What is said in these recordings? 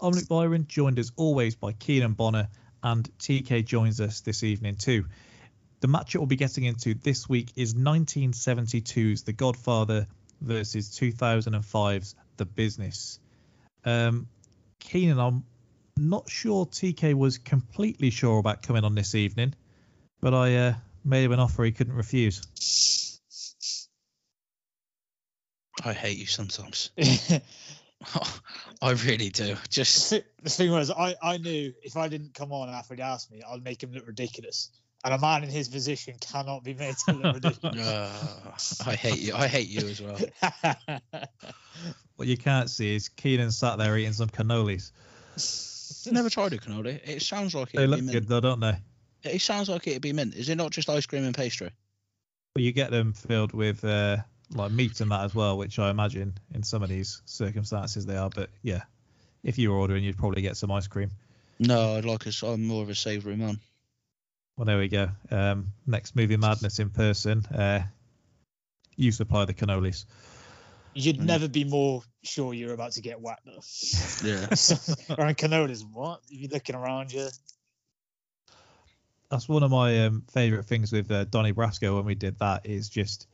I'm Luke Byron, joined as always by Keenan Bonner, and TK joins us this evening too. The matchup we'll be getting into this week is 1972's The Godfather versus 2005's The Business. Um, Keenan, I'm not sure TK was completely sure about coming on this evening, but I uh, made him an offer he couldn't refuse. I hate you sometimes. I really do. Just the thing was, I, I knew if I didn't come on and after he asked me, I'd make him look ridiculous. And a man in his position cannot be made to look ridiculous. uh, I hate you. I hate you as well. what you can't see is Keenan sat there eating some cannolis. Never tried a cannoli. It sounds like it. They look good though, don't they? It sounds like it'd be mint. Is it not just ice cream and pastry? Well, you get them filled with uh, like meat and that as well, which I imagine in some of these circumstances they are. But yeah, if you were ordering, you'd probably get some ice cream. No, I'd like a, I'm more of a savoury man. Well, there we go. Um, next movie madness in person. Uh, you supply the cannolis. You'd mm. never be more sure you're about to get whacked though. Yeah. Around cannolis, what? You're looking around you. That's one of my um, favourite things with uh, Donnie Brasco when we did that is just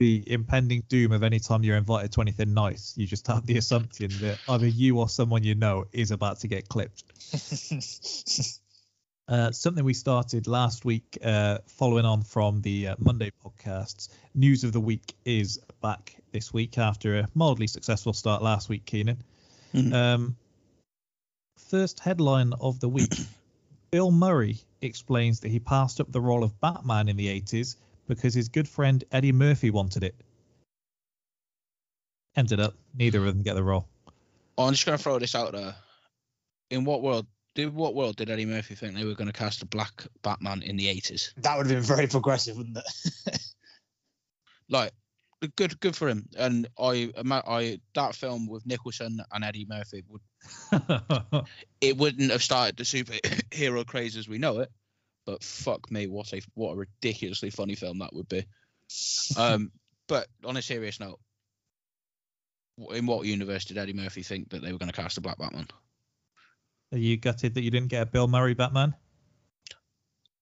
the impending doom of any time you're invited to anything nice, you just have the assumption that either you or someone you know is about to get clipped. uh, something we started last week, uh, following on from the uh, Monday podcasts. News of the week is back this week after a mildly successful start last week, Keenan. Mm-hmm. Um, first headline of the week Bill Murray explains that he passed up the role of Batman in the 80s because his good friend Eddie Murphy wanted it. Ended up, neither of them get the role. Oh, I'm just going to throw this out there. In what world did what world did Eddie Murphy think they were going to cast a black Batman in the 80s? That would have been very progressive, wouldn't it? like, good, good for him. And I, I, that film with Nicholson and Eddie Murphy would, it wouldn't have started the superhero craze as we know it but fuck me, what a what a ridiculously funny film that would be. Um, but on a serious note, in what universe did Eddie Murphy think that they were going to cast a black Batman? Are you gutted that you didn't get a Bill Murray Batman?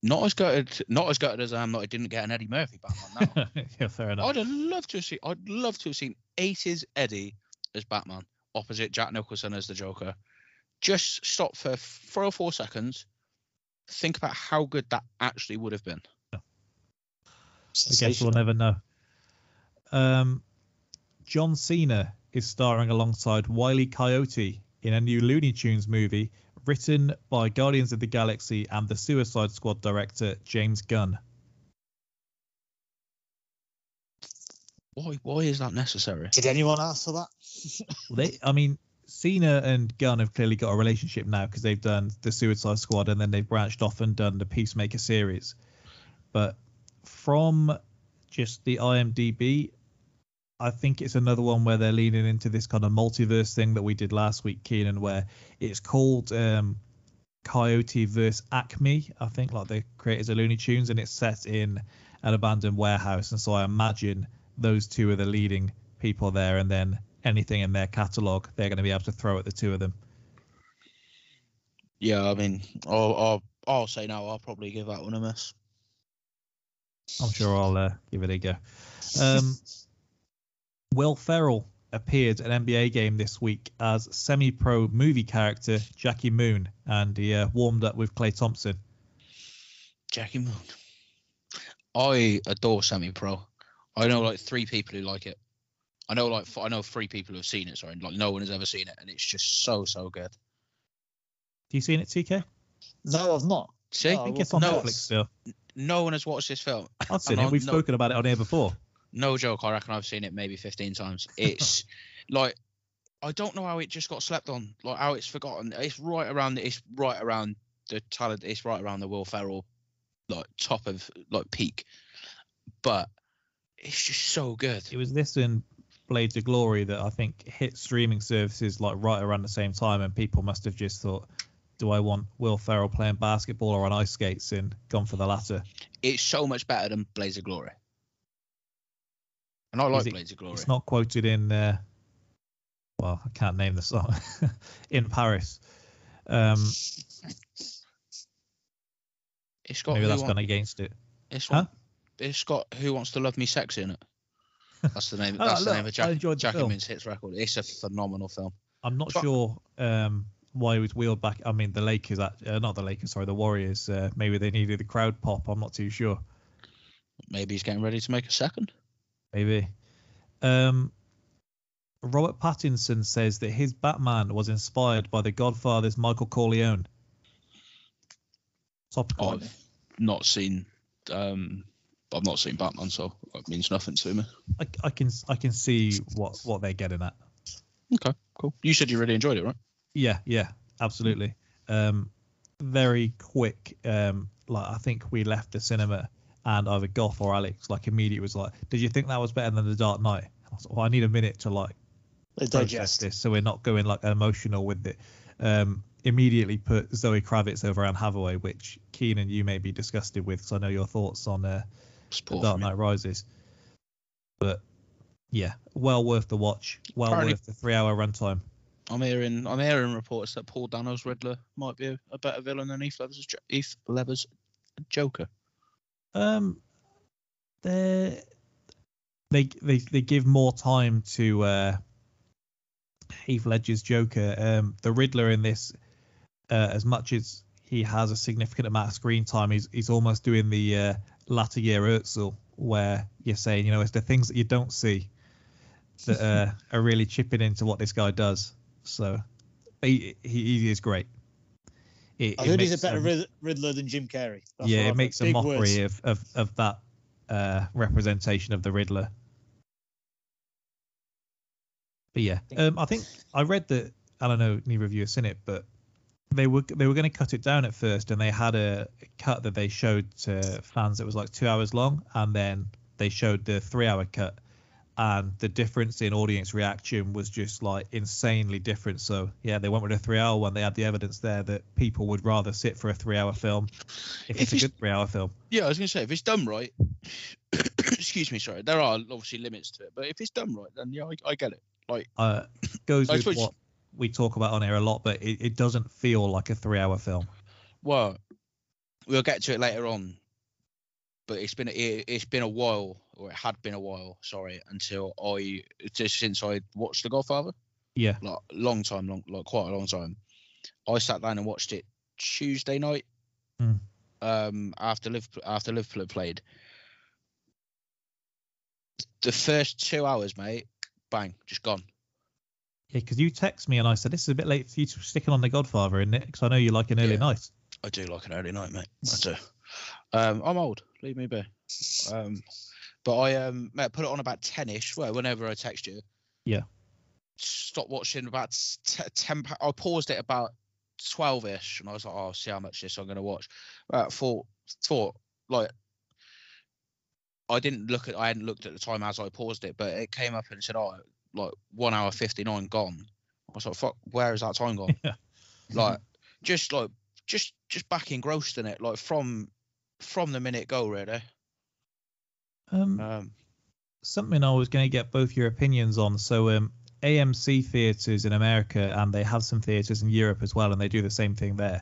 Not as gutted, not as gutted as I am that I didn't get an Eddie Murphy Batman. No. yeah, fair enough. I'd have loved to see. I'd love to have seen 80s Eddie as Batman opposite Jack Nicholson as the Joker. Just stop for three or four seconds think about how good that actually would have been. I guess we'll never know. Um, John Cena is starring alongside Wiley Coyote in a new Looney Tunes movie written by Guardians of the Galaxy and the Suicide Squad director James Gunn. Why? Why is that necessary? Did anyone ask for that? well, they, I mean, Cena and Gunn have clearly got a relationship now because they've done the Suicide Squad and then they've branched off and done the Peacemaker series. But from just the IMDb, I think it's another one where they're leaning into this kind of multiverse thing that we did last week, Keenan, where it's called um, Coyote vs. Acme. I think like the creators of Looney Tunes, and it's set in an abandoned warehouse. And so I imagine those two are the leading people there, and then anything in their catalog, they're going to be able to throw at the two of them. Yeah, I mean, I'll, I'll, I'll say no. I'll probably give that one a miss. I'm sure I'll uh, give it a go. Um, Will Ferrell appeared at an NBA game this week as semi-pro movie character Jackie Moon, and he uh, warmed up with Klay Thompson. Jackie Moon. I adore semi-pro. I know like three people who like it. I know like I know three people who've seen it. Sorry, like no one has ever seen it, and it's just so so good. Have you seen it, TK? No, I've not. See, no, I think it's on no, Netflix still. No one has watched this film. I've seen it. We've no, spoken about it on here before. No joke. I reckon I've seen it maybe 15 times. It's like I don't know how it just got slept on, like how it's forgotten. It's right around. It's right around the talent. It's right around the Will Ferrell, like top of like peak. But it's just so good. It was this and Blades of Glory that I think hit streaming services like right around the same time, and people must have just thought, "Do I want Will Ferrell playing basketball or on ice skates?" and gone for the latter. It's so much better than Blades of Glory. And I like it- Blades of Glory. It's not quoted in. Uh, well, I can't name the song. in Paris. Um, It's got maybe that's Want- gone against it. It's Huh? it's got Who Wants to Love Me Sexy in it. That's the name. Oh, That's the look, name of Jack, enjoyed the Jackie film. Min's hits record. It's a phenomenal film. I'm not sure um, why he was wheeled back. I mean, the Lakers, uh, not the Lakers, sorry, the Warriors. Uh, maybe they needed the crowd pop. I'm not too sure. Maybe he's getting ready to make a second. Maybe. Um, Robert Pattinson says that his Batman was inspired by The Godfather's Michael Corleone. Topical. I've not seen. Um, I've not seen Batman, so it means nothing to me. I, I can I can see what what they're getting at. Okay, cool. You said you really enjoyed it, right? Yeah, yeah, absolutely. Um, very quick. Um, like I think we left the cinema and either Goff or Alex like immediately was like, "Did you think that was better than The Dark Knight?" I was like, well, I need a minute to like digest. this, so we're not going like emotional with it. Um, immediately put Zoe Kravitz over Anne Hathaway, which Keenan you may be disgusted with, because I know your thoughts on uh, The Dark. Knight Rises. But yeah, well worth the watch. Well Apparently- worth the three-hour runtime. I'm hearing. I'm hearing reports that Paul Dano's Riddler might be a, better villain than Heath Ledger's, Heath Ledger's Joker. Um, they they they they give more time to uh, Heath Ledger's Joker. Um, the Riddler in this, uh, as much as he has a significant amount of screen time, he's he's almost doing the uh, latter year Urzel, where you're saying, you know, it's the things that you don't see that uh, are really chipping into what this guy does. So he he, he is great. It, I heard he's a better Riddler than Jim Carrey. That's yeah, it makes a mockery of, of, of that uh, representation of the Riddler. But yeah, um, I think I read that I don't know neither of you have seen it, but they were they were going to cut it down at first, and they had a cut that they showed to fans that was like two hours long, and then they showed the three hour cut, and the difference in audience reaction was just like insanely different. So yeah, they went with a three hour one. They had the evidence there that people would rather sit for a three hour film if, If it's a good three hour film. Yeah, I was gonna say if it's done right. excuse me, sorry. There are obviously limits to it, but if it's done right, then yeah, I, I get it. Like uh, goes I with suppose- what we talk about on air a lot, but it, it doesn't feel like a three-hour film. Well, we'll get to it later on, but it's been it, it's been a while, or it had been a while. Sorry, until I just since I watched The Godfather, Yeah, like long time, long like quite a long time. I sat down and watched it Tuesday night, Hmm. um, after Liverpool after Liverpool had played. The first two hours, mate, bang, just gone. Yeah, because you text me and I said this is a bit late for you to sticking on The Godfather, isn't it? Because I know you like an early Yeah. night. I do like an early night, mate. I do. Um, I'm old. Leave me be. Um, but I um, put it on about ten-ish. Well, whenever I text you. Yeah. Stop watching about t- ten. I paused it about twelve-ish, and I was like, "Oh, I'll see how much this I'm going to watch." About thought, thought like. I didn't look at. I hadn't looked at the time as I paused it, but it came up and said, "Oh, like one hour fifty-nine gone." I was like, "Fuck, where is that time gone?" Yeah. like just like just just back engrossed in it like from from the minute go really Um, um something I was going to get both your opinions on. So, um, AMC theaters in America and they have some theaters in Europe as well, and they do the same thing there.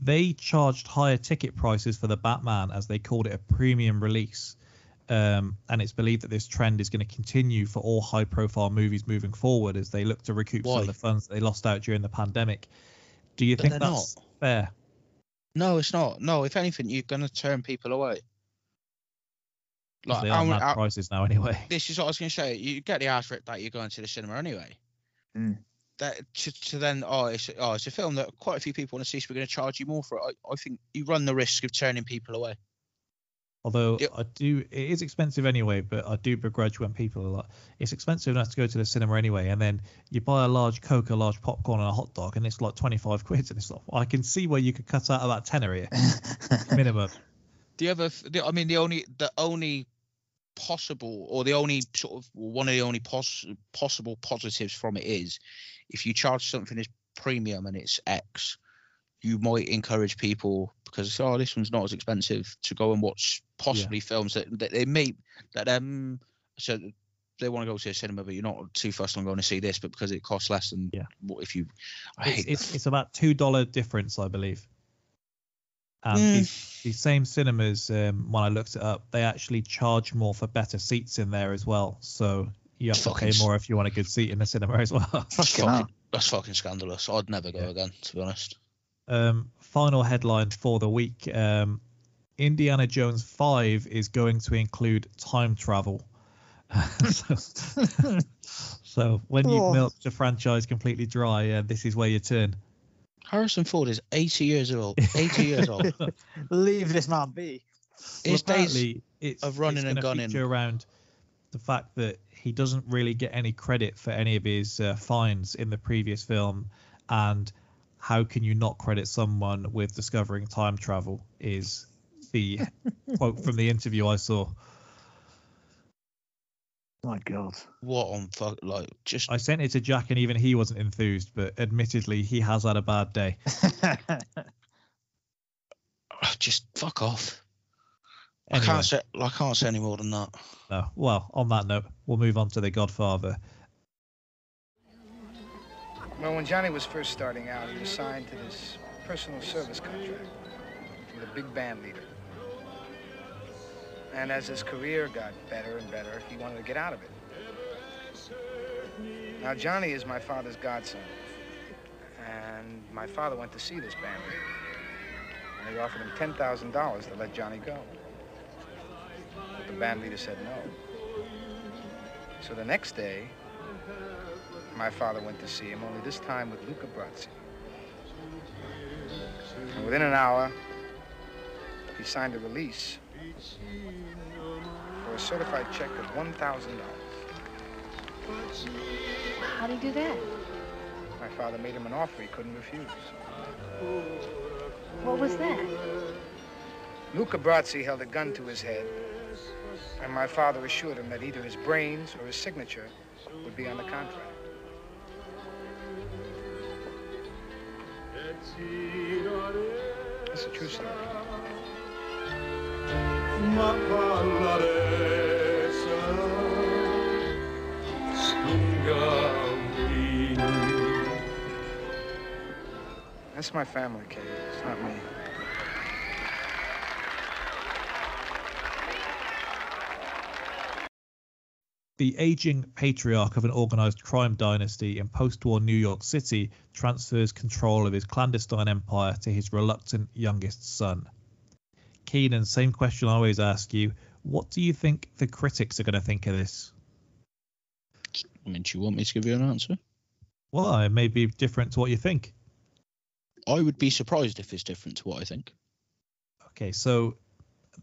They charged higher ticket prices for the Batman as they called it a premium release. Um, and it's believed that this trend is going to continue for all high profile movies moving forward as they look to recoup some of the funds that they lost out during the pandemic. Do you But think they're that's fair? no it's not no if anything you're going to turn people away. like they how are many- mad how- prices now anyway. this is what i was going to say you get the ass ripped that you're going to the cinema anyway Mm. that to, to then oh it's oh it's a film that quite a few people want to see so we're going to charge you more for it I, I think you run the risk of turning people away Although Yep. I do, it is expensive anyway. But I do begrudge when people are like, it's expensive enough to go to the cinema anyway, and then you buy a large Coke, a large popcorn, and a hot dog, and it's like twenty five quid, and it's like, I can see where you could cut out about tenner here minimum. The other, the, I mean, the only, the only possible, or the only sort of one of the only pos- possible positives from it is, if you charge something as premium and it's X, you might encourage people because oh, this one's not as expensive to go and watch possibly films that, that they may that um so they want to go to a cinema, but you're not too fussed on going to see this, but because it costs less than Yeah. what if you, I It's, it's, it's about two dollar difference, I believe. And Mm. these, these same cinemas, um, when I looked it up, they actually charge more for better seats in there as well. So you have to Fucking pay more if you want a good seat in the cinema as well. that's Fucking fucking, that's fucking scandalous. I'd never go Yeah. again, to be honest. Um, final headline for the week: um, Indiana Jones Five is going to include time travel. so, so when you Oh. milk the franchise completely dry, uh, this is where you turn. Harrison Ford is 80 years old. 80 years old. Leave this man be. His Well, days apparently it's, of running it's and gonna gunning. around the fact that he doesn't really get any credit for any of his uh, finds in the previous film, and how can you not credit someone with discovering time travel? Is the quote from the interview I saw. My God. what on fuck like just I sent it to Jack, and even he wasn't enthused. But admittedly, he has had a bad day. just fuck off. I can't say I can't say any more than that. no. Well, on that note, we'll move on to The Godfather. Well, when Johnny was first starting out, he was signed to this personal service contract with a big band leader. And as his career got better and better, he wanted to get out of it. Now, Johnny is my father's godson. And my father went to see this band leader. And he offered him $10,000 to let Johnny go. But the band leader said no. So the next day, my father went to see him, only this time with Luca Brasi. And within an hour, he signed a release for a certified check of $1,000. How'd he do that? My father made him an offer he couldn't refuse. What was that? Luca Brasi held a gun to his head, and my father assured him that either his brains or his signature would be on the contract. It's a true story. That's my family, Kate. It's not me. The aging patriarch of an organized crime dynasty in post war New York City transfers control of his clandestine empire to his reluctant youngest son. Keenan, same question I always ask you. What do you think the critics are going to think of this? I mean, do you want me to give you an answer? Well, it may be different to what you think. I would be surprised if it's different to what I think. Okay, so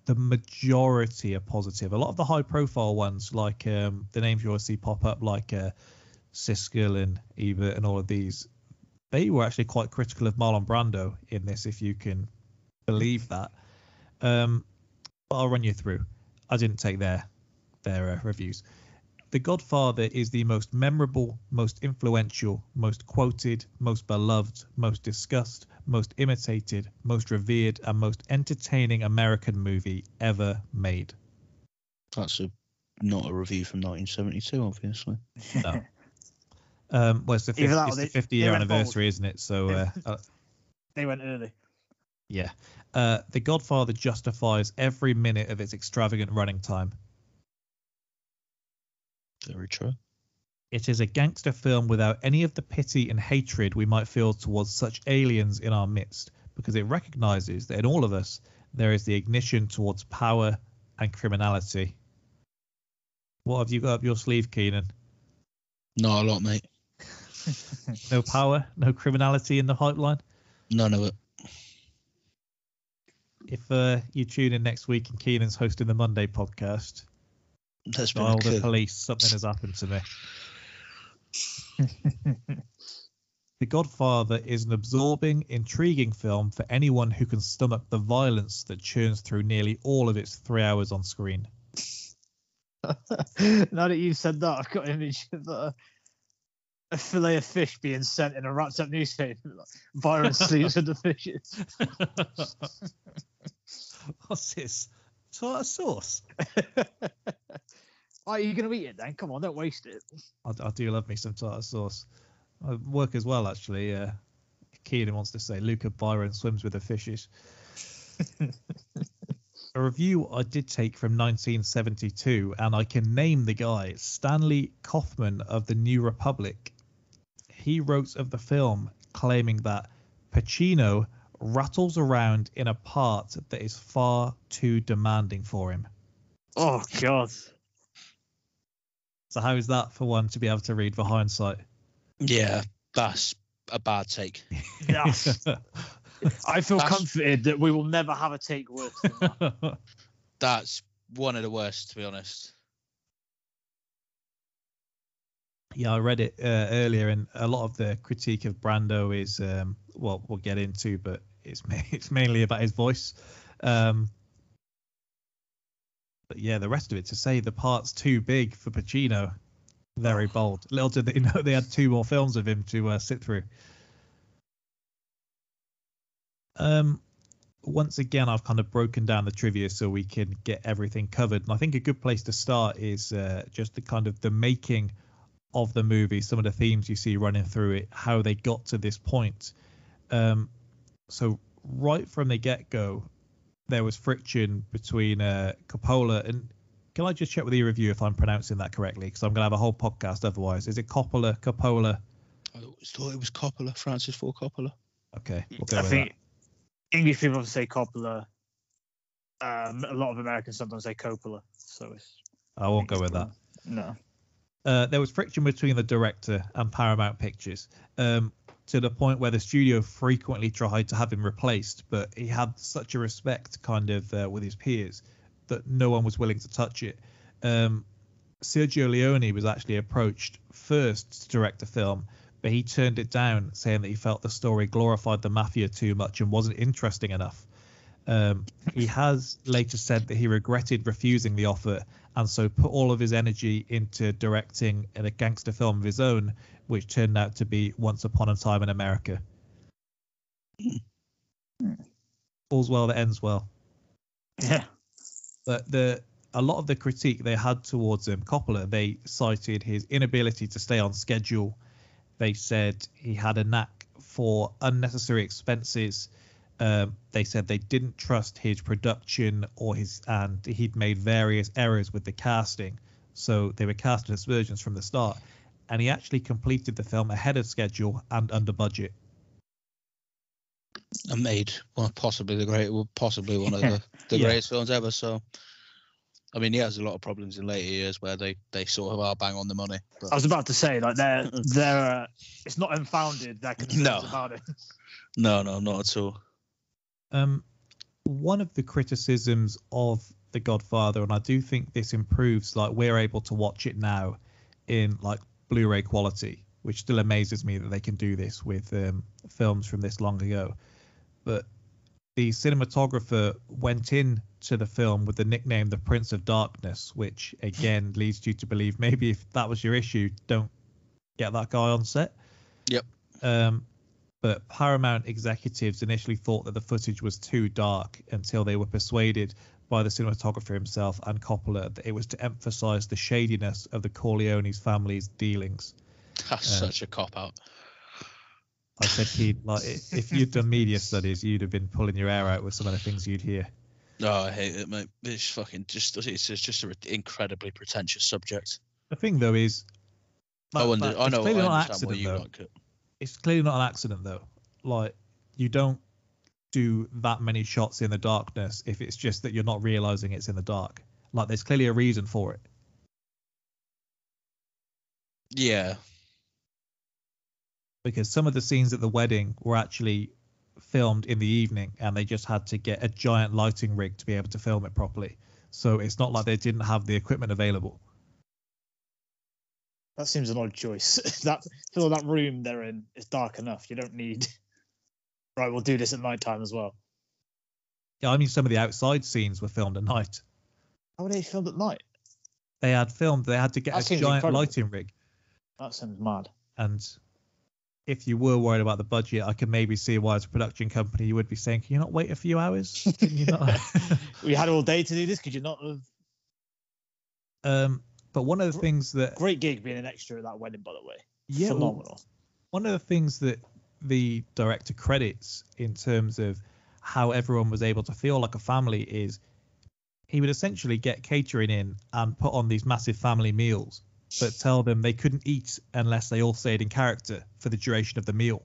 the majority are positive. A lot of the high profile ones, like um, the names you always see pop up, like uh, Siskel and Ebert and all of these, they were actually quite critical of Marlon Brando in this, if you can believe that. Um, but I'll run you through. I didn't take their their uh, reviews. The Godfather is the most memorable, most influential, most quoted, most beloved, most discussed, most imitated, most revered, and most entertaining American movie ever made. That's a not a review from 1972, obviously. No. Um, well, it's the, 50, Either that or it's the they- 50 they year went bold. anniversary, isn't it? So, uh, uh, They went early. yeah. Uh, the Godfather justifies every minute of its extravagant running time. Very true. It is a gangster film without any of the pity and hatred we might feel towards such aliens in our midst, because it recognizes that in all of us there is the ignition towards power and criminality. What have you got up your sleeve, Keenan? Not a lot, mate. No power, no criminality in the pipeline? None of it. if uh, you tune in next week and Keenan's hosting the Monday podcast, That's been dial the police. Something has happened to me. The Godfather is an absorbing, intriguing film for anyone who can stomach the violence that churns through nearly all of its three hours on screen. now that you've said that, I've got an image of uh, a fillet of fish being sent in a wrapped up newspaper. Like, Byron sleeps with the fishes. What's this? Tartar sauce. Are you going to eat it then? Come on, don't waste it. I, I do love me some tartar sauce. I work as well, actually. Uh, Keenan wants to say Luca Byron swims with the fishes. a review I did take from 1972, and I can name the guy Stanley Kauffmann of the New Republic. He wrote of the film claiming that Pacino rattles around in a part that is far too demanding for him. Oh, God. So, how is that for one to be able to read for hindsight? Yeah, that's a bad take. Yes. I feel That's- comforted that we will never have a take worse than that. That's one of the worst, to be honest. Yeah, I read it uh, earlier, and a lot of the critique of Brando is, um, well, we'll get into, but it's ma- it's mainly about his voice. Um, but yeah, the rest of it to say the part's too big for Pacino, very bold. Little did they know they had two more films of him to uh, sit through. Um, once again, I've kind of broken down the trivia so we can get everything covered, and I think a good place to start is uh, just the kind of the making of the movie, some of the themes you see running through it, how they got to this point. Um, so right from the get-go, there was friction between uh, Coppola and. Can I just check with your review if I'm pronouncing that correctly? Because I'm gonna have a whole podcast otherwise. Is it Coppola, Coppola? I always thought it was Coppola, Francis Ford Coppola. Okay, we'll go I with think English people say Coppola. Um, a lot of Americans sometimes say Coppola. So it's. I won't go with that. No. Uh, there was friction between the director and Paramount Pictures um, to the point where the studio frequently tried to have him replaced, but he had such a respect kind of uh, with his peers that no one was willing to touch it. Um, Sergio Leone was actually approached first to direct the film, but he turned it down, saying that he felt the story glorified the mafia too much and wasn't interesting enough. Um, he has later said that he regretted refusing the offer and so put all of his energy into directing a gangster film of his own, which turned out to be Once Upon a Time in America. All's well that ends well. Yeah. But the a lot of the critique they had towards him, Coppola, they cited his inability to stay on schedule. They said he had a knack for unnecessary expenses. Um, they said they didn't trust his production or his, and he'd made various errors with the casting. So they were casting aspersions from the start. And he actually completed the film ahead of schedule and under budget. And made one possibly the great, possibly one of the, the Yeah. greatest films ever. So, I mean, he has a lot of problems in later years where they they sort of are bang on the money. But I was about to say, like, they're, they're, uh, it's not unfounded, their concerns No. about it. no, no, not at all. Um, one of the criticisms of The Godfather, and I do think this improves, like we're able to watch it now in like Blu-ray quality, which still amazes me that they can do this with um, films from this long ago. But the cinematographer went in to the film with the nickname the Prince of Darkness, which again leads you to believe maybe if that was your issue, don't get that guy on set. Yep. Um, but Paramount executives initially thought that the footage was too dark until they were persuaded by the cinematographer himself and Coppola that it was to emphasize the shadiness of the Corleone's family's dealings. That's Uh, such a cop out. I said he'd like if you'd done media studies, you'd have been pulling your hair out with some of the things you'd hear. No, I hate it, mate. It's fucking just it's, just an incredibly pretentious subject. The thing though is, I like, wonder. like, I know. I understand why you though. like it. It's clearly not an accident though. Like you don't do that many shots in the darkness if it's just that you're not realizing it's in the dark. Like there's clearly a reason for it. Yeah, because some of the scenes at the wedding were actually filmed in the evening, and they just had to get a giant lighting rig to be able to film it properly. So it's not like they didn't have the equipment available. That seems an odd choice. that that room they're in is dark enough. You don't need. Right, we'll do this at night time as well. Yeah, I mean some of the outside scenes were filmed at night. How were they filmed at night? They had filmed. They had to get That a giant incredible. lighting rig, That sounds mad. and if you were worried about the budget, I can maybe see why, as a production company, you would be saying, "Can you not wait a few hours? Can you not?" We had all day to do this. Could you not have? um, but one of the things that Great gig being an extra at that wedding, by the way. yeah, Phenomenal. one of the things that the director credits in terms of how everyone was able to feel like a family is he would essentially get catering in and put on these massive family meals, but tell them they couldn't eat unless they all stayed in character for the duration of the meal.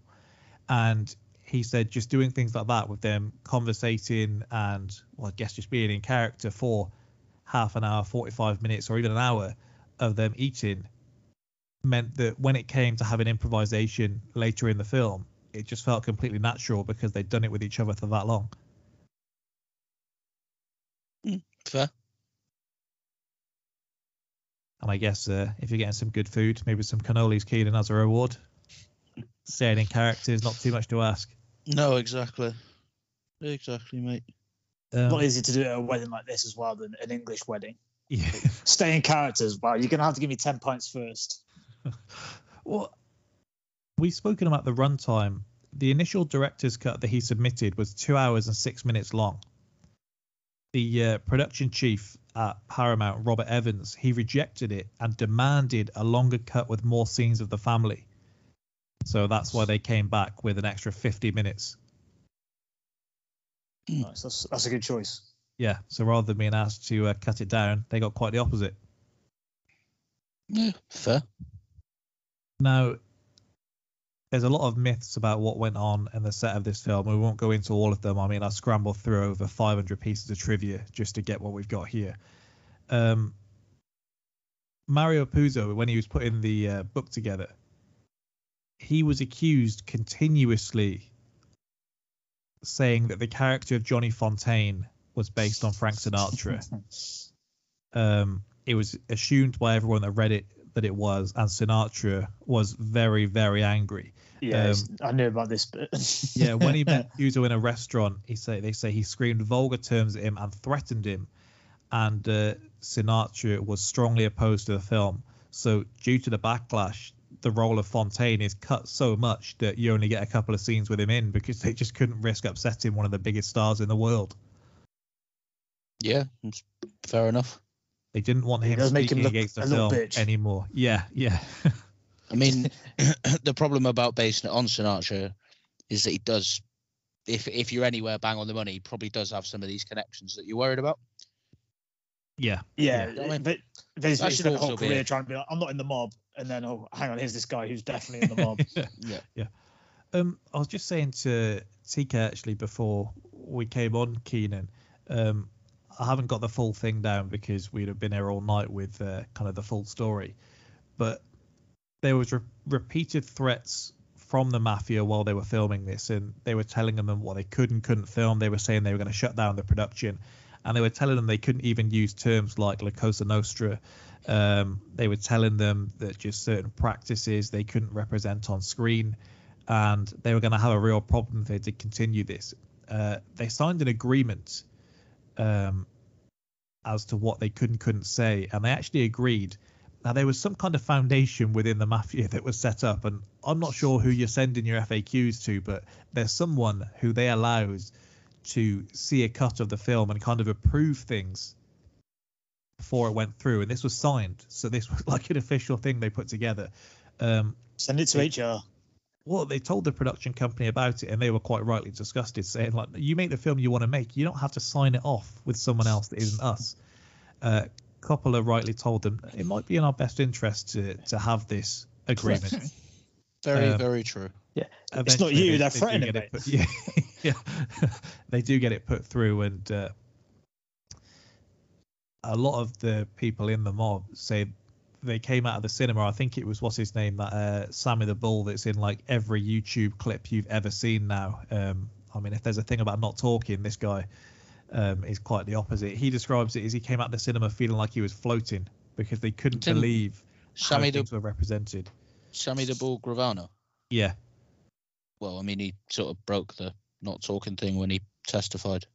And he said just doing things like that with them conversating and, well, I guess just being in character for half an hour, 45 minutes, or even an hour of them eating meant that when it came to having improvisation later in the film, it just felt completely natural because they'd done it with each other for that long. Fair. And I guess uh, if you're getting some good food, maybe some cannolis Keenan as a reward. Staying in character is not too much to ask. No, exactly. Exactly, mate. Um, A lot easier to do at a wedding like this as well than an English wedding. yeah. Stay in characters. Well, you're gonna have to give me ten pints first. Well, we've spoken about the runtime. The initial director's cut that he submitted was two hours and six minutes long. The uh, production chief at Paramount, Robert Evans, he rejected it and demanded a longer cut with more scenes of the family. So that's why they came back with an extra 50 minutes. Nice. That's that's a good choice. Yeah, so rather than being asked to uh, cut it down, they got quite the opposite. Yeah, fair. Now, there's a lot of myths about what went on in the set of this film. We won't go into all of them. I mean, I scrambled through over 500 pieces of trivia just to get what we've got here. Um, Mario Puzo, when he was putting the uh, book together, he was accused continuously saying that the character of Johnny Fontane was based on Frank Sinatra. um, it was assumed by everyone that read it that it was, and Sinatra was very, very angry. Yeah, Um, I knew about this bit. Yeah, when he met Puzo in a restaurant, he say they say he screamed vulgar terms at him and threatened him, and uh, Sinatra was strongly opposed to the film. So due to the backlash, the role of Fontane is cut so much that you only get a couple of scenes with him in because they just couldn't risk upsetting one of the biggest stars in the world. Yeah, fair enough. They didn't want It him does make him look against the a little film bitch. anymore. Yeah, yeah. I mean, the problem about basing it on Sinatra is that he does, if if you're anywhere bang on the money, he probably does have some of these connections that you're worried about. yeah. yeah, Yeah, I mean, but there's that he the whole also be career it. trying to be like, I'm not in the mob, and then oh, hang on, here's this guy who's definitely in the mob. Yeah. Yeah. Um, I was just saying to Tika actually before we came on, Keenan. Um, I haven't got the full thing down because we'd have been here all night with uh, kind of the full story, but there was re- repeated threats from the mafia while they were filming this, and they were telling them what they could and couldn't film. They were saying they were going to shut down the production, and they were telling them they couldn't even use terms like La Cosa Nostra. Um, they were telling them that just certain practices they couldn't represent on screen, and they were going to have a real problem if they did continue this. Uh, they signed an agreement um, as to what they could and couldn't say, and they actually agreed. Now there was some kind of foundation within the mafia that was set up, and I'm not sure who you're sending your FAQs to, but there's someone who they allows to see a cut of the film and kind of approve things before it went through, and this was signed, so this was like an official thing they put together. Um, Send it to HR. well, they told the production company about it, and they were quite rightly disgusted, saying like, "You make the film you want to make. You don't have to sign it off with someone else that isn't us." Uh, Coppola rightly told them it might be in our best interest to to have this agreement. Very, Um, very true. Yeah, it's not you, they- they're threatening, get it mate. put- yeah, yeah. they do get it put through, and uh, a lot of the people in the mob say they came out of the cinema. I think it was what's his name, that uh, Sammy the Bull, that's in like every YouTube clip you've ever seen now. Um, I mean, if there's a thing about not talking, this guy um, is quite the opposite. He describes it as he came out of the cinema feeling like he was floating because they couldn't Didn't believe how Sammy the things were represented. Sammy the Bull Gravano. Yeah, Well, I mean, he sort of broke the not talking thing when he testified.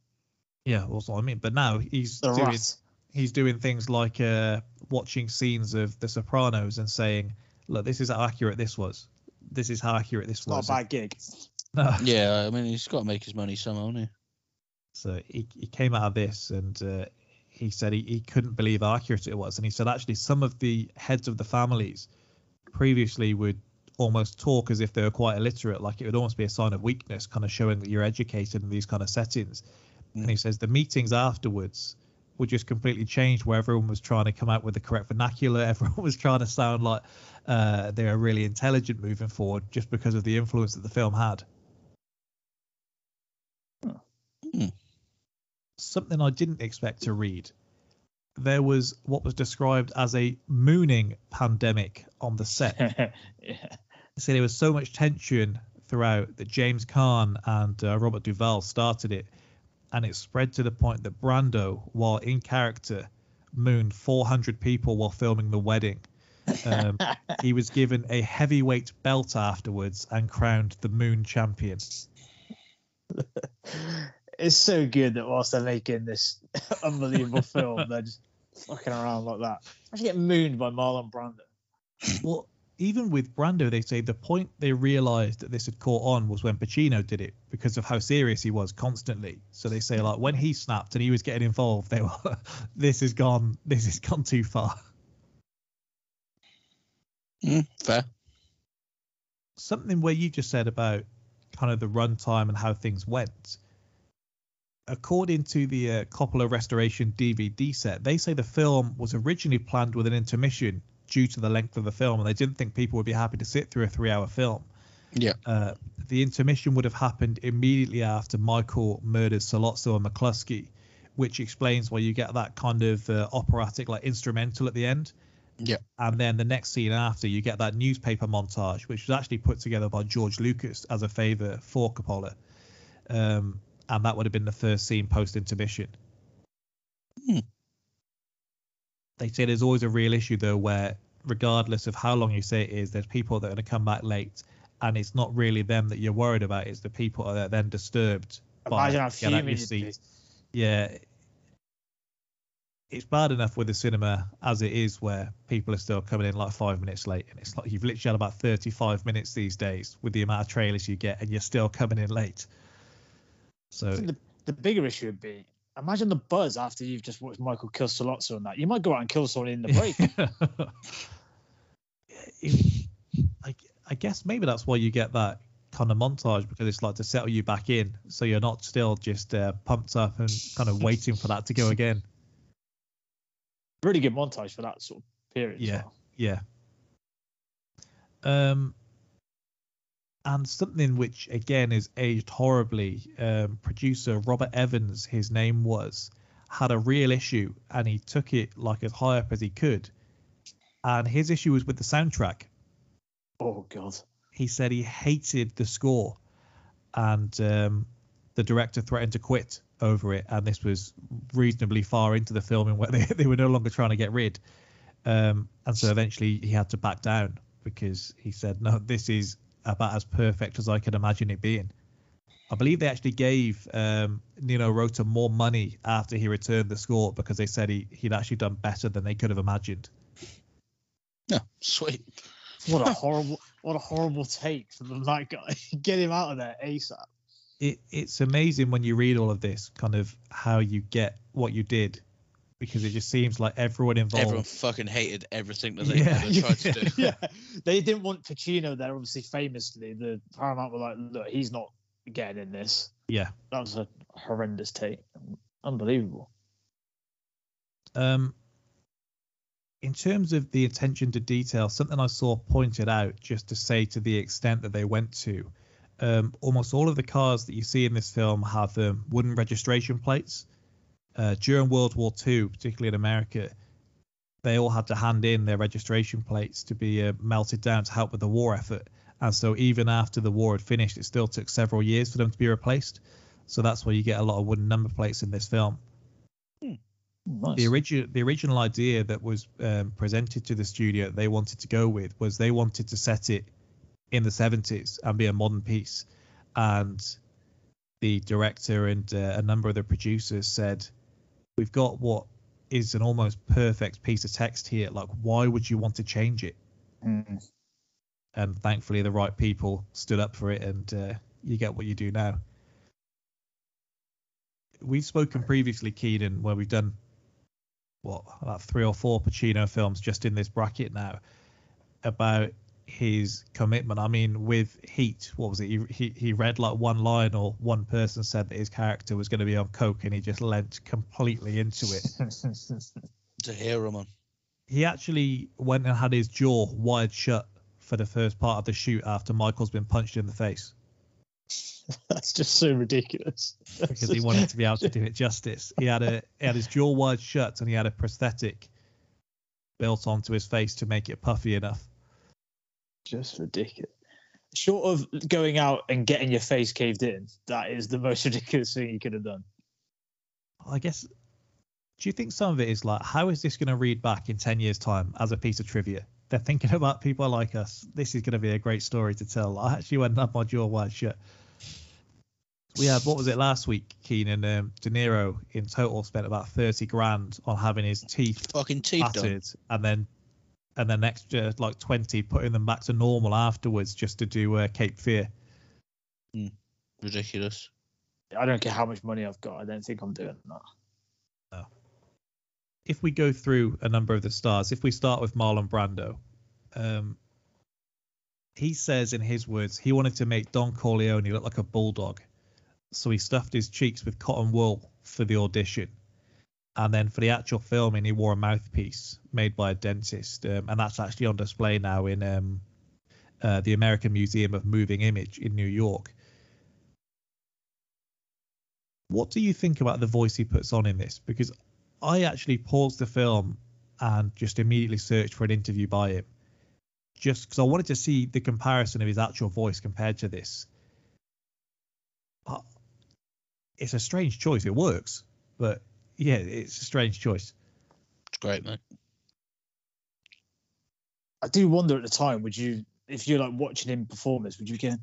yeah, that's what I mean. But now he's The doing rat. he's doing things like uh, watching scenes of The Sopranos and saying, "Look, this is how accurate this was. This is how accurate this It's not was." a bad gig. No. Yeah, I mean, he's got to make his money somehow, hasn't he? So he, he came out of this and uh, he said he, he couldn't believe how accurate it was. And he said actually some of the heads of the families previously would almost talk as if they were quite illiterate, like it would almost be a sign of weakness, kind of showing that you're educated in these kind of settings. And he says the meetings afterwards were just completely changed, where everyone was trying to come out with the correct vernacular. Everyone was trying to sound like uh, they were really intelligent moving forward just because of the influence that the film had. Hmm. Something I didn't expect to read. There was what was described as a mooning pandemic on the set. yeah. They say there was so much tension throughout that James Caan and uh, Robert Duvall started it, and it spread to the point that Brando, while in character, mooned 400 people while filming the wedding. Um, he was given a heavyweight belt afterwards and crowned the Moon Champion. It's so good that whilst they're making this unbelievable film, they're just fucking around like that. I should get mooned by Marlon Brando. Well, even with Brando, they say the point they realized that this had caught on was when Pacino did it because of how serious he was constantly. So they say like when he snapped and he was getting involved, they were, this has gone, this has gone too far. Mm, fair. Something where you just said about kind of the runtime and how things went. According to the uh, Coppola Restoration DVD set, they say the film was originally planned with an intermission due to the length of the film, and they didn't think people would be happy to sit through a three-hour film. Yeah. Uh, the intermission would have happened immediately after Michael murders Sollozzo and McCluskey, which explains why you get that kind of uh, operatic, like instrumental at the end. Yeah. And then the next scene after, you get that newspaper montage, which was actually put together by George Lucas as a favor for Coppola. Um, and that would have been the first scene post intermission. Hmm. They say there's always a real issue though, where regardless of how long you say it is, there's people that are going to come back late, and it's not really them that you're worried about; it's the people that are then disturbed. by Imagine how get fuming your you'd be. seat. Yeah, it's bad enough with the cinema as it is, where people are still coming in like five minutes late, and it's like you've literally had about 35 minutes these days with the amount of trailers you get, and you're still coming in late. So the, the bigger issue would be imagine the buzz after you've just watched Michael kill Sollozzo and that. You might go out and kill someone in the break. It- I, I guess maybe that's why you get that kind of montage because it's like to settle you back in, so you're not still just uh, pumped up and kind of waiting for that to go again. really good montage for that sort of period. Yeah. well. Yeah. Um, and something which again is aged horribly. Um, producer Robert Evans, his name was, had a real issue, and he took it like as high up as he could. And his issue was with the soundtrack. Oh god. He said he hated the score, and um, the director threatened to quit over it. And this was reasonably far into the filming where they, they were no longer trying to get rid. Um, and so eventually he had to back down because he said, no, this is about as perfect as I could imagine it being. I believe they actually gave um, Nino Rota more money after he returned the score because they said he, he'd actually done better than they could have imagined. Yeah, sweet. What a horrible what a horrible take from that guy. Get him out of there ASAP. It, it's amazing when you read all of this, kind of how you get what you did, because it just seems like everyone involved. Everyone fucking hated everything that they Yeah. ever tried to do. yeah. They didn't want Pacino there, obviously famously. The Paramount were like, look, he's not getting in this. Yeah. That was a horrendous take. Unbelievable. Um, in terms of the attention to detail, something I saw pointed out just to say to the extent that they went to, um, almost all of the cars that you see in this film have um, wooden registration plates. Uh, during World War II, particularly in America, they all had to hand in their registration plates to be uh, melted down to help with the war effort. And so even after the war had finished, it still took several years for them to be replaced. So that's why you get a lot of wooden number plates in this film. Nice. The original the original idea that was um, presented to the studio they wanted to go with was they wanted to set it in the 70s and be a modern piece, and the director and uh, a number of the producers said, "We've got what is an almost perfect piece of text here. Like, why would you want to change it?" Mm. And thankfully, the right people stood up for it, and uh, you get what you do now. We've spoken previously, Keenan, where we've done what about three or four Pacino films just in this bracket now about his commitment. I mean, with Heat, what was it? He, he he read like one line or one person said that his character was going to be on coke, and he just lent completely into it. to hear him man. he actually went and had his jaw wired shut for the first part of the shoot after Michael's been punched in the face That's just so ridiculous. because he wanted to be able to do it justice. He had a he had his jaw wired shut and he had a prosthetic built onto his face to make it puffy enough. Just ridiculous. Short of going out and getting your face caved in, that is the most ridiculous thing you could have done. I guess. Do you think some of it is like, how is this going to read back in 10 years' time as a piece of trivia? They're thinking about people like us. This is going to be a great story to tell. I actually went and had my jaw wired shut. We had, what was it last week, Keenan? Um, De Niro in total spent about 30 grand on having his teeth Fucking teeth done. and then and then extra like 20 putting them back to normal afterwards just to do uh, Cape Fear. Ridiculous. I don't care how much money I've got. I don't think I'm doing that. if we go through a number of the stars, if we start with Marlon Brando, um, he says in his words he wanted to make Don Corleone look like a bulldog, so he stuffed his cheeks with cotton wool for the audition, and then for the actual filming he wore a mouthpiece made by a dentist, um, and that's actually on display now in um, uh, the American Museum of Moving Image in New York. What do you think about the voice he puts on in this? Because I actually paused the film and just immediately searched for an interview by him, just because I wanted to see the comparison of his actual voice compared to this. Uh, It's a strange choice. It works, but yeah, it's a strange choice. It's great, mate. I do wonder at the time, would you, if you're like watching him perform this, would you get,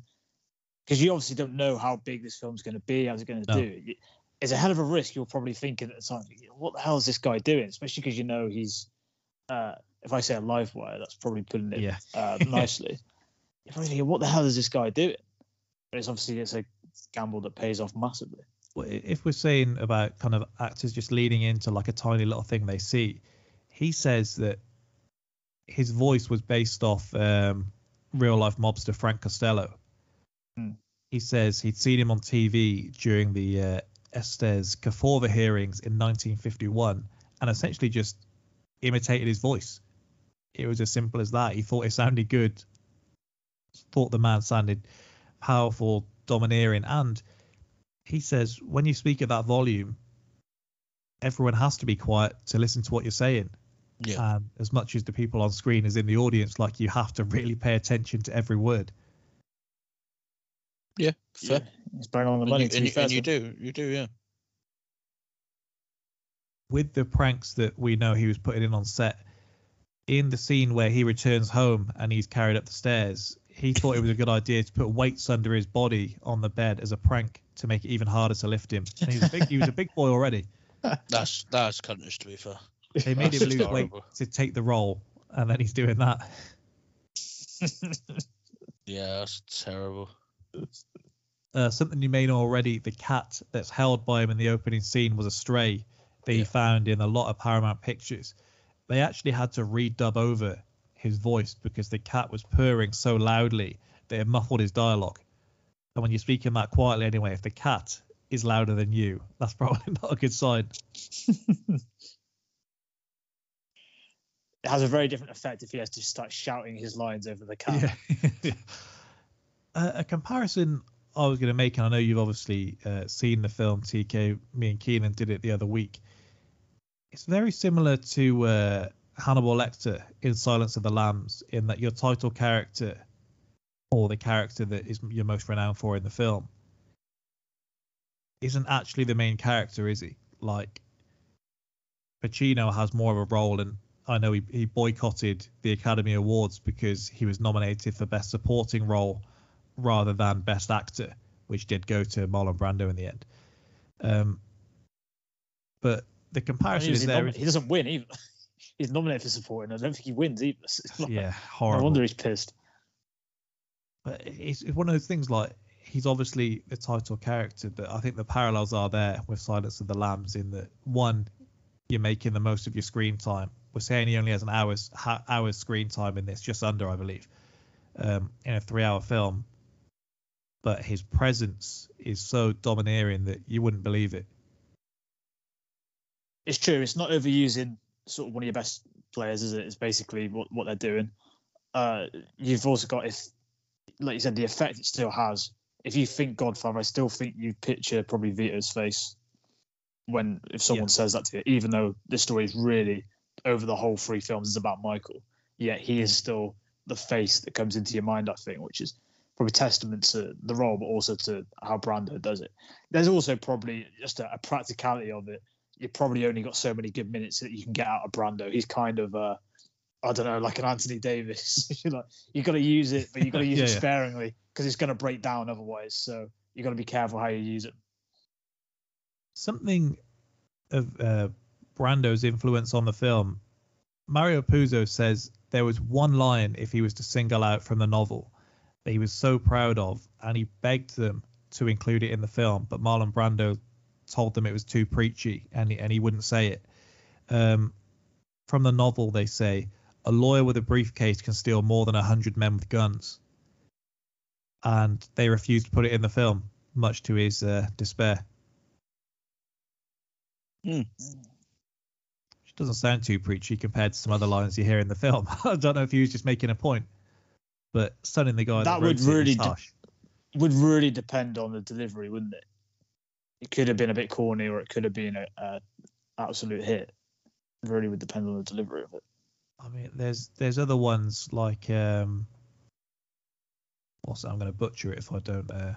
because you obviously don't know how big this film's going to be, how's it going to No. do. It's a hell of a risk. You're probably thinking at the time, what the hell is this guy doing? Especially because you know he's, uh, if I say a live wire, that's probably putting it Yeah. uh, nicely. You're probably thinking, what the hell is this guy doing? But it's obviously it's a gamble that pays off massively. If we're saying about kind of actors just leaning into like a tiny little thing they see, he says that his voice was based off um, real life mobster Frank Costello. Hmm. He says he'd seen him on TV during the uh, Estes Kefauver hearings in 1951 and essentially just imitated his voice. It was as simple as that. He thought it sounded good, thought the man sounded powerful, domineering, and he says when you speak at that volume, everyone has to be quiet to listen to what you're saying. Yeah. And as much as the people on screen as in the audience, like you have to really pay attention to every word. yeah. Fair. He's bang on the And, money. you, and, you, fair and you do. You do, yeah. With the pranks that we know he was putting in on set, in the scene where he returns home and he's carried up the stairs, he thought it was a good idea to put weights under his body on the bed as a prank to make it even harder to lift him. And he was a big, he was a big boy already. That's that's cunters to be fair. They made him lose weight to take the role, and then he's doing that. Yeah, that's terrible. uh, something you may know already, the cat that's held by him in the opening scene was a stray that he Yeah. found in a lot of Paramount pictures. They actually had to redub over his voice because the cat was purring so loudly that it muffled his dialogue. And when you're speaking that quietly anyway, if the cat is louder than you, that's probably not a good sign. It has a very different effect if he has to start shouting his lines over the cat. Yeah. a, a comparison I was going to make, and I know you've obviously uh, seen the film TK. Me and Keenan did it the other week. It's very similar to uh, Hannibal Lecter in Silence of the Lambs, in that your title character or the character that is you're most renowned for in the film isn't actually the main character, is he? Like Pacino has more of a role, and I know he, he boycotted the Academy Awards because he was nominated for Best Supporting Role rather than Best Actor, which did go to Marlon Brando in the end. Um, but the comparison is there. he doesn't win either. He's nominated for supporting. I don't think he wins either. Like- yeah, No horrible. wonder he's pissed. But it's, it's one of those things like he's obviously the title character, but I think the parallels are there with Silence of the Lambs in that one, you're making the most of your screen time. We're saying he only has an hour's ha- hour's screen time in this, just under, I believe, um, in a three-hour film. But his presence is so domineering that you wouldn't believe it. It's true. It's not overusing sort of one of your best players, is it? It's basically what, what they're doing. Uh, you've also got if, like you said, the effect it still has. If you think Godfather, I still think you picture probably Vito's face when if someone Yeah. says that to you, even though the story is really over the whole three films is about Michael. Yet he is still the face that comes into your mind, I think, which is probably testament to the role, but also to how Brando does it. There's also probably just a, a practicality of it. You probably only got so many good minutes that you can get out of Brando. He's kind of uh, I don't know, like an Anthony Davis. You're like, you've got to use it, but you've got to use Yeah, it sparingly because it's going to break down otherwise. So you've got to be careful how you use it. something of uh, Brando's influence on the film. Mario Puzo says there was one line if he was to single out from the novel that he was so proud of, and he begged them to include it in the film, but Marlon Brando told them it was too preachy, and he, and he wouldn't say it. Um, from the novel, they say a lawyer with a briefcase can steal more than a hundred men with guns, and they refused to put it in the film, much to his uh, despair. Which doesn't sound too preachy compared to some other lines you hear in the film. I don't know if he was just making a point, but stunning the guy that, That would wrote it is really de- Would really depend on the delivery, wouldn't it? It could have been a bit corny, or it could have been a, a absolute hit. It really would depend on the delivery of it. I mean, there's there's other ones like um. Also, I'm going to butcher it if I don't uh,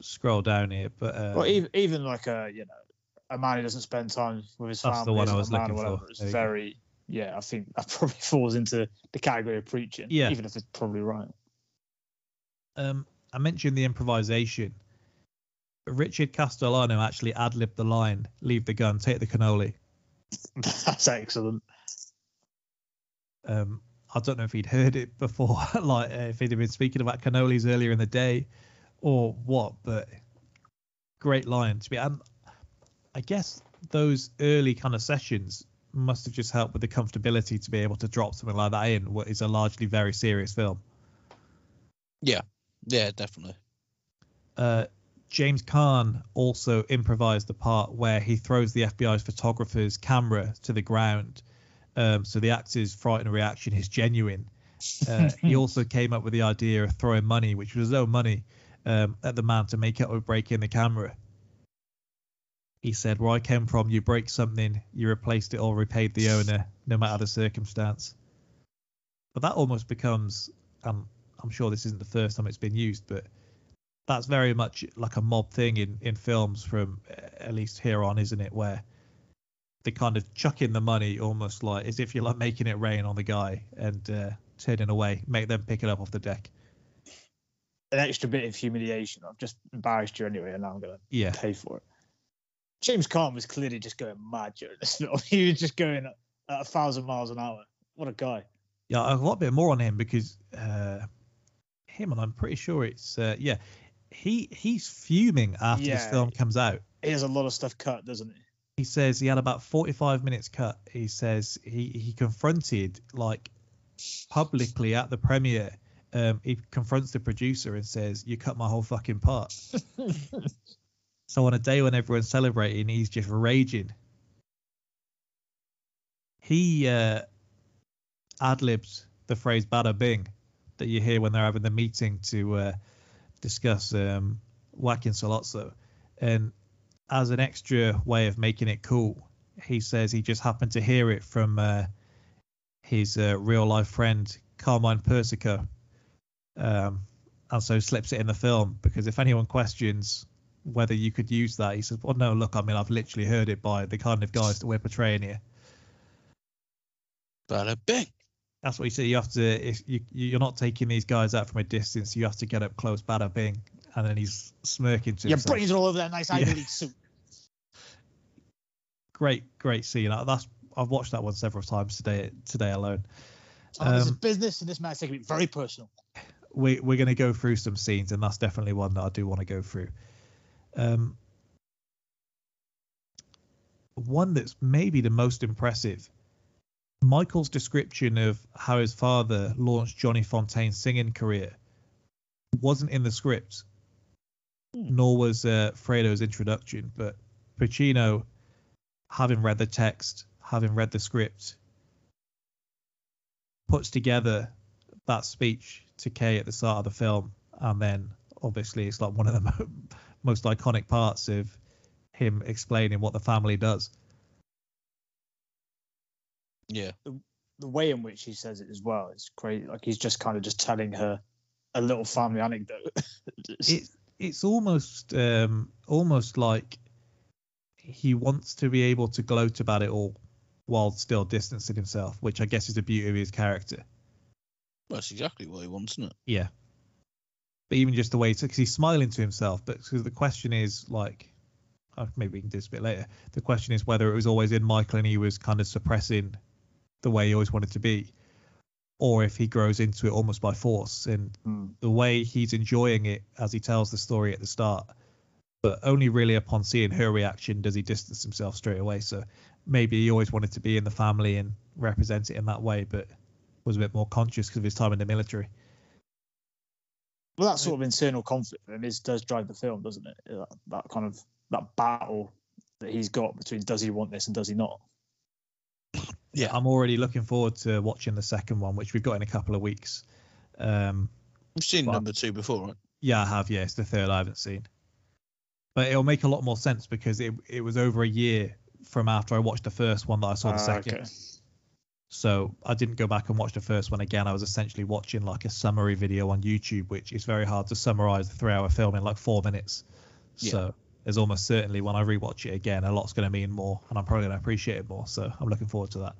scroll down here, but uh, well, even even like a you know a man who doesn't spend time with his That's the one I was looking or for. It's very yeah. I think that probably falls into the category of preaching. Yeah. even if it's probably right. um, I mentioned the improvisation. Richard Castellano actually ad libbed the line, "Leave the gun, take the cannoli." That's excellent. Um, I don't know if he'd heard it before, like uh, if he'd been speaking about cannolis earlier in the day, or what. But great line to be. And I guess those early kind of sessions must have just helped with the comfortability to be able to drop something like that in what is a largely very serious film. Yeah, yeah, definitely. Uh, James Caan also improvised the part where he throws the FBI's photographer's camera to the ground, um, so the actor's fright and reaction is genuine. Uh, he also came up with the idea of throwing money, which was no money, um, at the man to make up with breaking the camera. He said, "Where I came from, you break something, you replaced it or repaid the owner, no matter the circumstance." But that almost becomes, um, I'm sure this isn't the first time it's been used, but that's very much like a mob thing in in films from uh, at least here on, isn't it? Where they kind of chuck in the money almost like as if you're like making it rain on the guy and uh, turning away, make them pick it up off the deck. An extra bit of humiliation. I've just embarrassed you anyway, and now I'm gonna Yeah, pay for it. James Caan was clearly just going mad during this film. He was just going at a thousand miles an hour. What a guy. yeah, a bit more on him because uh, him and I'm pretty sure it's uh, yeah, he he's fuming after this film comes out. He has a lot of stuff cut, doesn't he? He says he had about 45 minutes cut. He says he, he confronted like publicly at the premiere. Um, he confronts the producer and says, "You cut my whole fucking part." so on a day when everyone's celebrating, he's just raging. He uh, ad libs the phrase "bada bing" that you hear when they're having the meeting to uh, discuss um, whacking Sollozzo, and as an extra way of making it cool, he says he just happened to hear it from uh, his uh, real life friend Carmine Persico, Um, and so slips it in the film because if anyone questions whether you could use that, he says, "Well, no, look, I mean, I've literally heard it by the kind of guys that we're portraying here." Bada bing. That's what you say. You have to. If you you're not taking these guys out from a distance, you have to get up close. Bada bing, and then he's smirking to Your himself. brains are all over that nice Ivy Yeah. League suit. Great, great scene. That's I've watched that one several times today. Today alone. Oh, this is Um, business, and this man's taking it very personal. we, we're going to go through some scenes, and that's definitely one that I do want to go through. Um, one that's maybe the most impressive. Michael's description of how his father launched Johnny Fontane's singing career wasn't in the script, nor was uh, Fredo's introduction. But Pacino, having read the text, having read the script, puts together that speech to Kay at the start of the film, and then obviously it's like one of the mo- most iconic parts of him explaining what the family does. Yeah. The the way in which he says it as well is great. Like he's just kind of just telling her a little family anecdote. It's it's almost um, almost like he wants to be able to gloat about it all while still distancing himself, which I guess is the beauty of his character. Well, that's exactly what he wants, isn't it? Yeah. But even just the way, because he's smiling to himself. But so the question is like, oh, maybe we can do this a bit later. The question is whether it was always in Michael and he was kind of suppressing the way he always wanted to be, or if he grows into it almost by force. And Hmm. the way he's enjoying it as he tells the story at the start, but only really upon seeing her reaction does he distance himself straight away. So maybe he always wanted to be in the family and represent it in that way, but was a bit more conscious because of his time in the military. Well, that sort of internal conflict for him is does drive the film, doesn't it? That, that kind of that battle that he's got between does he want this and does he not? Yeah. I'm already looking forward to watching the second one, which we've got in a couple of weeks. Um, We've seen Well- number two before, right? yeah, I have. Yeah, it's the third I haven't seen, but it'll make a lot more sense because it it was over a year from after I watched the first one that I saw the Ah, second. okay. So I didn't go back and watch the first one again. I was essentially watching like a summary video on YouTube, which is very hard to summarize the three-hour film in like four minutes. Yeah. So there's almost certainly when I rewatch it again, a lot's going to mean more, and I'm probably going to appreciate it more. So I'm looking forward to that.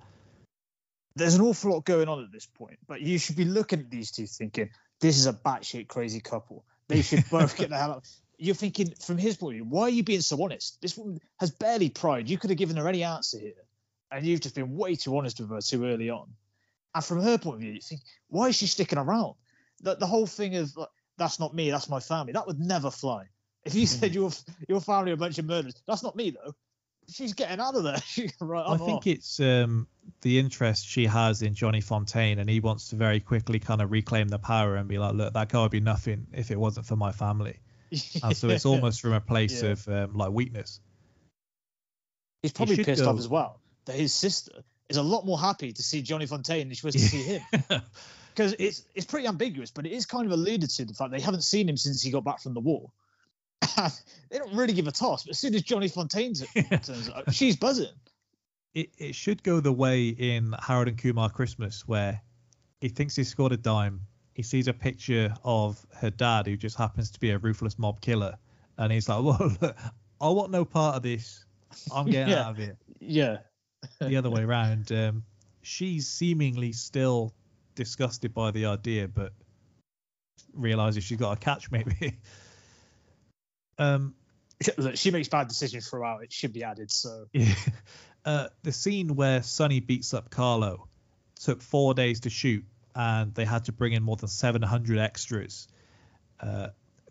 There's an awful lot going on at this point, but you should be looking at these two thinking this is a batshit crazy couple. They should both get the hell out. You're thinking from his point of view, why are you being so honest? This woman has barely pride. You could have given her any answer here, and you've just been way too honest with her too early on. And from her point of view, you think, why is she sticking around? The, the whole thing of like, that's not me, that's my family, that would never fly. If you said your your family are a bunch of murderers, that's not me though. She's getting out of there. Right, I think off. it's um, the interest she has in Johnny Fontane, and he wants to very quickly kind of reclaim the power and be like, look, that guy would be nothing if it wasn't for my family. And so it's almost from a place Yeah. of um, like weakness. He's probably should pissed go- off as well that his sister is a lot more happy to see Johnny Fontane than she was to see him. Because it's it's pretty ambiguous, but it is kind of alluded to the fact they haven't seen him since he got back from the war. they don't really give a toss, but as soon as Johnny Fontane turns up, she's buzzing. it, it should go the way in Harold and Kumar Christmas, where he thinks he scored a dime. He sees a picture of her dad, who just happens to be a ruthless mob killer, and he's like, "Well, look, I want no part of this. I'm getting Yeah. out of here." Yeah. The other way around. Um, she's seemingly still disgusted by the idea, but realizes she's got a catch, maybe. um, Look, she makes bad decisions throughout. It should be added. So Yeah. Uh, the scene where Sonny beats up Carlo took four days to shoot, and they had to bring in more than 700 extras. Uh,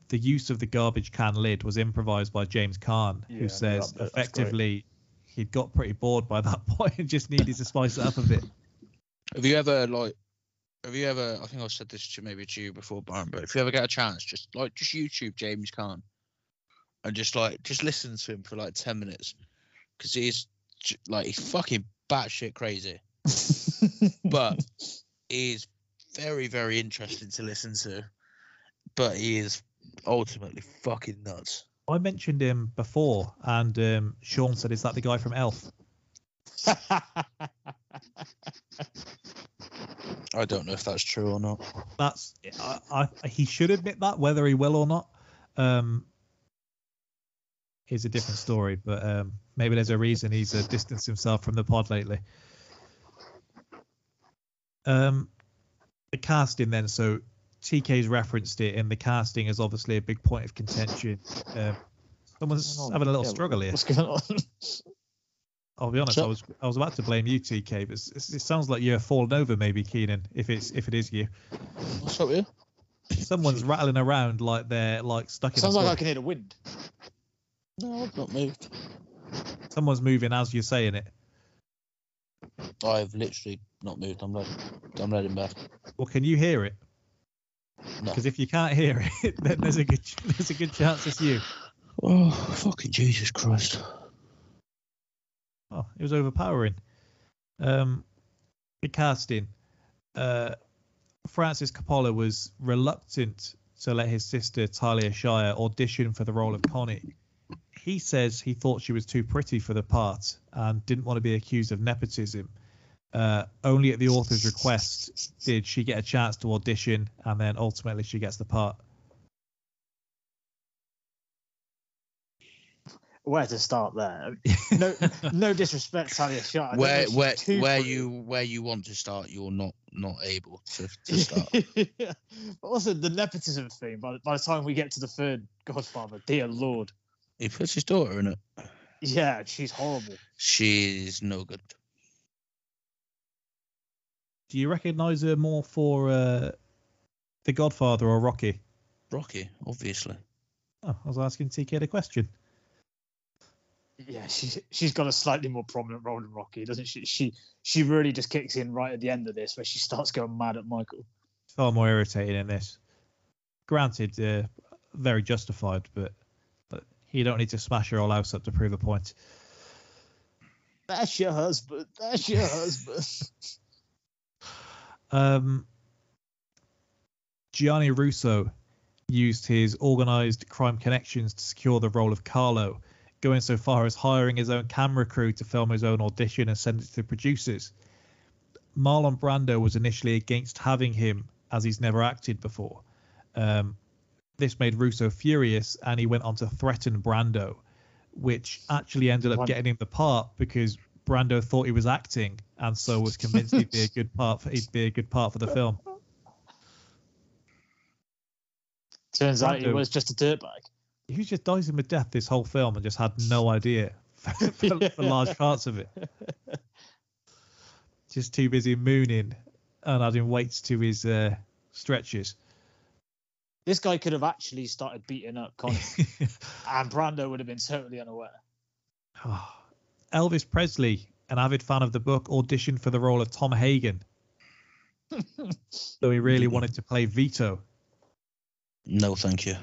the use of the garbage can lid was improvised by James Caan, Yeah, who says that- that's effectively he'd got pretty bored by that point and just needed to spice it up a bit. Have you ever like? Have you ever? I think I said this to maybe to you before, Byron. But if you ever get a chance, just like just YouTube James Caan, and just like just listen to him for like ten minutes, because he's like he's fucking batshit crazy, but he's very very interesting to listen to. But he is ultimately fucking nuts. I mentioned him before, and um, Sean said, "Is that the guy from Elf?" I I don't know if that's true or not. That's I, I, he should admit that, whether he will or not. Um, is a different story, but um, maybe there's a reason he's uh, distanced himself from the pod lately. Um, the casting then, so TK's referenced it, and the casting is obviously a big point of contention. Um, someone's having a little Yeah, struggle here. What's going on? I'll be honest, So- I was I was about to blame you, TK, but it's- it sounds like you're falling over, maybe Keenan, if it's if it is you. What's up you? Someone's rattling around like they're like stuck in. Sounds like I can hear the wind. No, I've not moved. Someone's moving as you're saying it. I've literally not moved. I'm letting, I'm letting back. Well, can you hear it? No. Because if you can't hear it, then there's a good there's a good chance it's you. Oh, fucking Jesus Christ. Oh, it was overpowering. Um, the casting. Uh, Francis Coppola was reluctant to let his sister Talia Shire audition for the role of Connie. He says he thought she was too pretty for the part and didn't want to be accused of nepotism. Uh, only at the author's request did she get a chance to audition, and then ultimately she gets the part. Where to start there? No, no disrespect, Talia Shire. I Where where where pretty. you where you want to start, you're not not able to, to start. Yeah. But also the nepotism thing. By, by the time we get to the third Godfather, dear Lord, he puts his daughter in it. yeah, she's horrible. She's no good. Do you recognise her more for uh, The Godfather or Rocky? Rocky, obviously. Oh, I was asking TK the question. Yeah, she's she's got a slightly more prominent role in Rocky, doesn't she? She she really just kicks in right at the end of this, where she starts going mad at Michael. Far more irritating in this. Granted, uh, very justified, but but you don't need to smash your whole house up to prove a point. That's your husband. That's your husband. Um, Gianni Russo used his organized crime connections to secure the role of Carlo, going so far as hiring his own camera crew to film his own audition and send it to the producers. Marlon Brando was initially against having him as he's never acted before. Um, this made Russo furious and he went on to threaten Brando, which actually ended up getting him the part because Brando thought he was acting and so was convinced he'd be a good part for, he'd be a good part for the film. Turns out he was just a dirtbag. He was just dicing with death this whole film and just had no idea for, for, for large parts of it. Just too busy mooning and adding weights to his uh, stretches. This guy could have actually started beating up Connie, and Brando would have been totally unaware. Elvis Presley, an avid fan of the book, auditioned for the role of Tom Hagen, though he really wanted to play Vito. No, thank you.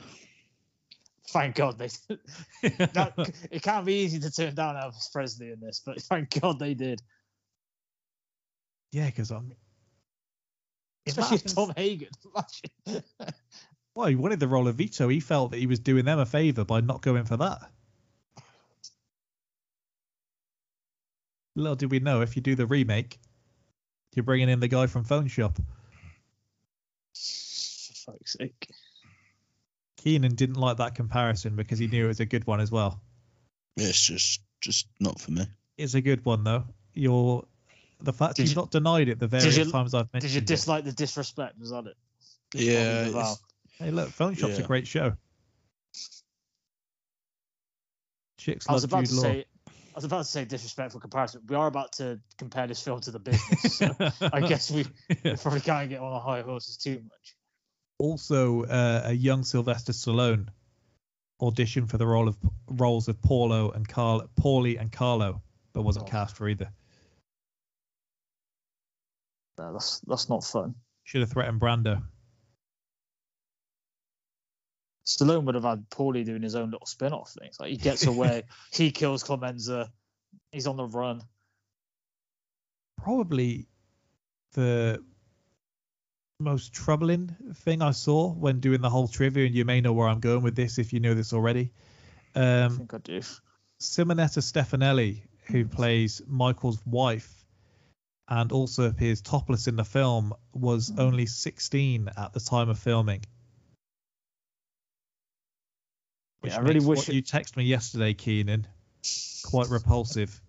Thank God they. that, it can't be easy to turn down Elvis Presley in this, but thank God they did. Yeah, because I'm. Especially Imagine- Tom Hagen. Imagine. Well, he wanted the role of Vito. He felt that he was doing them a favour by not going for that. Little did we know, if you do the remake, you're bringing in the guy from Phone Shop. For fuck's sake. Keenan didn't like that comparison because he knew it was a good one as well. It's just just not for me. It's a good one though. You're the fact Did you've you- not denied it the various you- times I've mentioned Did you it. dislike the disrespect? Was that it? Yeah, it's- Val. Hey, look, Phone Shop's a great show. Chicks I was love about Jude to Law. say. I was about to say disrespectful comparison. We are about to compare this film to the business. So I guess we, we probably can't get on the high horses too much. also uh, a young Sylvester Stallone auditioned for the role of roles of Paulo and Carl, Paulie and Carlo, but wasn't Oh. cast for either. No, that's that's not fun. Should have threatened Brando. Stallone would have had Paulie doing his own little spin-off things. Like he gets away, he kills Clemenza, he's on the run. Probably the most troubling thing I saw when doing the whole trivia, and you may know where I'm going with this if you know this already. I Um, think I do. Simonetta Stefanelli, who plays Michael's wife, and also appears topless in the film, was only 16 at the time of filming. Which Yeah, I really makes wish what it- you texted me yesterday, Keenan, quite repulsive.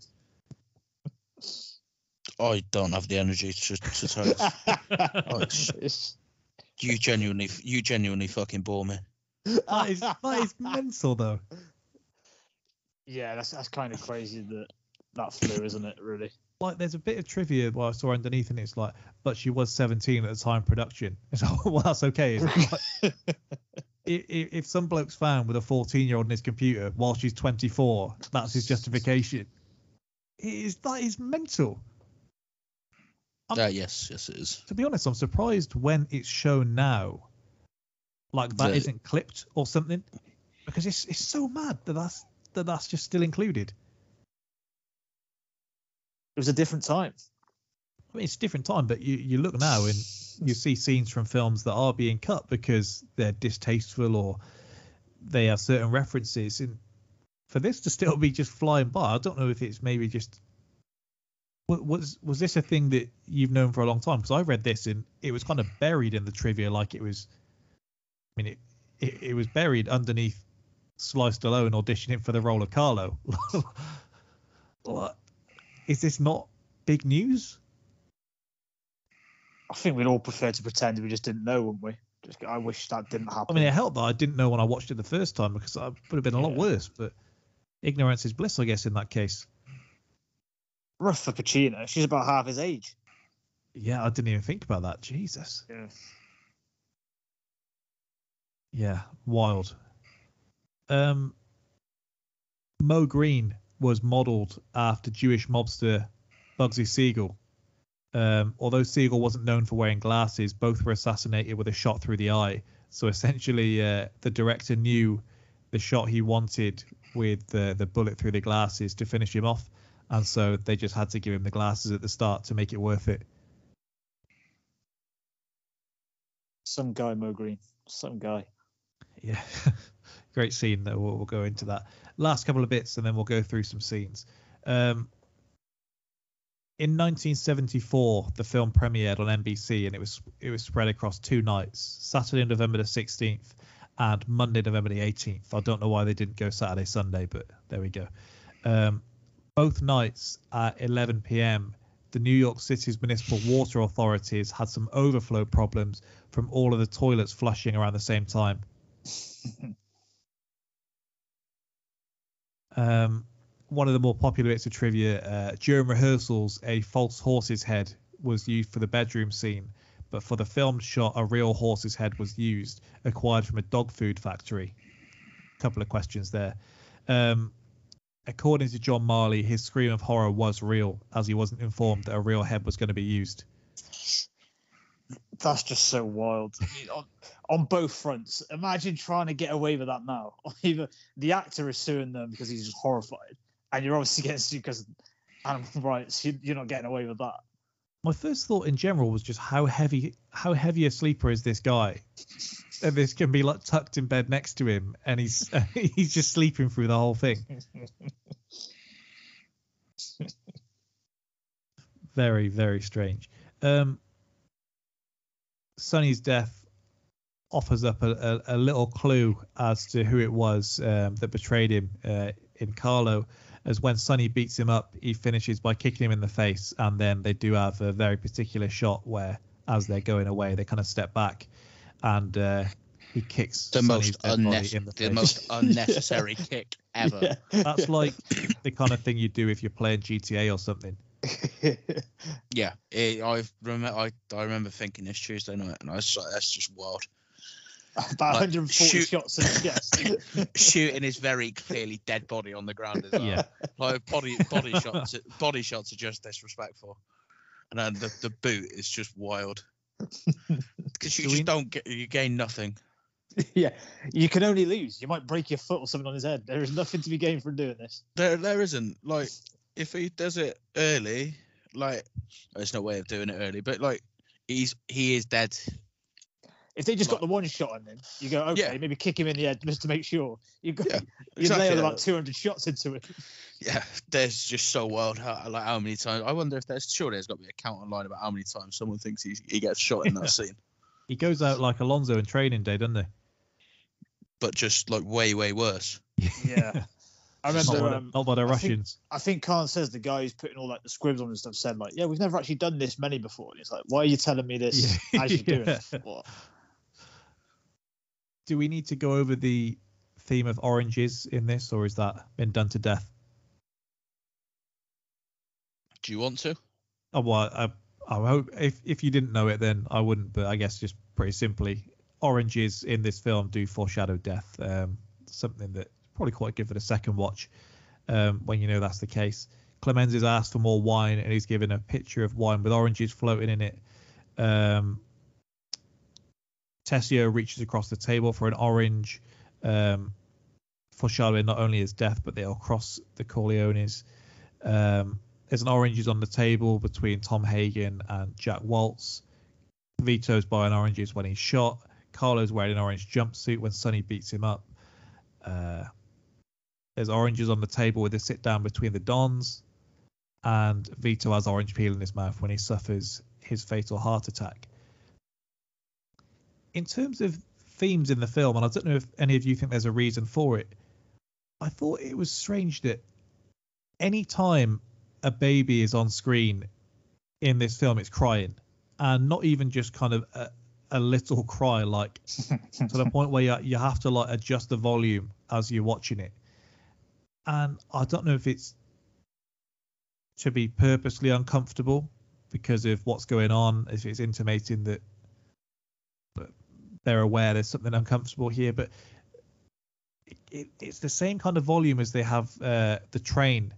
I don't have the energy to to tell you. Oh, it's- It's- You genuinely, you genuinely fucking bore me. That is that is mental though. yeah, that's that's kind of crazy that that flew, isn't it? Really. Like there's a bit of trivia what I saw underneath, and it's like, but she was 17 at the time production. It's like, well, that's okay. It's like, if, if some bloke's found with a 14 year old in his computer while she's 24, that's his justification. It is that is mental. I'm- Uh, yes, yes, it is. To be honest, I'm surprised when it's shown now, like that The- not clipped or something, because it's it's so mad that that's that that's just still included. It was a different time. I mean, it's a different time, but you, you look now and you see scenes from films that are being cut because they're distasteful or they have certain references. And for this to still be just flying by, I don't know if it's maybe just was was this a thing that you've known for a long time? Because I read this and it was kind of buried in the trivia, like it was. I mean, it it, it was buried underneath Sly Stallone auditioning for the role of Carlo. Is this not big news? I think we'd all prefer to pretend we just didn't know, wouldn't we? Just, I wish that didn't happen. I mean, it helped that I didn't know when I watched it the first time because I would have been a lot Yeah. worse. But ignorance is bliss, I guess, in that case. Rough for Pacino. She's about half his age. Yeah, I didn't even think about that. Jesus. Yeah. Yeah, wild. Um, Moe Greene was modelled after Jewish mobster Bugsy Siegel. Um, although Siegel wasn't known for wearing glasses, both were assassinated with a shot through the eye. So essentially, uh, the director knew the shot he wanted with the, the bullet through the glasses to finish him off, and so they just had to give him the glasses at the start to make it worth it. Some guy, Moe Greene. Some guy. Yeah, great scene. That we'll, we'll go into that last couple of bits, and then we'll go through some scenes. Um, in 1974, the film premiered on NBC, and it was it was spread across two nights: Saturday, November the 16th, and Monday, November the 18th. I don't know why they didn't go Saturday, Sunday, but there we go. Um, both nights at 11 p.m. The New York City's municipal water authorities had some overflow problems from all of the toilets flushing around the same time. Um, one of the more popular bits of trivia uh, during rehearsals, a false horse's head was used for the bedroom scene, but for the filmed shot, a real horse's head was used, acquired from a dog food factory. A couple of questions there. Um, according to John Marley, his scream of horror was real, as he wasn't informed that a real head was going to be used. That's just so wild. I mean, on, on both fronts. Imagine trying to get away with that now. Either the actor is suing them because he's just horrified, and you're obviously getting sued because animal rights. You, you're not getting away with that. My first thought in general was just how heavy, how heavy a sleeper is this guy? And this can be like tucked in bed next to him, and he's he's just sleeping through the whole thing. very very strange. Um, Sonny's death offers up a, a, a little clue as to who it was um, that betrayed him uh, in Carlo. As when Sonny beats him up, he finishes by kicking him in the face, and then they do have a very particular shot where, as they're going away, they kind of step back, and uh, he kicks The Sonny's most, dead body in the, the face. most unnecessary kick ever. That's like the kind of thing you do if you're playing GTA or something. Yeah, it, I remember. I, I remember thinking this Tuesday night, and I was like, "That's just wild." About Like, 140 shoot- shots in the chest. Shooting his very clearly dead body on the ground as well. Yeah. like body body shots. Body shots are just disrespectful, and then the, the boot is just wild because you Do just we- don't get you gain nothing. yeah, you can only lose. You might break your foot or something on his head. There is nothing to be gained from doing this. There there isn't like if he does it early, like there's no way of doing it early, but like he's he is dead. If they just got the one shot on him, you go, okay, Yeah. maybe kick him in the head just to make sure. You got Yeah, you exactly, nailed about 200 shots into it. Yeah, there's just so wild how like how many times. I wonder if there's sure there's got to be a count online about how many times someone thinks he, he gets shot in that scene, He goes out like Alonzo in training day, doesn't he? but just like way way worse. Yeah. I remember. by, Um, not by the I think- Russians. I think Caan says the guy who's putting all like the squibs on and stuff said like, yeah, we've never actually done this many before. And it's like, why are you telling me this Yeah. as you're doing it? What? Do we need to go over the theme of oranges in this, or is that been done to death? Do you want to? Oh, well, I, I hope if if you didn't know it, then I wouldn't. But I guess just pretty simply, oranges in this film do foreshadow death. Um, something that probably quite good for the second watch um, when you know that's the case. Clemenza is asked for more wine, and he's given a picture of wine with oranges floating in it. Um, Tessio reaches across the table for an orange, um, foreshadowing not only his death, but they'll cross the Corleones. Um, there's an orange is on the table between Tom Hagen and Jack Woltz. Vito's buying oranges when he's shot. Carlo's wearing an orange jumpsuit when Sonny beats him up. Uh, there's oranges on the table with a sit down between the Dons. And Vito has orange peel in his mouth when he suffers his fatal heart attack. In terms of themes in the film, and I don't know if any of you think there's a reason for it, I thought it was strange that any time a baby is on screen in this film, it's crying, and not even just kind of a, a little cry, like to the point where you, you have to like adjust the volume as you're watching it. And I don't know if it's to be purposely uncomfortable because of what's going on, if it's intimating that that they're aware there's something uncomfortable here, but it, it, it's the same kind of volume as they have uh, the train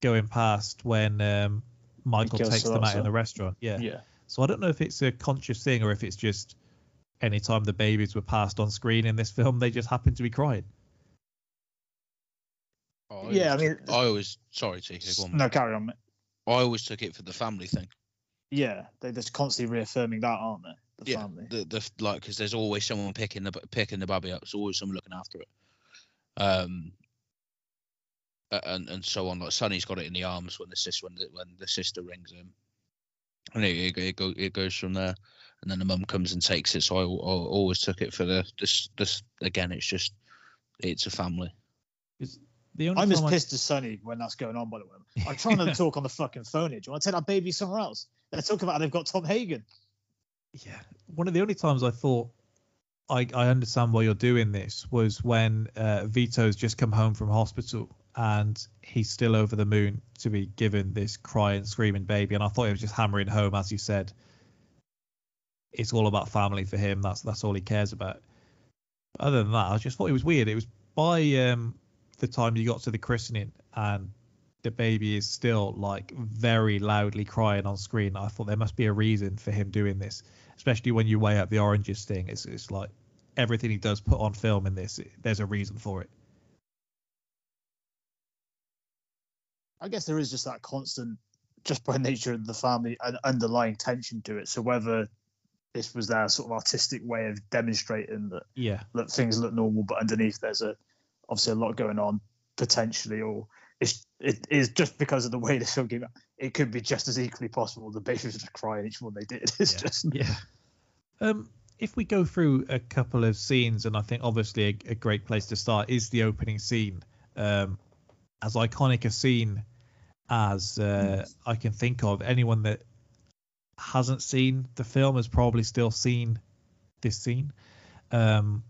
going past when um, Michael Miguel takes them out in the restaurant. Yeah. Yeah. So I don't know if it's a conscious thing or if it's just anytime the babies were passed on screen in this film, they just happened to be crying. Oh, Yeah, I mean- I always sorry, TK. Go on. No, carry on. mate. I always took it for the family thing. Yeah, they're just constantly reaffirming that, aren't they? The yeah, family. the the like because there's always someone picking the picking the baby up. There's always someone looking after it. Um. And and so on. Like Sonny's got it in the arms when the sister when the when the sister rings him, and it it, it, go, it goes from there. And then the mum comes and takes it. So I, I always took it for the this this again. It's just it's a family. The only I'm as time I- pissed as Sonny when that's going on, by the way. I'm trying to talk on the fucking phone here. Do you want to take that baby somewhere else? They're talking about how they've got Tom Hagen. Yeah, one of the only times I thought I, I understand why you're doing this was when uh, Vito's just come home from hospital and he's still over the moon to be given this crying, screaming baby. And I thought he was just hammering home, as you said. It's all about family for him. That's that's all he cares about. But other than that, I just thought it was weird. It was by um, the time you got to the christening and the baby is still like very loudly crying on screen. I thought there must be a reason for him doing this, especially when you weigh up the oranges thing. It's it's like everything he does put on film in this. There's a reason for it. I guess there is just that constant, just by nature of the family, an underlying tension to it. So whether this was their sort of artistic way of demonstrating that Yeah, that things look normal, but underneath there's a obviously a lot going on potentially, or it's it is just because of the way the film came out. It could be just as equally possible the was just crying each one they did. It's Yeah. just yeah. Um, if we go through a couple of scenes, and I think obviously a, a great place to start is the opening scene. Um, as iconic a scene as uh, I can think of, anyone that hasn't seen the film has probably still seen this scene. Um,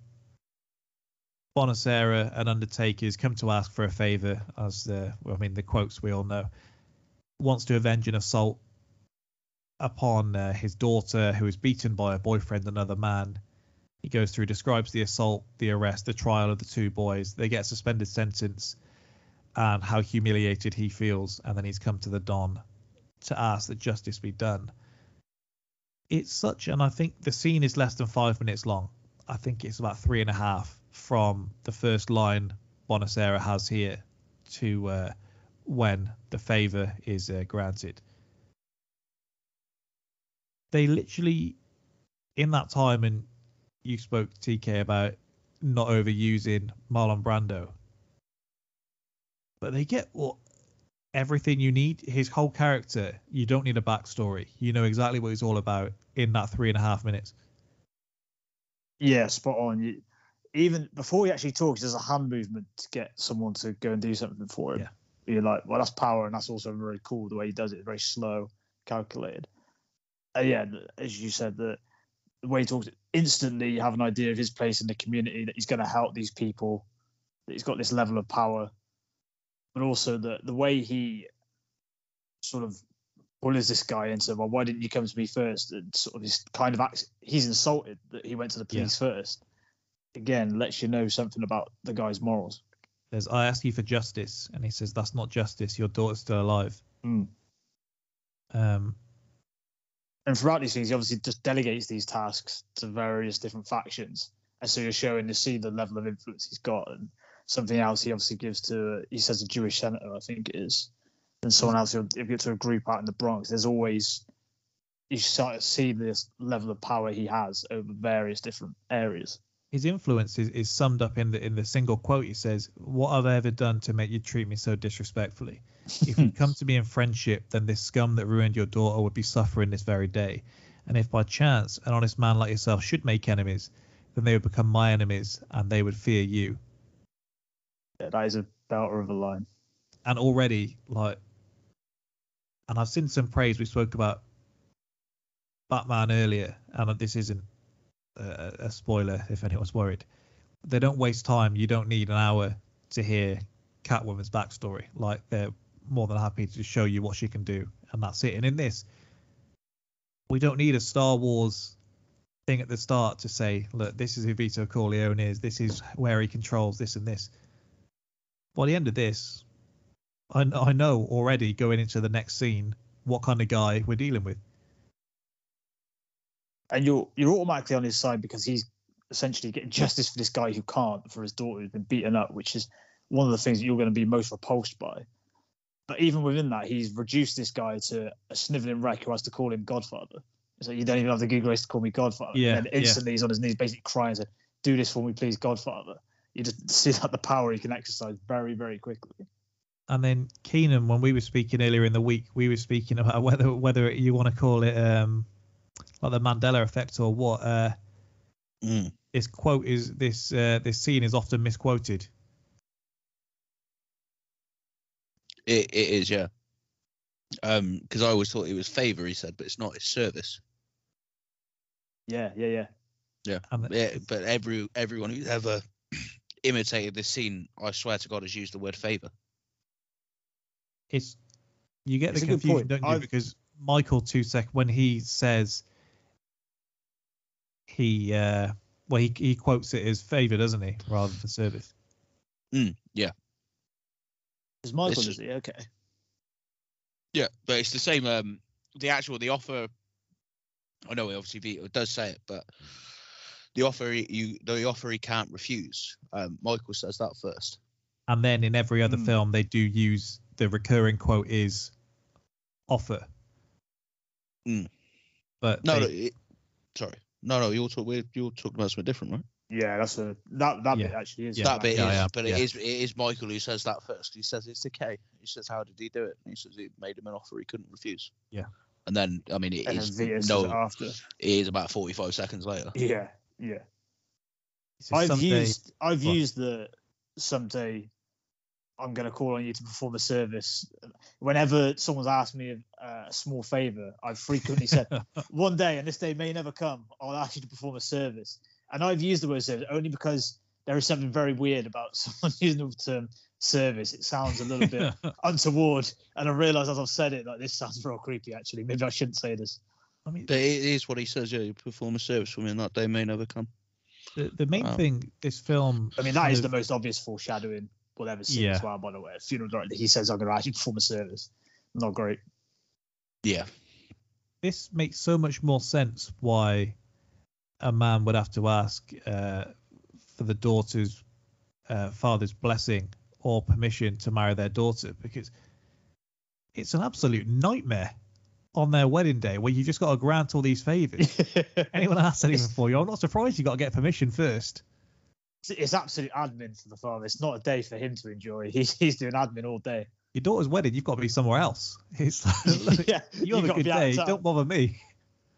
Bonasera and Undertakers come to ask for a favor, as the I mean the quotes we all know. Wants to avenge an assault upon uh, his daughter, who is beaten by a boyfriend, another man. He goes through, describes the assault, the arrest, the trial of the two boys. They get suspended sentence, and how humiliated he feels. And then he's come to the Don to ask that justice be done. It's such, and I think the scene is less than five minutes long. I think it's about three and a half from the first line Bonasera has here to uh, when the favor is uh, granted they literally in that time and you spoke TK about not overusing Marlon Brando, but they get what everything you need. His whole character, you don't need a backstory. You know exactly what he's all about in that three and a half minutes. Yeah, spot on. You, even before he actually talks, there's a hand movement to get someone to go and do something for him. Yeah. You're like, well, that's power, and that's also very cool the way he does it. Very slow, calculated. Uh, yeah, as you said, the, the way he talks, instantly you have an idea of his place in the community that he's going to help these people. That he's got this level of power, but also the the way he sort of bullies this guy into, well, why didn't you come to me first? And sort of this kind of acts, he's insulted that he went to the police first. Again, lets you know something about the guy's morals. There's, I ask you for justice, and he says, "That's not justice. Your daughter's still alive." Mm. Um, And throughout these things, he obviously just delegates these tasks to various different factions. And so you're showing to see the level of influence he's got. And something else he obviously gives to, he says a Jewish senator, I think it is. And someone else, he'll he'll give to a group out in the Bronx. There's always, you start to see this level of power he has over various different areas. His influence is, is summed up in the in the single quote. He says, "What have I ever done to make you treat me so disrespectfully? If you come to me in friendship, then this scum that ruined your daughter would be suffering this very day. And if by chance an honest man like yourself should make enemies, then they would become my enemies, and they would fear you." Yeah, that is a belter of a line. And already, like, and I've seen some praise. We spoke about Batman earlier, and this isn't a, a spoiler if anyone's worried. They don't waste time. You don't need an hour to hear Catwoman's backstory. Like they're more than happy to show you what she can do, and that's it. And in this, we don't need a Star Wars thing at the start to say, look, this is who Vito Corleone is. This is where he controls this and this. By the end of this, I, I know already going into the next scene what kind of guy we're dealing with. And you're you're automatically on his side because he's essentially getting justice for this guy who can't for his daughter who's been beaten up, which is one of the things that you're going to be most repulsed by. But even within that, he's reduced this guy to a sniveling wreck who has to call him Godfather. So you don't even have the good grace to call me Godfather. Yeah, And instantly he's on his knees, basically crying, saying, "Do this for me, please, Godfather." You just see that the power he can exercise very, very quickly. And then Keenan, when we were speaking earlier in the week, we were speaking about whether whether you want to call it um like the Mandela effect or what. Uh, Mm. this quote is this uh, this scene is often misquoted. It, it is, yeah. Um, because I always thought it was favor, he said, but it's not. It's service. Yeah, yeah, yeah. And Yeah, but every everyone who's ever imitated this scene, I swear to God, has used the word favor. it's you get It's the confusion, don't you? I've- Because Michael Tusek, when he says he uh well he he quotes it as favor, doesn't he, rather than service. Mm, yeah, Is Michael, It's is he? Okay. yeah, but it's the same. Um, the actual the offer. I know, obviously, Vito does say it, but the offer he, you the offer he can't refuse. Um, Michael says that first. And then in every other Hmm. film, they do use the recurring quote is offer. Mm. But No, they- no it, sorry, no, no, you're talking you're talking about something different, right? Yeah, that's a that that bit actually is. Yeah. that bit yeah, is, yeah, but yeah. it is it is Michael who says that first. He says it's okay. He says how did he do it? And he says he made him an offer he couldn't refuse. Yeah. And then I mean it And is Vito no, it after. it is about forty five seconds later. Yeah, yeah. he says I've someday- used I've Go used the someday I'm going to call on you to perform a service. Whenever someone's asked me uh, a small favor, I've frequently said one day, and this day may never come, I'll ask you to perform a service. And I've used the word service only because there is something very weird about someone using the term service. It sounds a little bit untoward, and I realise as I've said it, like this sounds real creepy. Actually, maybe I shouldn't say this. I mean, But it is what he says. Yeah, you perform a service for me, and that day may never come. the, the main Wow. thing this film. I mean, that is of- the most obvious foreshadowing we'll ever see Yeah. as well. By the way, funeral director, he says I'm going to actually perform a service. Not great. Yeah, this makes so much more sense why a man would have to ask uh, for the daughter's uh, father's blessing or permission to marry their daughter because it's an absolute nightmare on their wedding day where you just got to grant all these favors. Anyone asks anything for you, I'm not surprised you got to get permission first. It's, absolute admin for the father. It's not a day for him to enjoy. He's he's doing admin all day. Your daughter's wedding, you've got to be somewhere else. It's like, yeah, you have a good be out of day, don't bother me.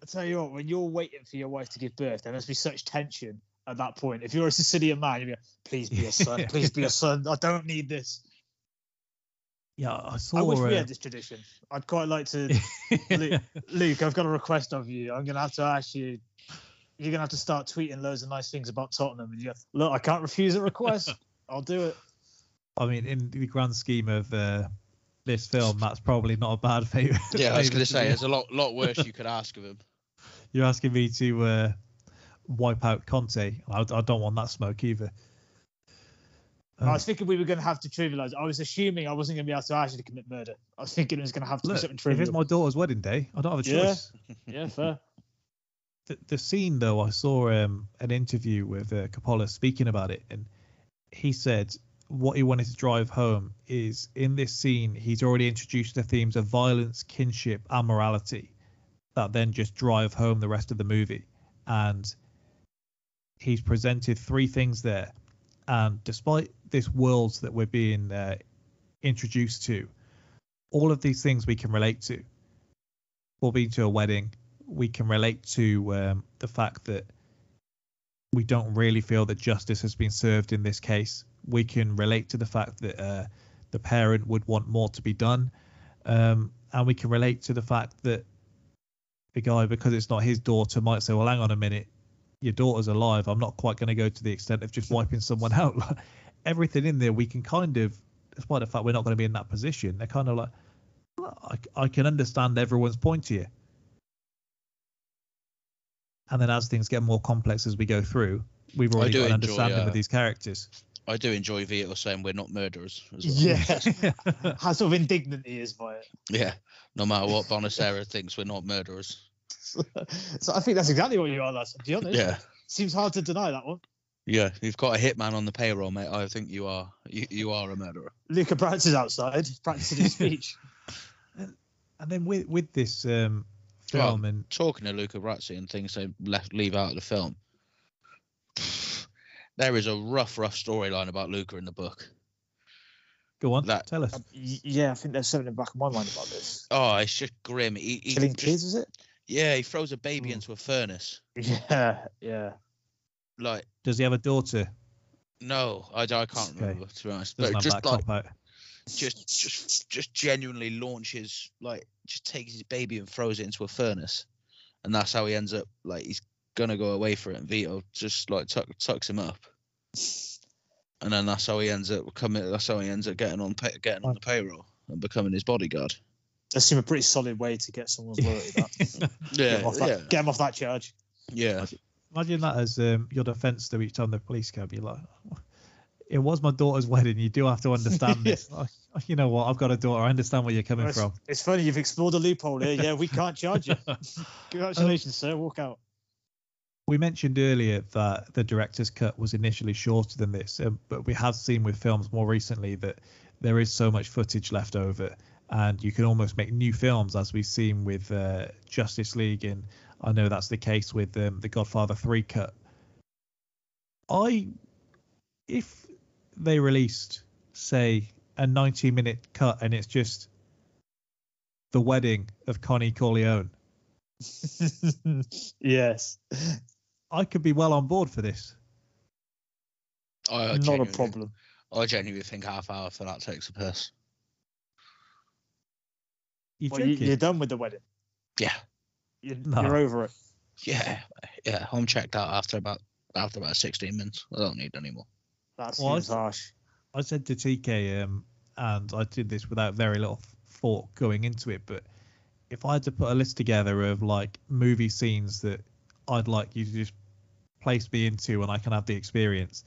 I tell you what, when you're waiting for your wife to give birth, there must be such tension at that point. If you're a Sicilian man, you'd be like, please be a son, please be a son. I don't need this. Yeah, I saw. I wish we uh, had this tradition. I'd quite like to. Luke, Luke, I've got a request of you. I'm gonna have to ask you. You're gonna have to start tweeting loads of nice things about Tottenham. And you go, look, I can't refuse a request. I'll do it. I mean, in the grand scheme of uh, this film, that's probably not a bad favor. Yeah, I was going to say, do. there's a lot lot worse you could ask of him. You're asking me to uh, wipe out Conte. I, I don't want that smoke either. I was thinking we were gonna have to trivialize. I was assuming I wasn't gonna be able to actually commit murder. I was thinking it was gonna have to look, be something if it's my daughter's wedding day, I don't have a Yeah. choice. Yeah, fair. The, scene though i saw um, an interview with uh, speaking about it and he said what he wanted to drive home is in this scene he's already introduced the themes of violence kinship and morality that then just drive home the rest of the movie. And he's presented three things there. And despite this world that we're being uh, introduced to all of these things we can relate to. We'll be to a wedding we can relate to um, the fact that we don't really feel that justice has been served in this case. We can relate to the fact that uh, the parent would want more to be done, um, and we can relate to the fact that the guy, because it's not his daughter, might say, "Well, hang on a minute, your daughter's alive. I'm not quite going to go to the extent of just wiping someone out." Everything in there, we can kind of, despite the fact we're not going to be in that position, they're kind of like, "Well, I, I can understand everyone's point here and then as things get more complex as we go through, we've already do got an enjoy, understanding uh, of these characters. I do enjoy Vito saying we're not murderers. As well. Yeah. How sort of indignant he is by it. Yeah. No matter what Bonasera thinks, we're not murderers. so I think that's exactly what you are, lads. To be honest, Yeah. seems hard to deny that one. Yeah. You've got a hitman on the payroll, mate. I think you are you, you are a murderer. Luca practices outside, practicing his speech. And then with with this um, Well, and Talking to Luca Brasi and things they left leave out of the film. There is a rough, rough storyline about Luca in the book. go on, that- tell us. Y- yeah, I think there's something in the back of my mind about this. Oh, it's just grim. He, he Killing just- kids, is it? Yeah, he throws a baby Mm. into a furnace. Yeah, yeah. Like, Does he have a daughter? no, I, I can't Okay. remember to be honest. Doesn't But just that like, out. Just, just, just genuinely launches, like, just takes his baby and throws it into a furnace, and that's how he ends up. Like, he's gonna go away for it, and Vito just like tuck, tucks him up, and then that's how he ends up coming. That's how he ends up getting on, pay, getting on the payroll and becoming his bodyguard. Does seem a pretty solid way to get someone's loyalty. That. get, Yeah, him off that yeah, get him off that charge. yeah. Imagine that as um, your defence to each time the police come. You're like, it was my daughter's wedding. You do have to understand this. Like, you know what? I've got a daughter. I understand where you're coming It's, from. it's funny you've explored a loophole here. Yeah, we can't charge you. Congratulations, sir. Walk out. We mentioned earlier that the director's cut was initially shorter than this, um, but we have seen with films more recently that there is so much footage left over, and you can almost make new films, as we've seen with uh, Justice League, and I know that's the case with um, the Godfather 3 cut. I, if they released, say, a 90 minute cut and it's just the wedding of Connie Corleone, yes, I could be well on board for this. I not a problem. I genuinely think half hour for that takes a piss. You well, you, you're done with the wedding. Yeah, You're, No. you're over it. yeah, yeah. I'm checked out after about after about 16 minutes. I don't need any more. That Well, I seems harsh. I said to TK, um, and I did this without very little thought going into it, but if I had to put a list together of like movie scenes that I'd like you to just place me into and I can have the experience,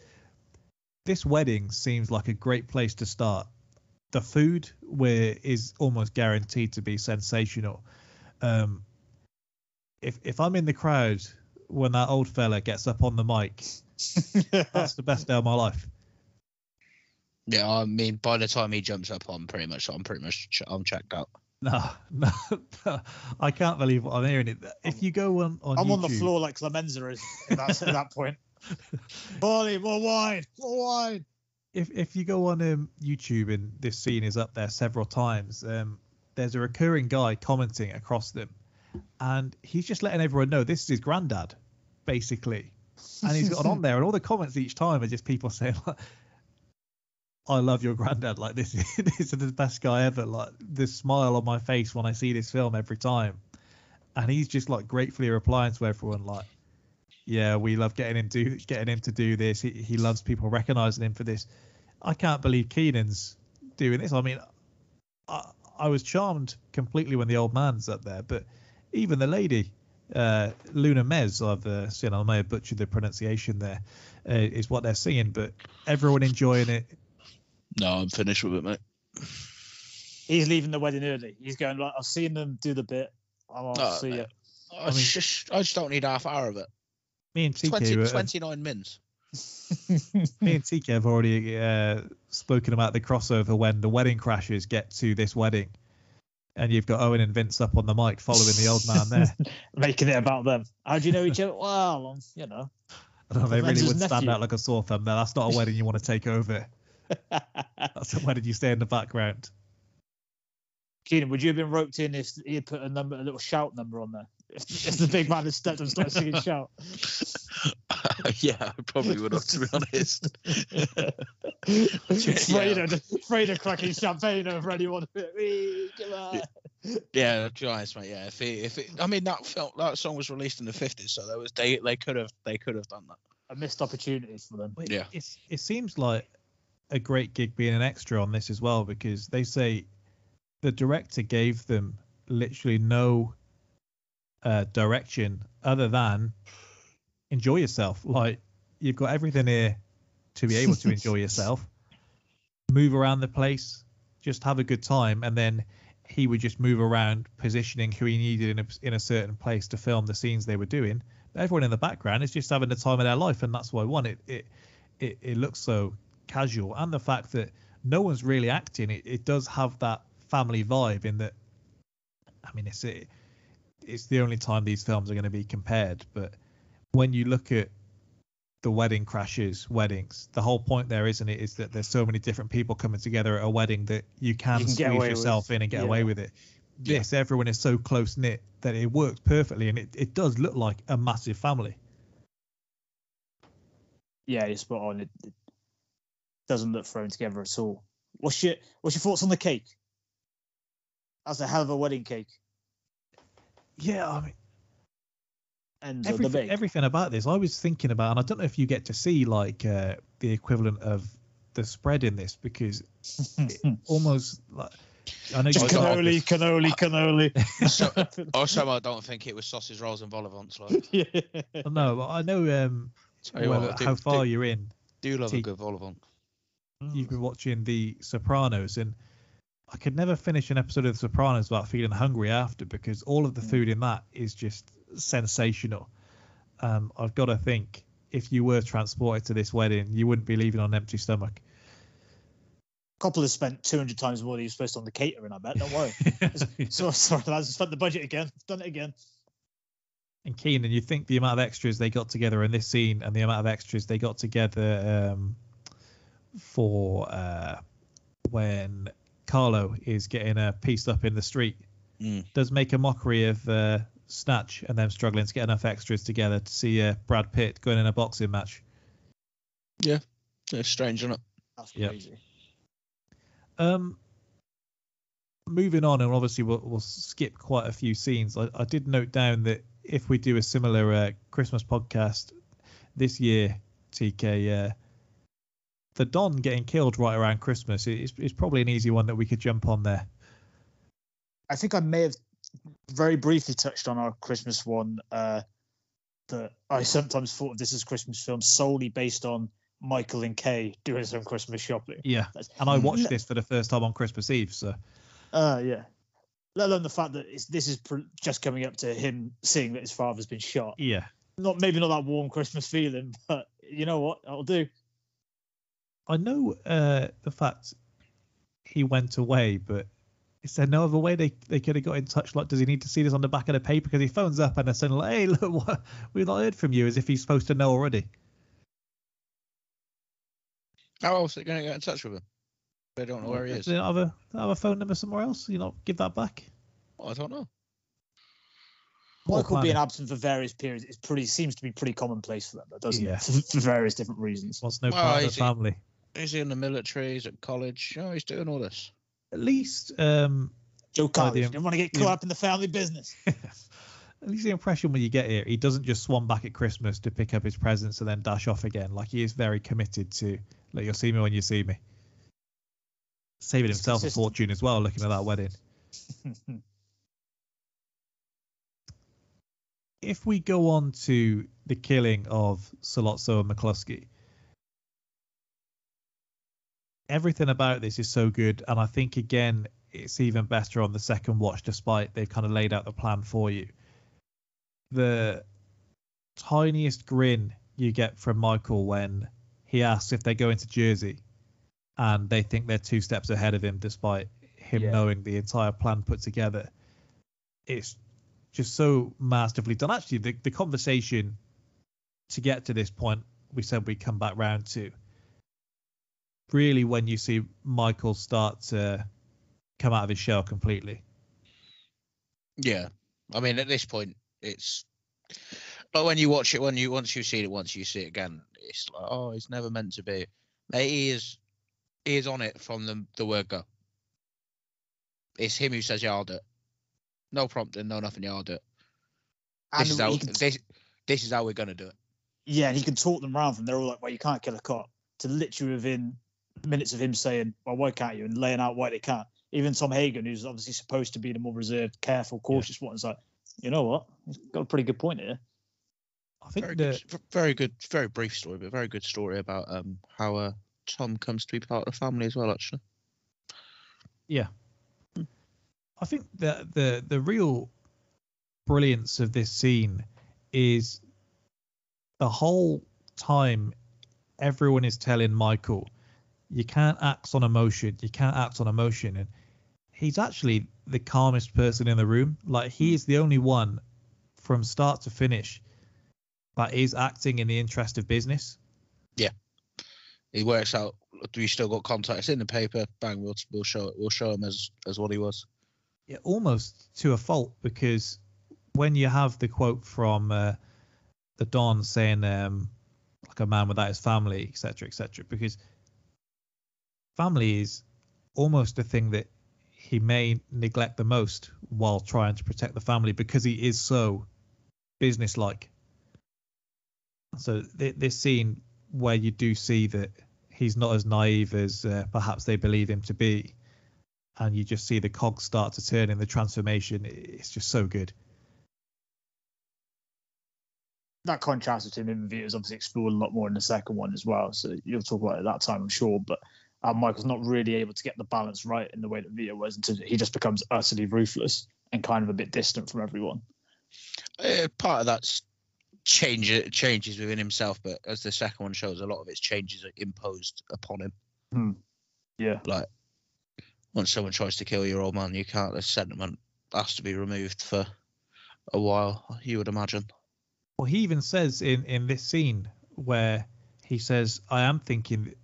this wedding seems like a great place to start. The food where is almost guaranteed to be sensational. Um, if if I'm in the crowd when that old fella gets up on the mic, that's the best day of my life. Yeah, I mean, by the time he jumps up, I'm pretty much, I'm pretty much, ch- I'm checked out. No, no, I can't believe what I'm hearing. It. If you go on on I'm YouTube, on the floor like Clemenza is at that, at that point. Barley, more wine, more wine. if if you go on um, YouTube and this scene is up there several times, um, there's a recurring guy commenting across them, and he's just letting everyone know this is his granddad, basically, and he's got on there, and all the comments each time are just people saying. Like, I love your granddad. Like this, this is the best guy ever. Like the smile on my face when I see this film every time, and he's just like gratefully replying to everyone like, "Yeah, we love getting him do getting him to do this. He he loves people recognizing him for this." I can't believe Keenan's doing this. I mean, I, I was charmed completely when the old man's up there, but even the lady, uh, Luna Mez, I've uh, seen, I may have butchered the pronunciation there, uh, is what they're singing, but everyone enjoying it. No, I'm finished with it, mate. He's leaving the wedding early. He's going like, I've seen them do the bit. I'll Oh, see you. I, mean- just, I just don't need half hour of it. Me and TK, 20, were- 29 mins. me and TK have already uh, spoken about the crossover when the wedding crashes get to this wedding, and you've got Owen and Vince up on the mic following the old man there. Making it about them. How do you know each other? Well, um, you know. I don't know, they really would stand nephew. out like a sore thumb there. That's not a wedding you want to take over. That's a wedding you stay in the background. Keenan, would you have been roped in if he had put a number, a little shout number on there? If, if the big man had stepped and started singing shout. yeah, I probably would have, to be honest. Fredo, Fredo cracking champagne over anyone. Wee, come on. Yeah, to be honest, mate. Yeah, if it, if it, I mean that felt that song was released in the 50s, so there was they they could have they could have done that. A missed opportunity for them. Well, Yeah. It's, it seems like a great gig being an extra on this as well because they say the director gave them literally no uh, direction other than enjoy yourself. Like you've got everything here to be able to enjoy yourself. Move around the place, just have a good time, and then he would just move around, positioning who he needed in a, in a certain place to film the scenes they were doing. But everyone in the background is just having the time of their life, and that's why I want it. It it, it looks so casual, and the fact that no one's really acting, it, it does have that family vibe. In that, I mean, it's it, it's the only time these films are going to be compared. But when you look at the wedding crashes, weddings, the whole point there, isn't it, is that there's so many different people coming together at a wedding that you can, You can squeeze away with- yourself in and get yeah. away with it. Yeah. This, everyone is so close knit that it works perfectly, and it, it does look like a massive family. Yeah, you're spot on. It, it doesn't look thrown together at all. What's your What's your thoughts on the cake? That's a hell of a wedding cake. Yeah, I mean, And everything, everything about this, I was thinking about, and I don't know if you get to see like uh, the equivalent of the spread in this because almost like I know Just you got cannoli, cannoli, cannoli. So- Also, I don't think it was sausage rolls and vol au vents. Like, yeah. no, but I know um, well, what, I do- how far do, you're in. do love a good vol au vent. You've been watching The Sopranos, and I could never finish an episode of The Sopranos without feeling hungry after because all of the Mm. food in that is just sensational. Um, I've got to think if you were transported to this wedding, you wouldn't be leaving on an empty stomach. Couple has spent 200 times more than you're supposed to on the catering, I bet. Don't worry. so, sorry, lads. Spent the budget again. Done it again. and Keenan, you think the amount of extras they got together in this scene and the amount of extras they got together um, for uh, when Carlo is getting uh, pieced up in the street Mm. does make a mockery of uh, Snatch and them struggling to get enough extras together to see uh, Brad Pitt going in a boxing match. Yeah. It's strange, isn't it? That's Yep. crazy. Um, moving on, and obviously we'll, we'll skip quite a few scenes. I, I did note down that if we do a similar uh, Christmas podcast this year, TK, uh, the Don getting killed right around Christmas is, is probably an easy one that we could jump on there. I think I may have very briefly touched on our Christmas one. Uh, that I sometimes thought of this as Christmas film solely based on Michael and Kay doing some Christmas shopping. Yeah, That's- and I watched No. this for the first time on Christmas Eve, so Uh, yeah. Let alone the fact that it's, this is pr- just coming up to him seeing that his father's been shot. yeah. Not maybe not that warm Christmas feeling, but you know what? I'll do. I know uh, the fact he went away, but Is there no other way they, they could have got in touch? Like, does he need to see this on the back of the paper? Because he phones up and they're saying, like, hey, look, what, we've not heard from you, as if he's supposed to know already. How else are they going to get in touch with him? They don't know where he is. Do they not have a, have a phone number somewhere else? You not give that back? Well, I don't know. Poor Michael being planning. absent for various periods is pretty seems to be pretty commonplace for them, though, doesn't Yeah. it? For various different reasons. Wants no Well, part of the is he- He's in the military. He's at college. Oh, he's doing all this. At least, um, Joe Carly the- didn't want to get yeah. caught up in the family business. at least the impression when you get here, he doesn't just swan back at Christmas to pick up his presents and then dash off again. Like he is very committed to, like you'll see me when you see me. Saving It's himself a fortune as well, looking at that wedding. if we go on to the killing of Sollozzo and McCluskey, everything about this is so good, and I think again it's even better on the second watch, despite they've kind of laid out the plan for you. The tiniest grin you get from Michael when he asks if they go into Jersey, and they think they're two steps ahead of him, despite him Yeah. knowing the entire plan put together. It's just so masterfully done. Actually, the, the conversation to get to this point, we said we'd come back round to. Really, when you see Michael start to come out of his shell completely. Yeah, I mean, at this point, it's like when you watch it, when you once you've seen it once, you see it again. It's like, oh, it's never meant to be. Mate, he is, he is on it from the the word go. It's him who says, "Yeah, I'll do it." No prompting, no nothing. Yeah, I'll do it. And This is how can, this, this is how we're gonna do it. yeah, and he can talk them around from. They're all like, "Well, you can't kill a cop." To literally within minutes of him saying, "Well, why can't you?" and laying out why they can't. Even Tom Hagen, who's obviously supposed to be the more reserved, careful, cautious one, is like, "You know what? He's got a pretty good point here." I think Very the good, very good, very brief story, but very good story about um how uh, Tom comes to be part of the family as well. Actually, Yeah. I think that the the real brilliance of this scene is the whole time everyone is telling Michael you can't act on emotion, you can't act on emotion and he's actually the calmest person in the room. Like he is the only one from start to finish that is acting in the interest of business. Yeah. He works out. Do we still got contacts in the paper. Bang, we'll we'll show it. We'll show him as as what he was. yeah, almost to a fault because when you have the quote from uh, the Don saying um, like a man without his family, etc., etc., because family is almost the thing that he may neglect the most while trying to protect the family because he is so businesslike. So th- this scene where you do see that he's not as naive as uh, perhaps they believe him to be, and you just see the cogs start to turn in the transformation. It's just so good. that contrast between him and Vito is obviously explored a lot more in the second one as well. So you'll talk about it at that time, I'm sure. But uh, Michael's not really able to get the balance right in the way that Vito was. Until he just becomes utterly ruthless and kind of a bit distant from everyone. Uh, part of that's change changes within himself, but as the second one shows, a lot of its changes are imposed upon him. Yeah. Like once someone tries to kill your old man, you can't. The sentiment has to be removed for a while. You would imagine. Well, he even says in in this scene where he says, "I am thinking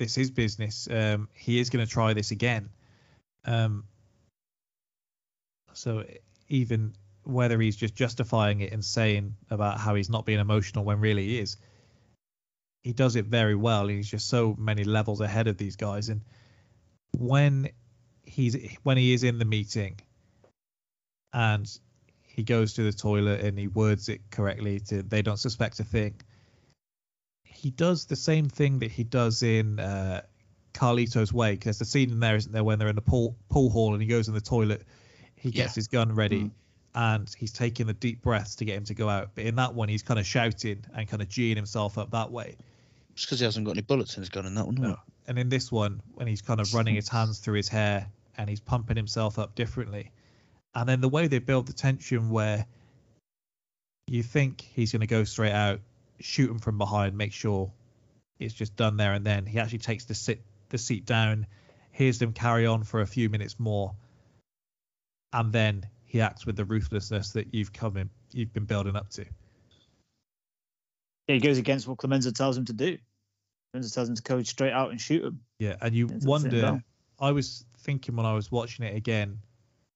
this is business. Um, he is going to try this again." Um, so even whether he's just justifying it and saying about how he's not being emotional when really he is, he does it very well. He's just so many levels ahead of these guys. And when he's when he is in the meeting and he goes to the toilet and he words it correctly to they don't suspect a thing. He does the same thing that he does in uh, Carlito's Way because the scene in there isn't there when they're in the pool pool hall and he goes in the toilet. He gets Yeah. his gun ready Mm. and he's taking the deep breaths to get him to go out. But in that one, he's kind of shouting and kind of geeing himself up that way. It's because he hasn't got any bullets in his gun in that one. No. And in this one, when he's kind of running his hands through his hair and he's pumping himself up differently. And then the way they build the tension where you think he's going to go straight out, shoot him from behind, make sure it's just done there and then. He actually takes the sit the seat down, hears them carry on for a few minutes more, and then he acts with the ruthlessness that you've come in, you've been building up to. Yeah, he goes against what Clemenza tells him to do. Clemenza tells him to go straight out and shoot him. Yeah, and you wonder. I was thinking when I was watching it again,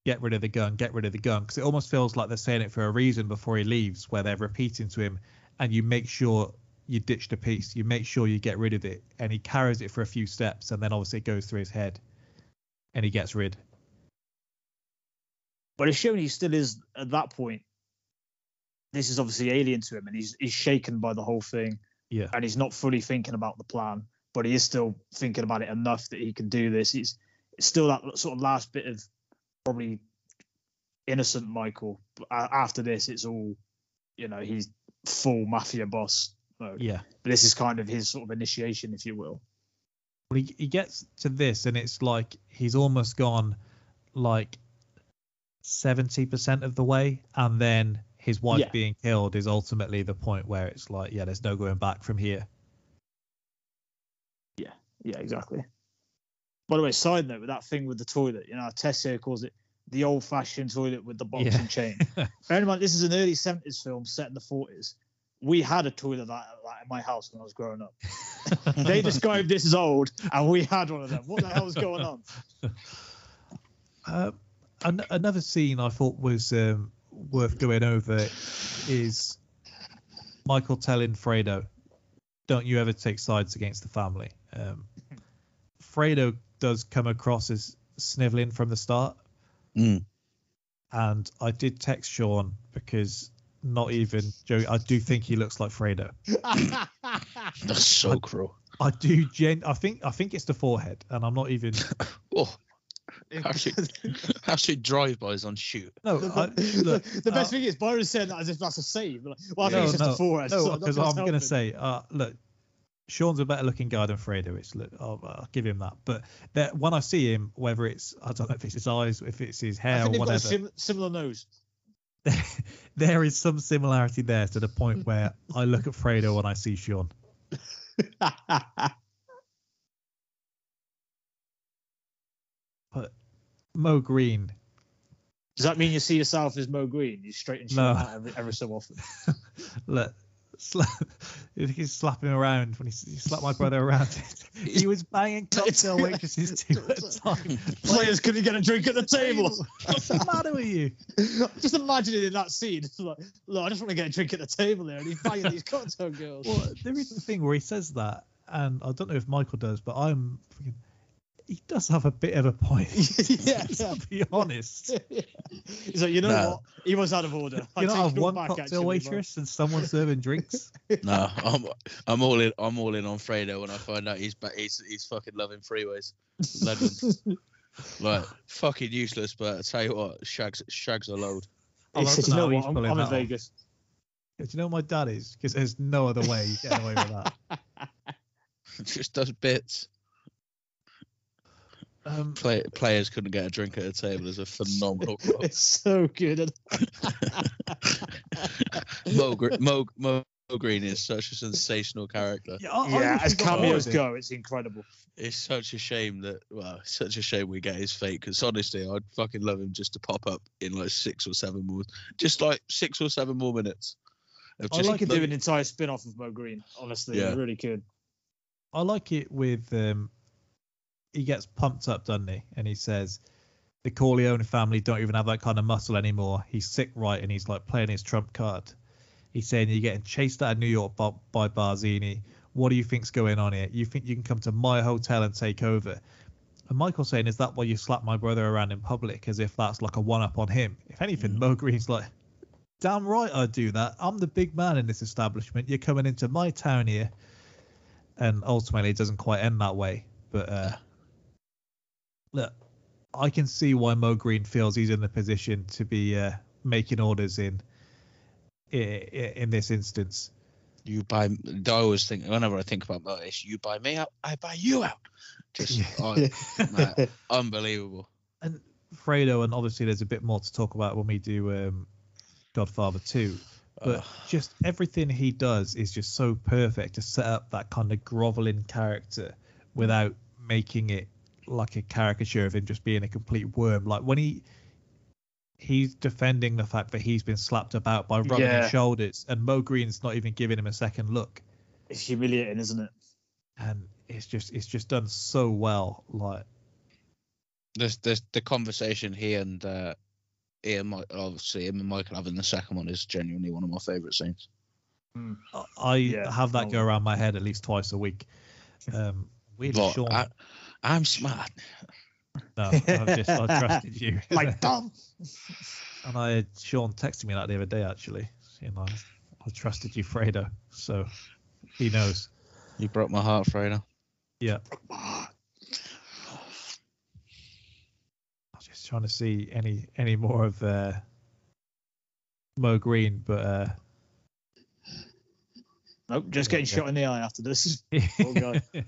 get rid of the gun, get rid of the gun, because it almost feels like they're saying it for a reason before he leaves, where they're repeating to him, and you make sure you ditch the piece, you make sure you get rid of it, and he carries it for a few steps, and then obviously it goes through his head, and he gets rid. But it's shown he still is at that point. This is obviously alien to him, and he's he's shaken by the whole thing, Yeah, and he's not fully thinking about the plan, but he is still thinking about it enough that he can do this. He's it's still that sort of last bit of probably innocent Michael. But after this, it's all, you know, he's full mafia boss mode. yeah. But this is kind of his sort of initiation, if you will. Well, he, he gets to this, and it's like he's almost gone like 70% of the way, and then his wife Yeah. being killed is ultimately the point where it's like, yeah, there's no going back from here. Yeah, yeah, exactly. By the way, side note with that thing with the toilet, you know, Tessio calls it the old fashioned toilet with the box Yeah. and chain. Bear in mind, this is an early 70s film set in the 40s. We had a toilet like, like in my house when I was growing up. They described this as old, and we had one of them. What the hell was going on? Uh, an- another scene I thought was um, worth going over is Michael telling Fredo, "Don't you ever take sides against the family." Um, Fredo does come across as sniveling from the start, Mm. and I did text Sean because not even Joe. I do think he looks like Fredo. That's so cruel. I do. Gen- I think. I think it's the forehead, and I'm not even. Oh, actually, actually drive-bys on shoot. No, I, look, the best uh, thing is Byron said that as if that's a save. Like, well, I No, think it's just no, a forehead. No, because what's I'm going to say, uh, look, Sean's a better looking guy than Fredo. Look, I'll, I'll give him that. But that when I see him, whether it's I don't know if it's his eyes, if it's his I hair think or they've got a whatever, sim- similar nose. there is some similarity there to the point where I look at Fredo when I see Sean. But Moe Greene, Does that mean you see yourself as Moe Greene? You straighten shit No. out every, every so often. look, slap, he's slapping around when he, he slapped my brother around. he was banging cocktail waitresses two at a time. Players couldn't get a drink at the table. What's the matter with you? just imagine it in that scene. It's like, look, I just want to get a drink at the table there, and he's banging these cocktail girls. Well, there is a thing where he says that, and I don't know if Michael does, but I'm. Freaking, he does have a bit of a point. yeah, Let's yeah. be honest. He's like, you know No. what? He was out of order. I You not take have it one back, cocktail actually, waitress and someone serving drinks. No, I'm I'm all in. I'm all in on Fredo when I find out he's back. He's he's fucking loving freeways. Legend. like fucking useless, but I tell you what, shags shags a load. He I said, don't you know know how what? he's I'm, I'm in that off. Vegas. Do you know what my dad is? Because there's no other way you get away with that. Just does bits. Um, Play, players couldn't get a drink at a table is a phenomenal quote. It's so good. Moe, Gre- Moe, Moe Greene is such a sensational character. yeah, I- I yeah, wish as we got more cameos of it. go, it's incredible. It's such a shame that well, such a shame we get his fate. Because honestly, I'd fucking love him just to pop up in like six or seven more, just like six or seven more minutes. Of I just I could look- do an entire spin off of Moe Greene, honestly. Yeah. I really could. I like it with um, he gets pumped up, doesn't he? And he says the Corleone family don't even have that kind of muscle anymore. He's sick, right? And he's like playing his trump card. He's saying you're getting chased out of New York by, by Barzini. What do you think's going on here? You think you can come to my hotel and take over? And Michael's saying, is that why you slap my brother around in public as if that's like a one up on him? If anything, Moe Greene's like, damn right I'd do that. I'm the big man in this establishment. You're coming into my town here. And ultimately, it doesn't quite end that way. But uh, look, I can see why Moe Greene feels he's in the position to be uh, making orders in, i- i- in this instance. You buy. I always think whenever I think about Motis, you buy me out, I buy you out. Just oh, man, unbelievable. and Fredo, and obviously there's a bit more to talk about when we do um, Godfather 2. But Ugh. just everything he does is just so perfect to set up that kind of groveling character without making it like a caricature of him just being a complete worm. Like when he he's defending the fact that he's been slapped about by rubbing Yeah. his shoulders, and Moe Greene's not even giving him a second look, It's humiliating, isn't it? and it's just it's just done so well. Like There's, there's the conversation he and uh, Ian, Mi- obviously him and Michael having the second one is genuinely one of my favourite scenes. I- I Yeah, have that go around my head at least twice a week. Um, weirdly, Look, Sean, I, I'm smart. no, I just I trusted you. Like dumb. And I had Sean texting me that the other day actually. You know, I trusted you, Fredo. So he knows. You broke my heart, Fredo. Yeah. I was just trying to see any any more of uh, Moe Greene, but uh, Nope, just getting shot in the eye after this. Poor guy.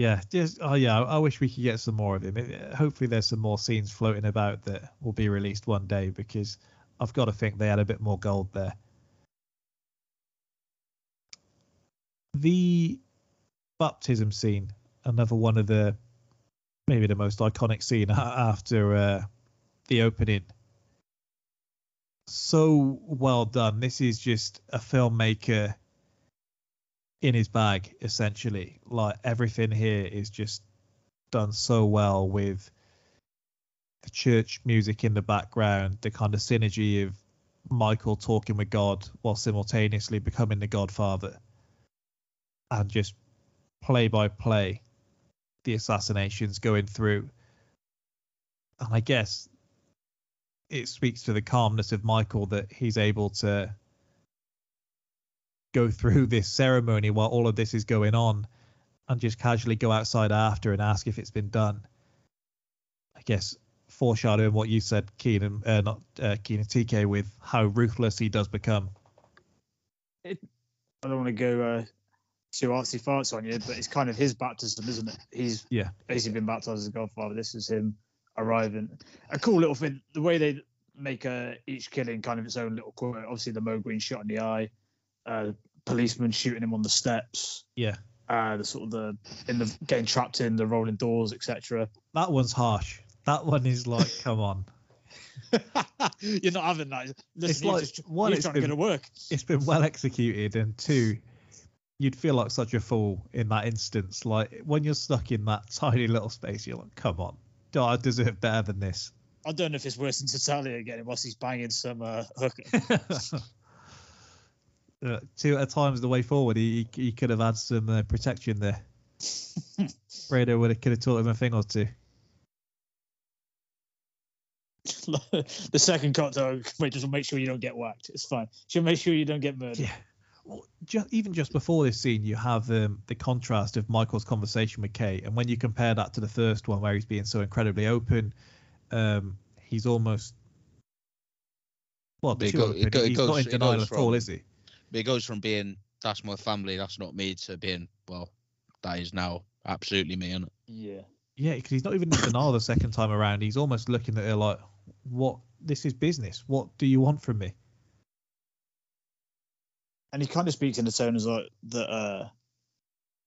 yeah, just oh yeah, I, wish we could get some more of him. It- hopefully, there's some more scenes floating about that will be released one day because I've got to think they had a bit more gold there. The baptism scene, another one of the maybe the most iconic scene after uh, the opening. So well done. This is just a filmmaker in his bag, essentially. Like everything here is just done so well with the church music in the background, the kind of synergy of Michael talking with God while simultaneously becoming the Godfather, and just play by play the assassinations going through. And I guess it speaks to the calmness of Michael that he's able to go through this ceremony while all of this is going on and just casually go outside after and ask if it's been done. I guess foreshadowing what you said, Keenan, uh, not uh, Keenan TK, with how ruthless he does become. I don't want to go uh, too artsy farts on you, but it's kind of his baptism, isn't it? He's Yeah. basically been baptized as a godfather. This is him arriving. A cool little thing. The way they make uh, each killing kind of its own little quote. Obviously, the Moe Greene shot in the eye, uh, policeman shooting him on the steps. Yeah. Uh, the sort of the in the getting trapped in the rolling doors, etc. That one's harsh. That one is like, come on. You're not having that. Listen, It's like, just, one, it's trying to been- work. It's been well executed, and two, you'd feel like such a fool in that instance. Like when you're stuck in that tiny little space, you're like, come on, I deserve better than this. I don't know if it's worse than Tattaglia getting whilst he's banging some uh, hooker. Uh, two at a time is the way forward. He he, he could have had some uh, protection there. Fredo would have could have taught him a thing or two. the second cocktail, wait, just make sure you don't get whacked. It's fine. She'll make sure you don't get murdered. Yeah. Well, ju- even just before this scene, you have um, the contrast of Michael's conversation with Kay, and when you compare that to the first one, where he's being so incredibly open, um, he's almost well, it go- it go- he's goes- not in it denial at all, is he? It goes from being that's my family, that's not me, to being well, that is now absolutely me. And Yeah. Yeah, because he's not even in denial the second time around. He's almost looking at her like, "What? This is business. What do you want from me?" And he kind of speaks in a tone as like that. Uh,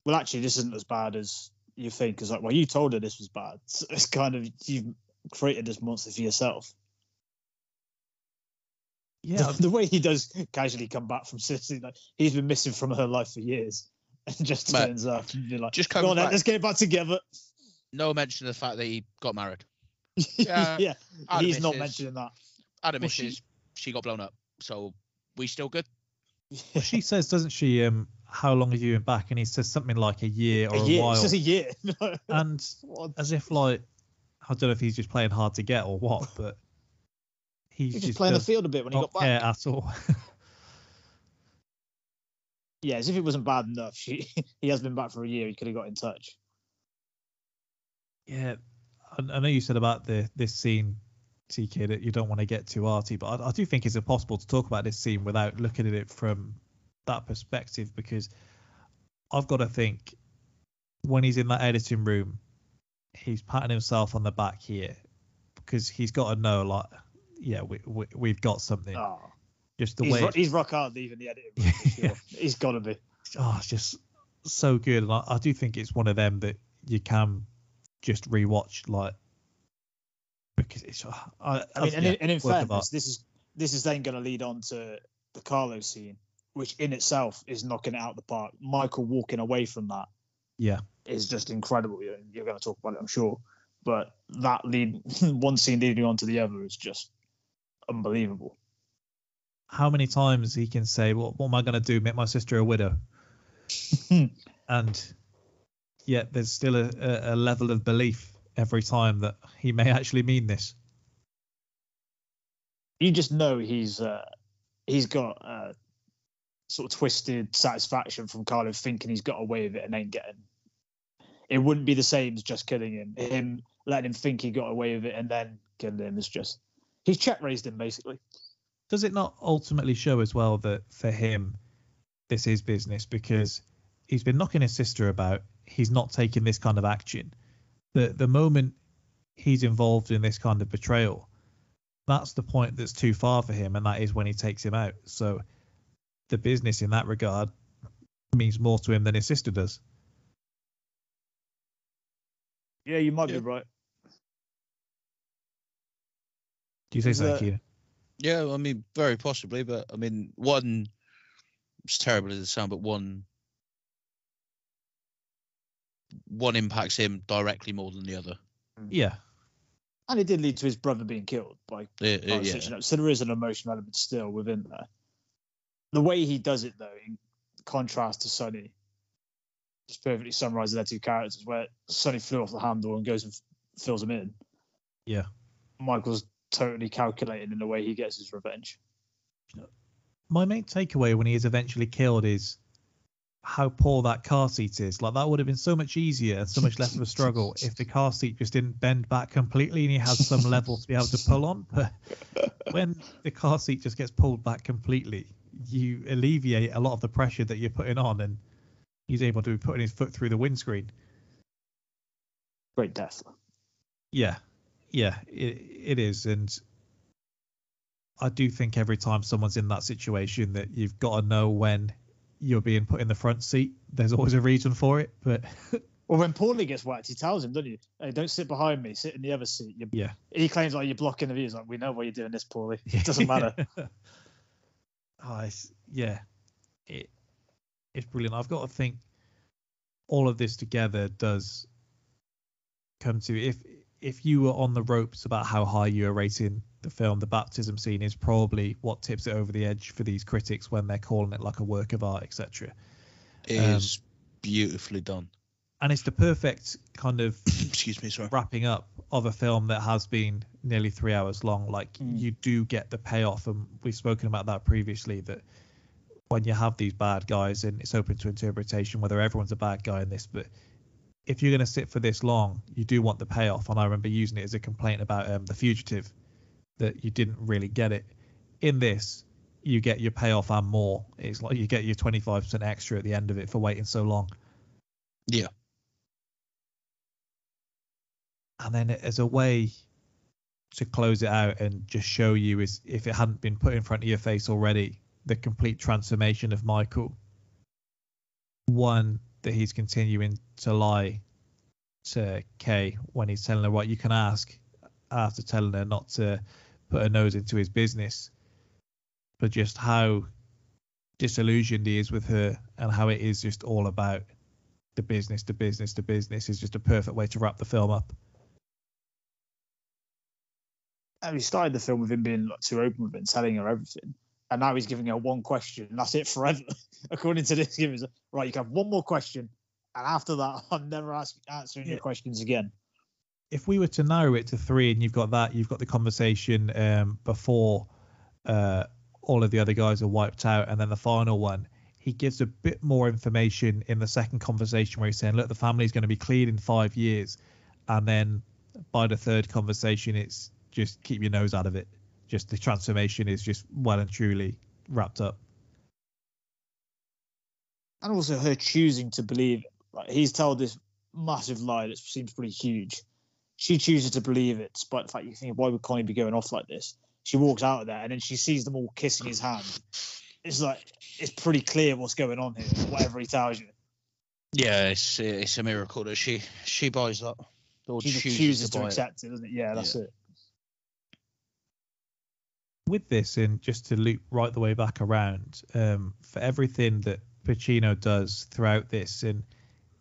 well, actually, this isn't as bad as you think. Because like, well, you told her this was bad. So it's kind of you've created this monster for yourself. Yeah, The, the way he does casually come back from Sicily, like he's been missing from her life for years, and just Mate, turns up and be like, just "Go on, back, let's get back together." no mention of the fact that he got married. yeah, Yeah, he's not mentioning that. Adam Well, she- she got blown up. So we still good? Well, she says, doesn't she? Um, how long have you been back? And he says something like a year or a a, year, while, it's just a year. and as if like I don't know if he's just playing hard to get or what, but he He was just, playing the field a bit when he got back. at all. Yeah, as if it wasn't bad enough. She, he has been back for a year. He could have got in touch. yeah, I, I know you said about the this scene, TK, that you don't want to get too arty, but I, I do think it's impossible to talk about this scene without looking at it from that perspective because I've got to think when he's in that editing room, he's patting himself on the back here because he's got to know like, yeah, we, we we've got something. Oh, Just the he's, way ro- he's rock hard leaving the editing room. Sure. He's got to be. oh, it's just so good. And I, I do think it's one of them that you can just rewatch like because it's. Ah, I, I, I mean, and, yeah, in, and in fairness, this is this is then going to lead on to the Carlo scene, which in itself is knocking it out the park. Michael walking away from that yeah, is just incredible. You're, you're going to talk about it, I'm sure, but that lead one scene leading on to the other is just unbelievable. how many times he can say, "What, what am I going to do? Make my sister a widow?" and yet there's still a, a, a level of belief every time that he may actually mean this. You just know he's uh, he's got uh, sort of twisted satisfaction from Carlo thinking he's got away with it and ain't getting. It wouldn't be the same as just killing him. Him letting him think he got away with it and then killing him is just he's check raised him basically. Does it not ultimately show as well that for him, this is business because he's been knocking his sister about. He's not taking this kind of action. The the moment he's involved in this kind of betrayal, that's the point that's too far for him, and that is when he takes him out. So the business in that regard means more to him than his sister does. Yeah, you might Yeah. be right. Do you say Is so, that- Keita? Yeah, I mean, very possibly, but I mean, one it's terrible as it sounds, but one one impacts him directly more than the other. Hmm. Yeah, And it did lead to his brother being killed by Yeah, by yeah, a up. So there is an emotional element still within there. The way he does it, though, in contrast to Sonny, just perfectly summarizes their two characters, where Sonny flew off the handle and goes and f- fills him in. Yeah. Michael's totally calculating in the way he gets his revenge. my main takeaway when he is eventually killed is how poor that car seat is. Like that would have been so much easier and so much less of a struggle if the car seat just didn't bend back completely and he had some level to be able to pull on. But when the car seat just gets pulled back completely, you alleviate a lot of the pressure that you're putting on, and he's able to be putting his foot through the windscreen. Great death. Yeah, yeah, it, it is, and I do think every time someone's in that situation that you've got to know when you're being put in the front seat. There's always a reason for it, but Well, when Paulie gets whacked, he tells him, doesn't he? Hey, don't sit behind me. Sit in the other seat. You, yeah, He claims like you're blocking the view. He's like, we know why you're doing this, Paulie. It doesn't matter. oh, it's, yeah, it it's brilliant. I've got to think all of this together does come to if if you were on the ropes about how high you are rating the film, the baptism scene is probably what tips it over the edge for these critics when they're calling it like a work of art, etc. It Um, is beautifully done. And it's the perfect kind of Excuse me, sorry. wrapping up of a film that has been nearly three hours long. Like Mm. you do get the payoff, and we've spoken about that previously. That when you have these bad guys, and it's open to interpretation whether everyone's a bad guy in this, but if you're going to sit for this long, you do want the payoff. And I remember using it as a complaint about um, the fugitive that you didn't really get it. In this, you get your payoff and more. It's like you get your 25% extra at the end of it for waiting so long. Yeah. and then as a way to close it out and just show you is if it hadn't been put in front of your face already the complete transformation of michael one that he's continuing to lie to kay when he's telling her what you can ask after telling her not to put her nose into his business but just how disillusioned he is with her and how it is just all about the business the business the business is just a perfect way to wrap the film up And he started the film with him being like, too open with it and telling her everything. And now he's giving her one question, and that's it forever. According to this, giving right, you can have one more question, and after that, I'm never ask, answering your questions again. if we were to narrow it to three and you've got that you've got the conversation um, before uh, all of the other guys are wiped out and then the final one he gives a bit more information in the second conversation where he's saying look the family's going to be clean in five years and then by the third conversation it's just keep your nose out of it just the transformation is just well and truly wrapped up And also her choosing to believe like, he's told this massive lie that seems pretty huge. She chooses to believe it, despite the fact you think, why would Connie be going off like this? She walks out of there and then she sees them all kissing his hand. It's like it's pretty clear what's going on here, whatever he tells you. Yeah, it's it's a miracle that she she buys that. Or She chooses, chooses to to buy it. accept it, doesn't it? Yeah, that's Yeah. it. With this, and just to loop right the way back around, um, for everything that Pacino does throughout this, and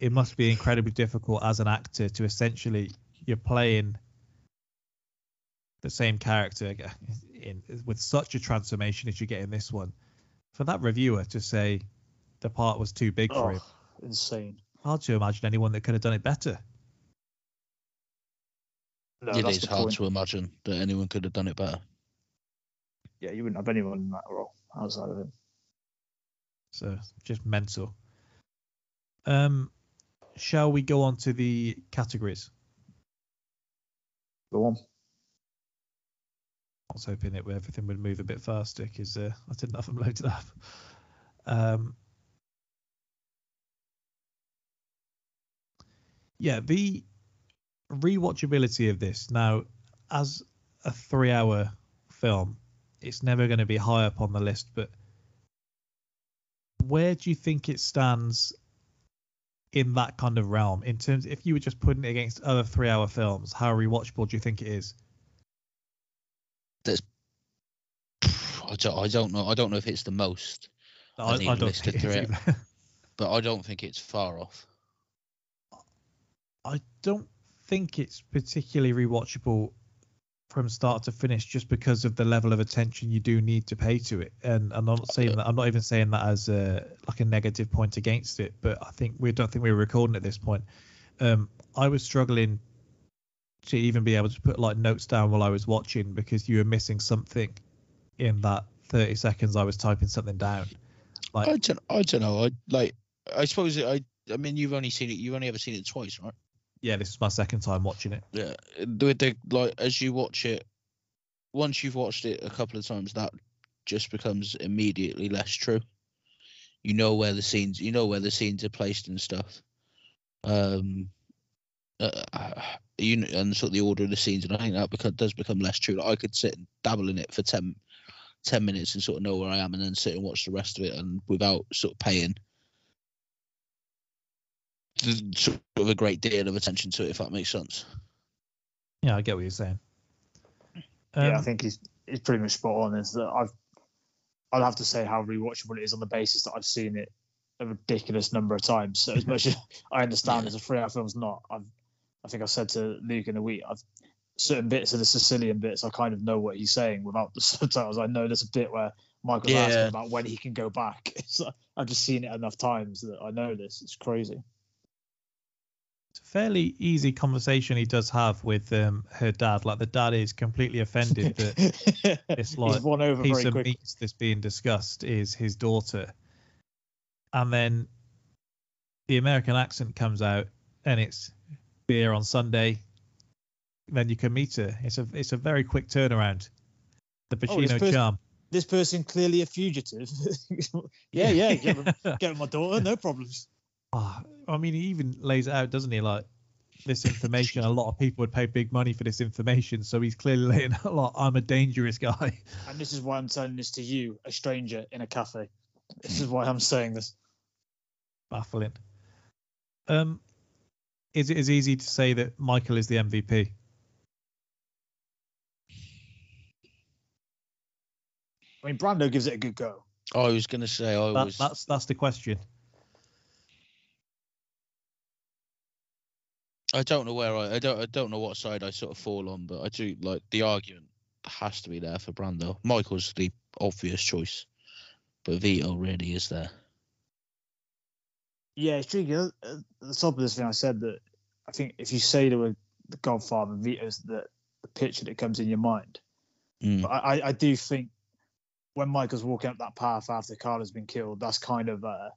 it must be incredibly difficult as an actor to essentially you're playing the same character in, with such a transformation as you get in this one. For that reviewer to say the part was too big for Oh, him, insane. hard to imagine anyone that could have done it better. No, it that's is the hard point. to imagine that anyone could have done it better. Yeah, you wouldn't have anyone in that role outside of him. So just mental. Um, shall we go on to the categories? Go on. I was hoping it everything would move a bit faster because uh, I didn't have them loaded up. Um, yeah, the rewatchability of this now, as a three-hour film, it's never going to be high up on the list. But where do you think it stands in that kind of realm? In terms, if you were just putting it against other three-hour films, how rewatchable do you think it is? I don't, I don't know. I don't know if it's the most, I, I don't think of it is three- either. but I don't think it's far off. I don't think it's particularly rewatchable from start to finish just because of the level of attention you do need to pay to it. And, and I'm not saying that I'm not even saying that as a like a negative point against it, but I think we don't think we were recording at this point. Um, I was struggling to even be able to put like notes down while I was watching because you were missing something in that 30 seconds I was typing something down. Like I don't, I don't know. I like. I suppose I. I mean, you've only seen it. You've only ever seen it twice, right? Yeah, this is my second time watching it. Yeah. The, the like as you watch it, once you've watched it a couple of times, that just becomes immediately less true. You know where the scenes. You know where the scenes are placed and stuff. Um. Uh, you kn- and sort of the order of the scenes, and I think that beca- does become less true. Like I could sit and dabble in it for 10, 10 minutes and sort of know where I am, and then sit and watch the rest of it, and without sort of paying sort of a great deal of attention to it, if that makes sense. Yeah, I get what you're saying. yeah, I Um, think he's he's pretty much spot on. Is that I've I'd have to say how rewatchable it is on the basis that I've seen it a ridiculous number of times. So as much as I understand Yeah. as a three hour film's not, I've I think I said to Luke in the week, I've certain bits of the Sicilian bits I kind of know what he's saying without the subtitles. I know there's a bit where Michael's asking about when he can go back. It's like, I've just seen it enough times that I know this. It's crazy. Fairly easy conversation he does have with um, her dad. Like the dad is completely offended that it's like he's won over piece of meat that's being discussed is his daughter, and then the American accent comes out, and it's beer on Sunday. Then you can meet her. It's a it's a very quick turnaround. The Oh, this Pacino person- charm. This person clearly a fugitive. yeah, yeah, get get my daughter, no problems. Ah, I mean, he even lays it out, doesn't he? Like this information, a lot of people would pay big money for this information, so he's clearly laying out like I'm a dangerous guy. And this is why I'm telling this to you, a stranger in a cafe. This is why I'm saying this. Baffling. Um, is it as easy to say that Michael is the MVP? I mean, Brando gives it a good go. Oh I was going to say I That, was. that's that's the question. I don't know where I, I don't I don't know what side I sort of fall on, but I do like the argument has to be there for Brando. Michael's the obvious choice, but Vito really is there. Yeah, it's tricky. At the top of this thing, I said that I think if you say to a, the Godfather, Vito's the, the picture that comes in your mind. Mm. But I, I- do think when Michael's walking up that path after Carlo's been killed, that's kind of uh,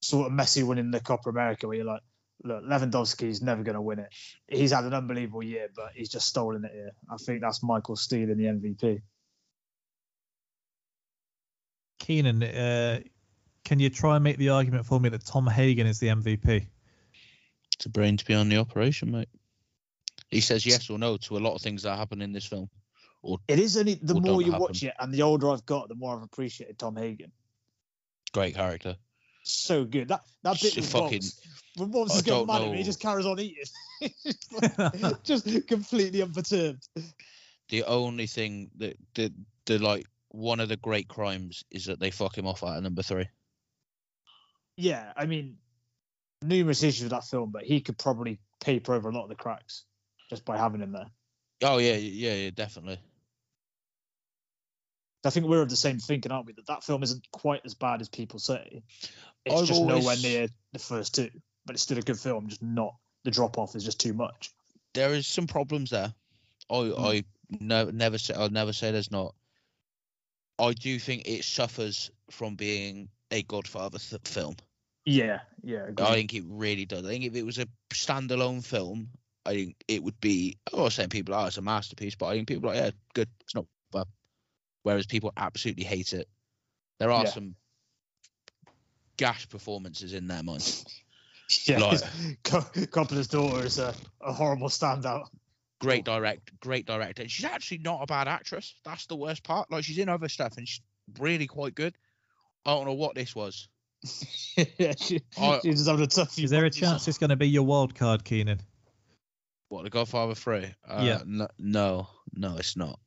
sort of Messi winning the Copa America where you're like, look, Lewandowski's never going to win it. He's had an unbelievable year, but he's just stolen it here. I think that's Michael Steele in the MVP. Keenan, uh, can you try and make the argument for me that Tom Hagen is the MVP? It's a brain to be on the operation, mate. He says yes or no to a lot of things that happen in this film. Or It is only the more you happen. watch it and the older I've got, the more I've appreciated Tom Hagen. great character. So good. That that bit Shit, with fucking- Bobs. When Bobs I is don't mad at me, he just carries on eating. just completely unperturbed. the only thing that the the like one of the great crimes is that they fuck him off at number three. Yeah, I mean, numerous issues with that film, but he could probably paper over a lot of the cracks just by having him there. Oh yeah, yeah, yeah, definitely. I think we're of the same thinking, aren't we? That that film isn't quite as bad as people say. It's I've just nowhere near the first two, but it's still a good film. Just not the drop off is just too much. There is some problems there. I hmm. I no, never say I'll never say there's not. I do think it suffers from being a Godfather th- film. Yeah, yeah. I think it really does. I think if it was a standalone film, I think it would be. I'm not saying people are it's a masterpiece, but I think people are like, yeah, good. It's not bad. Whereas people absolutely hate it. There are Yeah. some gash performances in there, man. yeah. like- Co- Coppola's daughter is a, a horrible standout. Great direct, great director. And she's actually not a bad actress. That's the worst part. Like she's in other stuff and she's really quite good. I don't know what this was. yeah, she, I- she just having a tough. Is there a months. chance it's going to be your wild card, Keenan? What the Godfather Three? Uh, Yeah. No, no, no, it's not.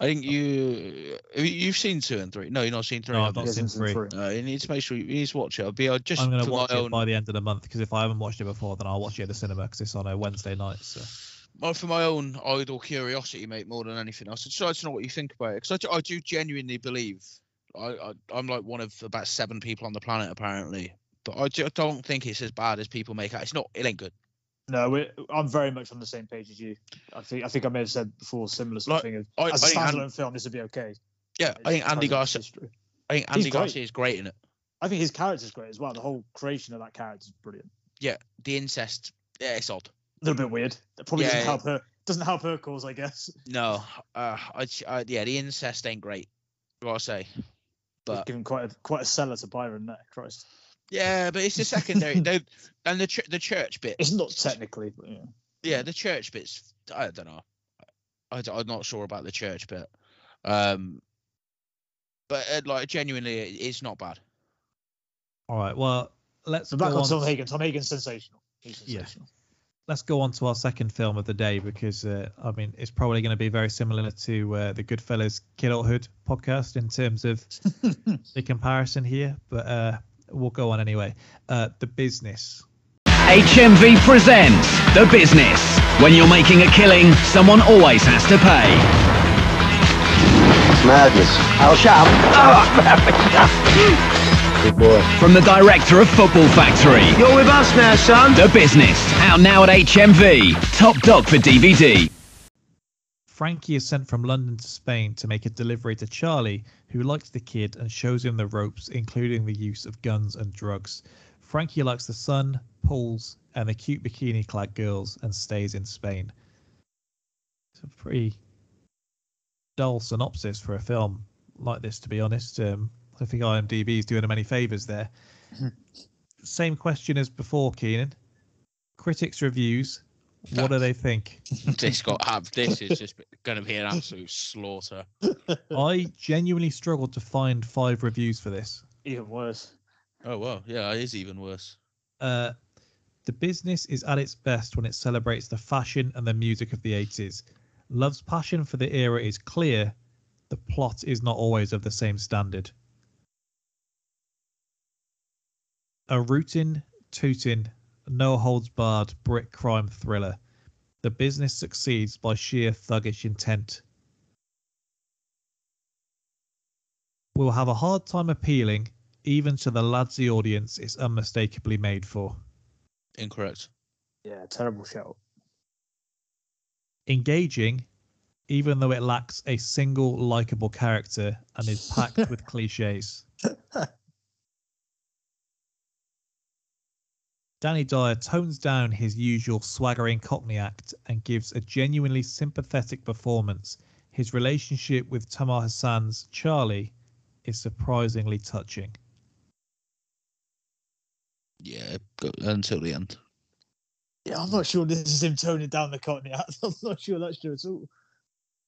I think you you- you've seen two and three. No, you've not seen three. No, I've not seen Season three. Uh, you need to make sure you, you need to watch it. I'll be uh, just I'm going to watch my it own by the end of the month because if I haven't watched it before, then I'll watch it at the cinema because it's on a Wednesday night. So well, for my own idle curiosity, mate, more than anything else. I just like to know what you think about it because I, do- I do genuinely believe I, I I'm like one of about seven people on the planet apparently, but I ju- don't think it's as bad as people make out. It's not. It ain't good. No, we're, I'm very much on the same page as you. I think I think I may have said before similar sort Like, of thing. Of, I, as a I think An- standalone film, this would be okay. yeah, I think Andy Garcia. I think Andy. Garcia is great in it. I think his character is great as well. The whole creation of that character is brilliant. Yeah, the incest. Yeah, it's odd. A little bit weird. That probably Yeah, doesn't help her. Doesn't help her cause, I guess. No, uh, I, I yeah, the incest ain't great. What I say, But but given quite a, quite a seller to Byron there. Christ, yeah, but it's the secondary. they, and the ch- the church bit. it's not technically, but yeah. Yeah, the church bit's. I don't know. I, am not sure about the church bit. Um, but uh, like genuinely, it- it's not bad. all right, well let's So back go on on. Tom Hagen. Tom Hagen's sensational. He's Yeah. let's go on to our second film of the day because uh, I mean it's probably going to be very similar to uh, the Goodfellas Kidulthood podcast in terms of the comparison here, but uh, we'll go on anyway. Uh, the business. HMV presents The Business. When you're making a killing, someone always has to pay. It's Madness. I'll shout. Good boy. From the director of Football Factory, You're with us now, son. The Business, out now at HMV. Top dog for DVD. Frankie is sent from London to Spain to make a delivery to Charlie, who likes the kid and shows him the ropes, including the use of guns and drugs. Frankie likes the sun, pools, and the cute bikini clad girls and stays in Spain. It's a pretty dull synopsis for a film like this, to be honest. Um, I think IMDb is doing him any favours there. Same question as before, Keenan. Critics' reviews. What do they think? this got have this is just going to be an absolute slaughter. I genuinely struggled to find five reviews for this. Even worse. Oh well, yeah, it is even worse. Uh, the business is at its best when it celebrates the fashion and the music of the 80s. Love's passion for the era is clear. The plot is not always of the same standard. A rootin', tootin', no holds barred brick crime thriller. The business succeeds by sheer thuggish intent. We'll have a hard time appealing even to the ladsy audience it's unmistakably made for. Incorrect. Yeah, terrible shout. Engaging, even though it lacks a single likable character and is packed with cliches. Danny Dyer tones down his usual swaggering Cockney act and gives a genuinely sympathetic performance. His relationship with Tamer Hassan's Charlie is surprisingly touching. Yeah, until the end. Yeah, I'm not sure this is him toning down the Cockney act. I'm not sure that's true at all.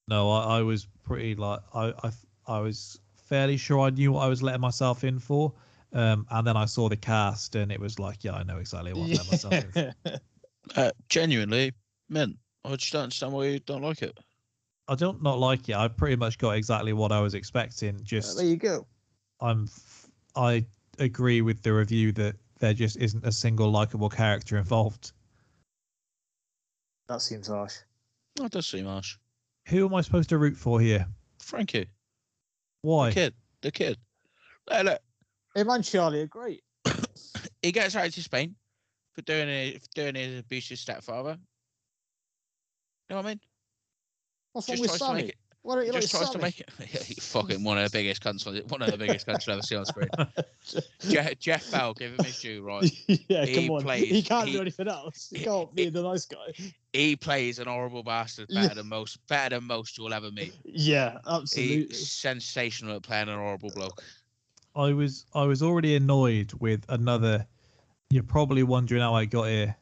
No, I, I was pretty like I, I I was fairly sure I knew what I was letting myself in for. Um, and then I saw the cast, and it was like, yeah, I know exactly what I'm letting myself. Uh, genuinely, man, I just don't understand why you don't like it. I don't not like it. I pretty much got exactly what I was expecting. Just there you go. I'm I agree with the review that there just isn't a single likable character involved. That seems harsh. That does seem harsh. Who am I supposed to root for here? Frankie, Why? the kid, the kid. Hey, look, Him and Charlie are great. he gets out to Spain for doing it, for doing his abusive stepfather. You know what I mean? What's wrong Just with tries to Sammy? make it. Why don't you like Just tries to make it. Fucking one of the biggest cunts on one of the biggest cunts I've ever seen on screen. Jeff, Geoff Bell, give him his due, right? yeah, He come on. plays- he can't he- do anything else. He he- can't be the nice guy. He plays an horrible bastard Yeah. better than most, better than most you'll ever meet. Yeah, absolutely. He's sensational at playing an horrible bloke. I was I was already annoyed with another. You're probably wondering how I got here.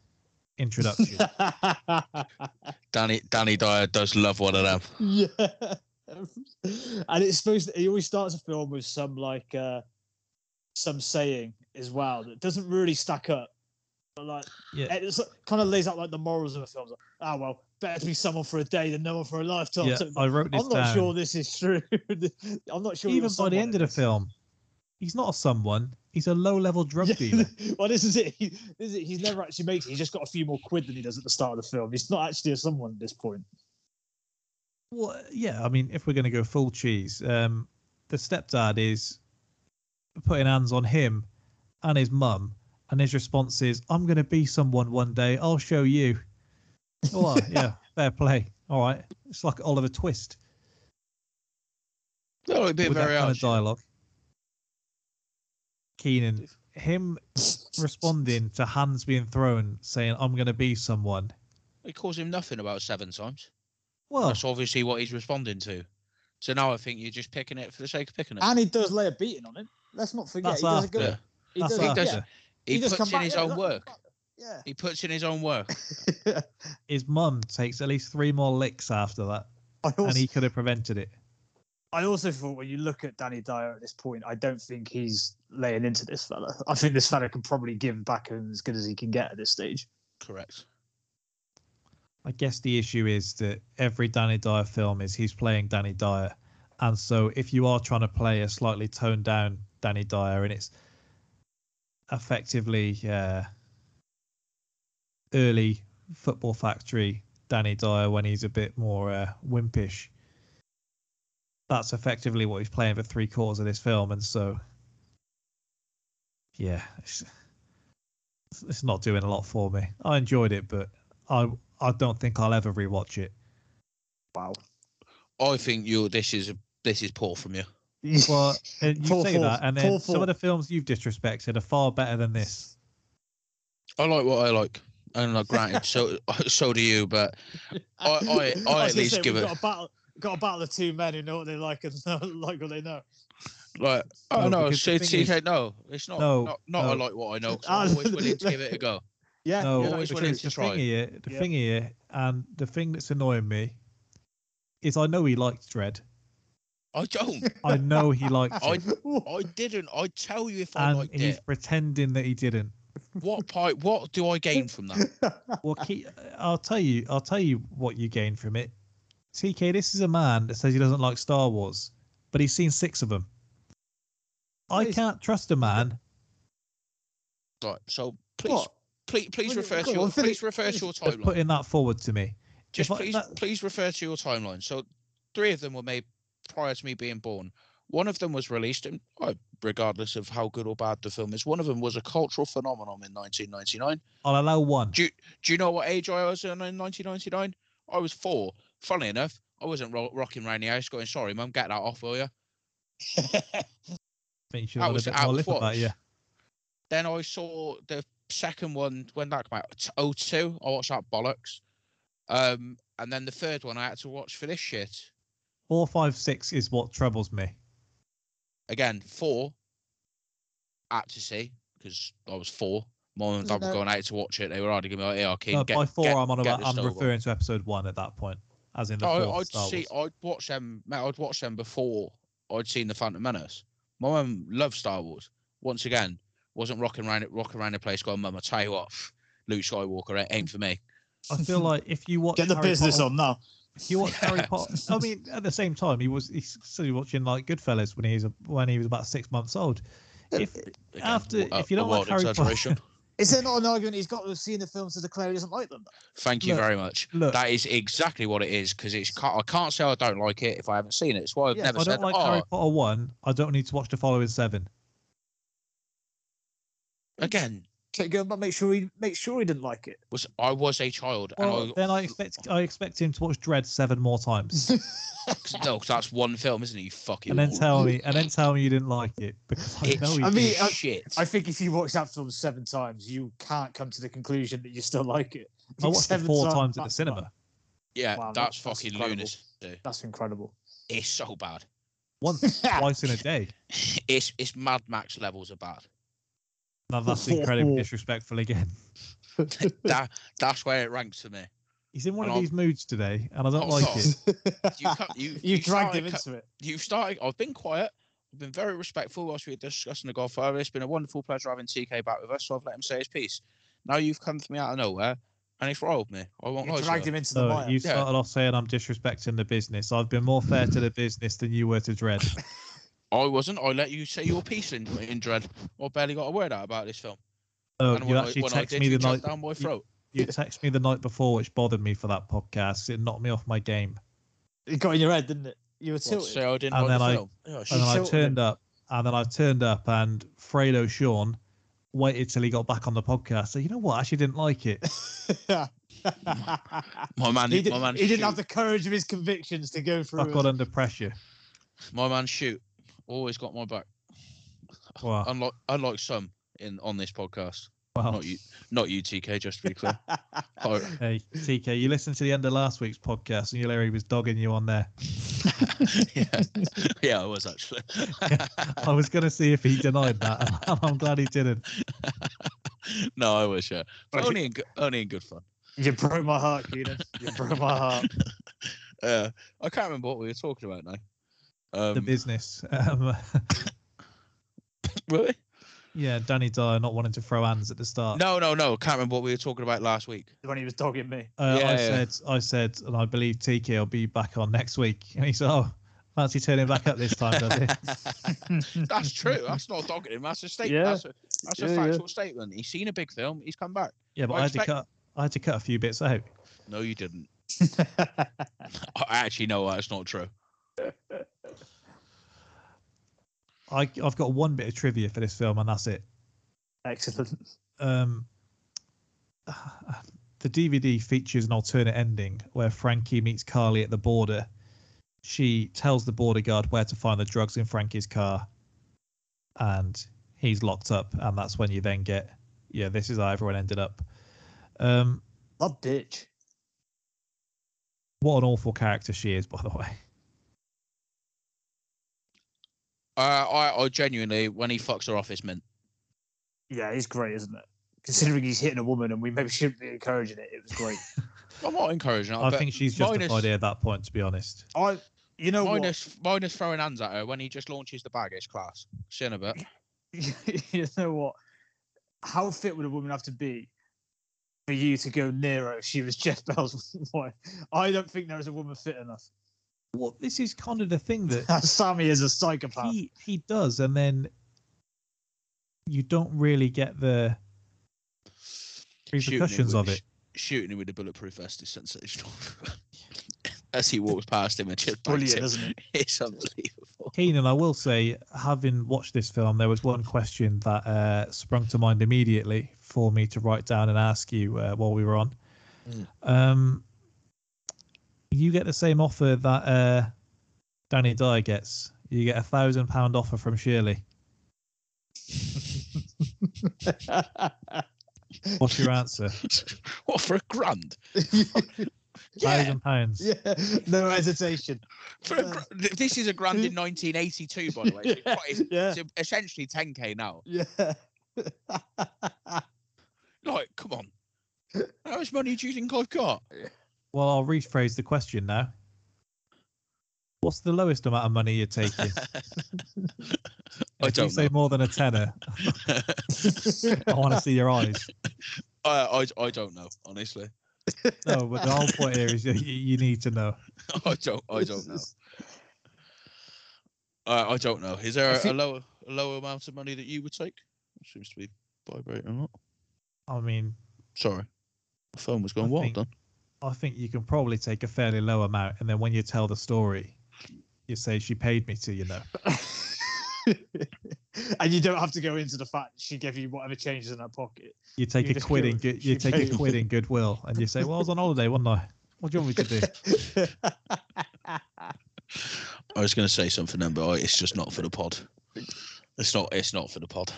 Introduction. Danny Danny Dyer does love one of them. yeah. and it's supposed to, he always starts a film with some like uh some saying as well that doesn't really stack up. But like Yeah. it's kind of lays out like the morals of a film. Like, ah well, better to be someone for a day than no one for a lifetime. yeah, So- I wrote this I'm not down. sure this is true. I'm not sure. Even by the end of the film, he's not a someone. He's a low-level drug dealer. well, this is it. He, this is it. He's never actually made it. He's just got a few more quid than he does at the start of the film. He's not actually a someone at this point. Well, yeah, I mean, if we're going to go full cheese, um, the stepdad is putting hands on him and his mum, and his response is, "I'm going to be someone one day. I'll show you." Oh, well, yeah, fair play. All right, it's like Oliver Twist No, it'd be with that very kind of dialogue. Keenan, him responding to hands being thrown, saying, "I'm going to be someone." He calls him nothing about seven times. Well, That's obviously what he's responding to. So now I think you're just picking it for the sake of picking it. And he does lay a beating on him. Let's not forget. That's he does a after. good. He that's does, he does- yeah, He, does puts in back, his yeah, own work. Yeah. He puts in his own work. his mum takes at least three more licks after that, also, and he could have prevented it. I also thought when you look at Danny Dyer at this point, I don't think he's laying into this fella. I think this fella can probably give back him as good as he can get at this stage. Correct. I guess the issue is that every Danny Dyer film is he's playing Danny Dyer. And so if you are trying to play a slightly toned down Danny Dyer and it's effectively uh, early football factory Danny Dyer when he's a bit more uh, wimpish, that's effectively what he's playing for three quarters of this film. And so, yeah, it's, it's not doing a lot for me. I enjoyed it, but I I don't think I'll ever rewatch it. Wow. I think you. This is this is poor from you. Well, and you Full say that, and full then some of the films you've disrespected are far better than this. I like what I like, and like granted, so so do you. But I I, I, was at least say, give it got a battle. Got a battle of two men who know what they like and like what they know. like. Oh No, no, because the see, thing is- no. It's not. No, not, not I no. like what I know. 'cause Ah, I'm always willing to give it a go. Yeah, no, yeah, always because willing to the try. thing here, the Yeah. thing here, and the thing that's annoying me is I know he liked Dread. I don't. I know he liked I I didn't. I tell you if I and liked he's it. pretending that he didn't. What part? What do I gain from that? Well, Ke- I'll tell you. I'll tell you what you gain from it. TK, this is a man that says he doesn't like Star Wars, but he's seen six of them. I can't trust a man. Right. So please, What? please, please refer to your on, please refer to your timeline. putting that forward to me. Just if I- please, that- please refer to your timeline. So, three of them were made prior to me being born. One of them was released, in, uh, regardless of how good or bad the film is. One of them was a cultural phenomenon in 1999. I'll allow one. Do do you know what age I was in 1999? I was four. Funnily enough, I wasn't ro- rocking around the house going, "Sorry, mum, get that off, will you?" I think you should That was a bit out more of lip about watch. you. Then I saw the second one when that came out, 02. I watched that bollocks. Um, and then the third one I had to watch for this shit. Four, five, six is what troubles me. again four had to see because I was four. Mom and dad were No. going out to watch it. They were already giving me like, "Yeah, okay." No, get, by four, get- I'm on about. I'm referring to episode one at that point, as in the No, I'd Star see. Wars. I'd watch them. mate, I'd watch them before I'd seen the Phantom Menace. My mum loved Star Wars. Once again, wasn't rocking around it, rocking around the place, going, "Mum, I tell you what, Luke Skywalker it ain't for me." I feel like if you watch Get the Harry business Potter, on now. He watched Harry Potter. I mean, at the same time, he was he's still watching like Goodfellas when he was when he was about six months old. If Again, after a- if you don't a like Harry Potter, exaggeration. Is there not an argument he's got with seeing the films to declare he doesn't like them? Thank you Look, very much. look. That is exactly what it is because it's ca- I can't say I don't like it if I haven't seen it. It's why I've Yeah, never I said don't like oh Harry Potter one. I don't need to watch the following seven. again. Okay, go but make sure he make sure he didn't like it. Was I was a child Well, and then I expect I expect him to watch Dread seven more times, No, because that's one film, isn't it? You fucking. and then fool. tell me and then tell me you didn't like it because I It's- know you I mean, I- shit. I think if you watch that film seven times, you can't come to the conclusion that you still like it. I watched it Seven four times, times at the cinema. not- yeah, wow, that's, that's- that's fucking incredible. lunacy. That's incredible. It's so bad. Once, twice in a day. It's it's Mad Max levels of bad. Now that's incredibly disrespectful again. that that's where it ranks for me. He's in one And of I'll- these moods today, and I don't Oh, like God. it. You cut- you you dragged started him into it. You've started. I've been quiet. I've been very respectful whilst we were discussing the Godfather. It's been a wonderful pleasure having TK back with us. So I've let him say his piece. Now you've come to me out of nowhere, and it's riled me. I won't. You to dragged you. him into the So mire. you Yeah. started off saying I'm disrespecting the business. I've been more fair to the business than you were to Dread. I wasn't. I let you say your piece in, in Dread. I barely got a word out about this film. Oh, and you when, actually I, when I text did, me you the night. down my throat. You text me the night before, which bothered me for that podcast. It knocked me off my game. It got in your head, didn't it? You were What, to tilted. say I didn't And like then the I- film. Oh, And then I turned up, and then I turned up, and Fredo Sean waited till he got back on the podcast. So you know what? I actually didn't like it. my man, he, did, my man, he didn't have the courage of his convictions to go through. I got under pressure. my man, shoot. Always got my back. Wow. Unlike, unlike some in on this podcast. Wow. Not you, not you, TK. Just to be clear. Oh, Hey, TK, you listened to the end of last week's podcast, and you'll hear was dogging you on there. yeah, yeah, I was actually. I was going to see if he denied that, and I'm glad he didn't. no, I was. Yeah, but only in good, only in good fun. You broke my heart, Keenan. You broke my heart. Uh, I can't remember what we were talking about now. Um, The business. Um, really? yeah, Danny Dyer not wanting to throw hands at the start. No, no, no. Can't remember what we were talking about last week. When he was dogging me. Uh, Yeah, I yeah. said, I said, and I believe TK will be back on next week. And he said, "Oh, fancy turning back up this time, does he?" That's true. That's not dogging him. That's a statement. Yeah. That's a, that's a Yeah, yeah. factual statement. He's seen a big film. He's come back. Yeah, but I I had to cut. I had to cut a few bits out. No, you didn't. I actually know that's not true. I, I've got one bit of trivia for this film, and that's it. Excellent. Um, the DVD features an alternate ending where Frankie meets Carly at the border. She tells the border guard where to find the drugs in Frankie's car, and he's locked up. And that's when you then get, yeah, this is how everyone ended up. Um, That bitch. what an awful character she is, by the way. Uh, I, I genuinely, when he fucks her off, it's mint. Yeah, he's great, isn't it? Considering he's hitting a woman and we maybe shouldn't be encouraging it, it was great. I'm not encouraging. her, I think she's minus- justified here at that point, to be honest. I, you know Minus, minus throwing hands at her when he just launches the bag. It's class. See in a bit. you know what? How fit would a woman have to be for you to go near her if she was Geoff Bell's wife? I don't think there is a woman fit enough. Well, this is kind of the thing that Sammy is a psychopath. he he does, and then you don't really get the Shooting repercussions with- of it. Shooting him with a bulletproof vest is sensational. As he walks past him and just Brilliant, him. isn't it? It's unbelievable. Keenan, I will say, having watched this film, there was one question that uh, sprung to mind immediately for me to write down and ask you uh, while we were on. Mm. Um, you get the same offer that uh, Danny Dyer gets. You get a thousand pound offer from Shirley. What's your answer? what for a grand? Thousand pounds. yeah, no hesitation. For a gra- this is a grand in 1982, by the way. So it's quite- it's, Yeah. it's essentially 10k now. Yeah. Like, come on. How much money do you think I've got? Well, I'll rephrase the question now. What's the lowest amount of money you're taking? I if don't say know. more than a tenner, I want to see your eyes. I, I I don't know, honestly. No, but the whole point here is you, you need to know. I don't. I don't know. Uh, I don't know. Is there I a, think- lower a lower amount of money that you would take? It Seems to be vibrating a lot. I mean, Sorry, the phone was going I wild. think- Then I think you can probably take a fairly low amount, and then when you tell the story, you say she paid me to, you know. and you don't have to go into the fact she gave you whatever changes in her pocket. You take You a quid in good, you take a paid me." quid in goodwill, and you say, "Well, I was on holiday, wasn't I? What do you want me to do?" I was going to say something then, but oh, it's just not for the pod. It's not. It's not for the pod.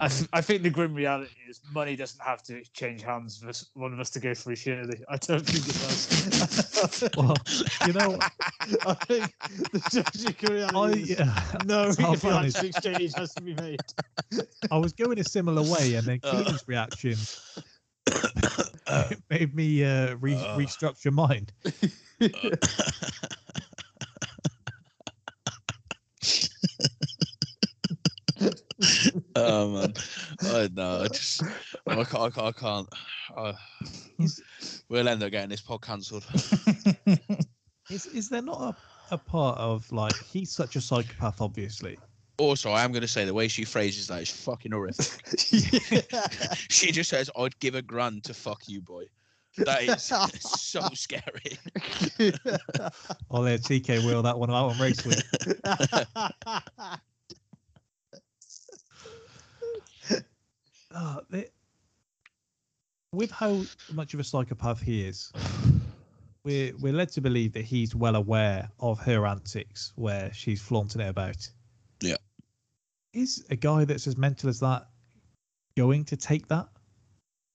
I, th- I think the grim reality is money doesn't have to change hands for one of us to go free shirley. I don't think it does. Well, you know, I think the tragic I reality is yeah, no I'll be honest. financial exchange has to be made. I was going a similar way, and then Uh. Keenan's reaction made me uh, re- Uh. restructure mine. oh man, I no, I just I can't. I can't. I can't. Uh, we'll end up getting this pod cancelled. is is there not a, a part of like he's such a psychopath, obviously. Also, I am going to say the way she phrases that is fucking horrific. she just says, "I'd give a grand to fuck you, boy." That is so scary. oh, there, TK wheel that one out on race week. Uh, the- with how much of a psychopath he is, we're we're led to believe that he's well aware of her antics, where she's flaunting it about. Yeah. Is a guy that's as mental as that going to take that?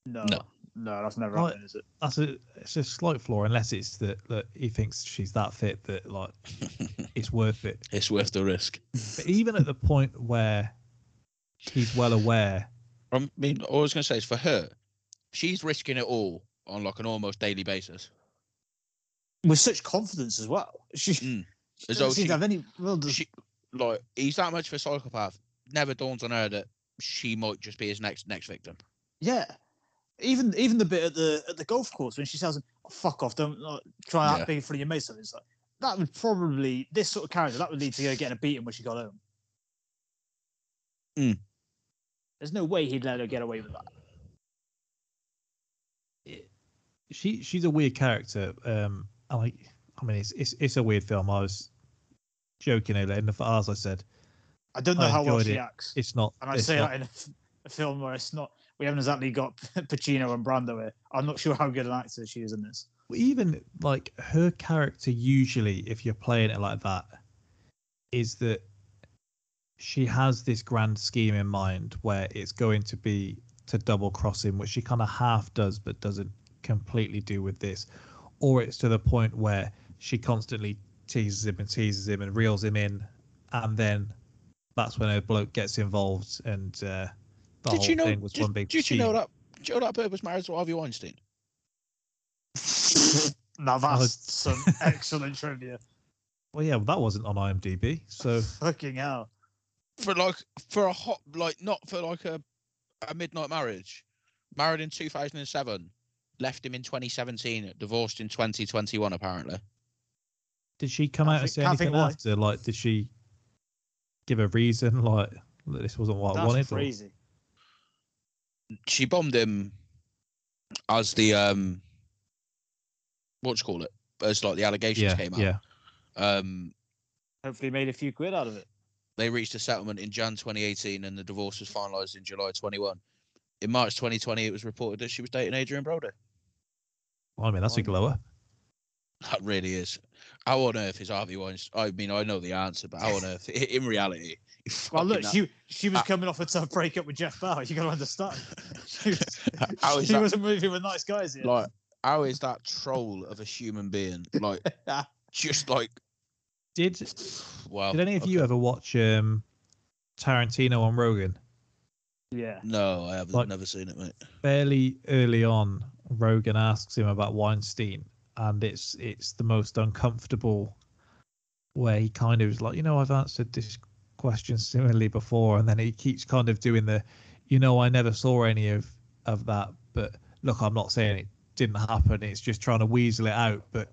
no, No. no, that's never Right. happening, is it? That's a it's a slight flaw, unless it's that that he thinks she's that fit that like it's worth it. it's worth the risk. But even at the point where he's well aware, I mean, all I was going to say is for her, she's risking it all on like an almost daily basis. With such confidence as well. She, Mm. she As doesn't seem she- to have any dis- She like he's that much of a psychopath. Never dawns on her that she might just be his next next victim. Yeah. Even even the bit at the at the golf course when she tells him, oh, "Fuck off! Don't like, try out Yeah. being of your mates." It's like that would probably this sort of character that would lead to her getting a beating when she got home. Mm. There's no way he'd let her get away with that. she she's a weird character. Um, I like. I mean, it's it's it's a weird film. I was joking earlier in the as I said, I don't know I how well she it. acts, it's not. and I say not- that in a, f- a film where it's not. We haven't exactly got Pacino and Brando here. I'm not sure how good an actor she is in this. even like her character usually if you're playing it like that is that she has this grand scheme in mind where it's going to be to double cross him which she kind of half does but doesn't completely do with this or it's to the point where she constantly teases him and teases him and reels him in and then that's when a bloke gets involved and uh the did whole you know? thing was Did, one big did you know scheme. that? Did you know that Bird was married to Harvey Weinstein? now that's some excellent trivia. well yeah well, that wasn't on imdb so Fucking hell. For like for a hot like not for like a a midnight marriage. Married in 2007, left him in 2017, divorced in 2021 apparently. Did she come Can't out and say anything why. after? Like, did she give a reason? Like, that this wasn't what I That's wanted? or- crazy. She bombed him as the um what you call it? As like the allegations Yeah, came out. yeah. Um Hopefully made a few quid out of it. They reached a settlement in Jan 2018 and the divorce was finalized in July 21. In March 2020, it was reported that she was dating Adrien Brody. Well, I mean, that's a glower. That really is. How on earth is Harvey Weinstein? I mean, I know the answer, but how on earth, in reality, you Well, look, that- she she was Ah. coming off a tough breakup with Jeff Bauer. You got to understand. She, was, How is she that- wasn't moving with nice guys here. like, how is that troll of a human being? Like, just like, Did wow. Did any of you ever watch um, Tarantino on Rogan? yeah. No, I haven't Like- never seen it, mate. Fairly early on, Rogan asks him about Weinstein, and it's it's the most uncomfortable. Where he kind of is like, you know, I've answered this question similarly before, and then he keeps kind of doing the, you know, I never saw any of of that, but look, I'm not saying it didn't happen. It's just trying to weasel it out. But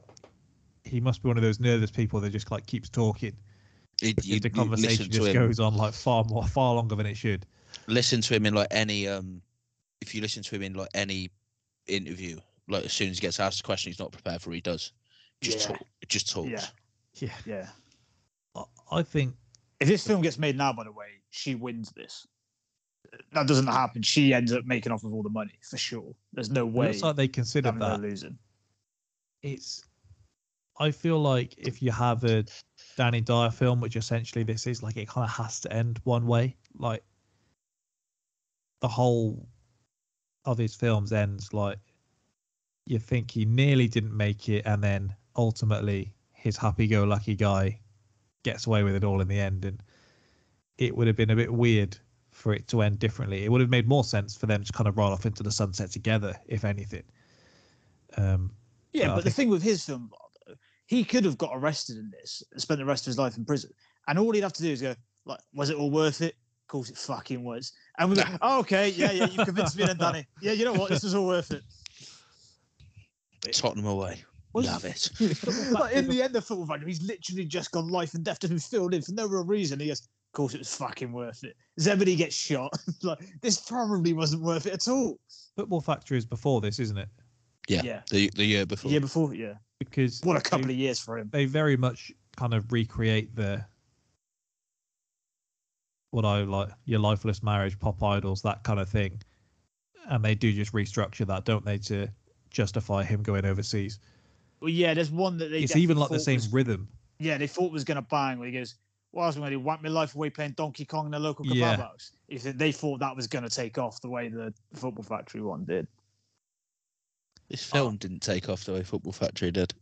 he must be one of those nervous people that just like keeps talking. It- you- the conversation just him- goes on like far more, far longer than it should. listen to him in like any um if you listen to him in like any interview like as soon as he gets asked a question he's not prepared for he does just Yeah. talk just talks Yeah, Yeah, yeah. I- I think If this film gets made now, by the way, she wins this. That doesn't happen. She ends up making off with all the money for sure. There's no it way looks like they considered that. losing. It's. I feel like if you have a Danny Dyer film, which essentially this is, like it kind of has to end one way. Like the whole of his films ends like you think he nearly didn't make it, and then ultimately his happy-go-lucky guy gets away with it all in the end, and it would have been a bit weird for it to end differently. It would have made more sense for them to kind of ride off into the sunset together, if anything. Um, Yeah, I but the thing with his film, he could have got arrested in this spent the rest of his life in prison. And all he'd have to do is go, like, was it all worth it? Of course it fucking was. And we're like, oh, okay, yeah, yeah, you convinced me and then, Danny. Yeah, you know what? This was all worth it. tottenham away Was- love it like, in the end of Football Factory, he's literally just gone life and death to him filled in for no real reason. He goes, of course it was fucking worth it. Zebedee gets shot. like, this probably wasn't worth it at all. Football Factory is before this, isn't it? yeah, Yeah. the the year before The year before, yeah. Because What a couple they, of years for him. they very much kind of recreate the what I like your lifeless marriage, pop idols, that kind of thing, and they do just restructure that, don't they, to justify him going overseas? Well, yeah, there's one that they. it's even like the same was- rhythm. yeah, they thought was going to bang. Where he goes, "Well, I was going to whack my life away playing Donkey Kong in the local kebab Yeah. house." He they thought that was going to take off the way the Football Factory one did. This oh. film didn't take off the way football factory did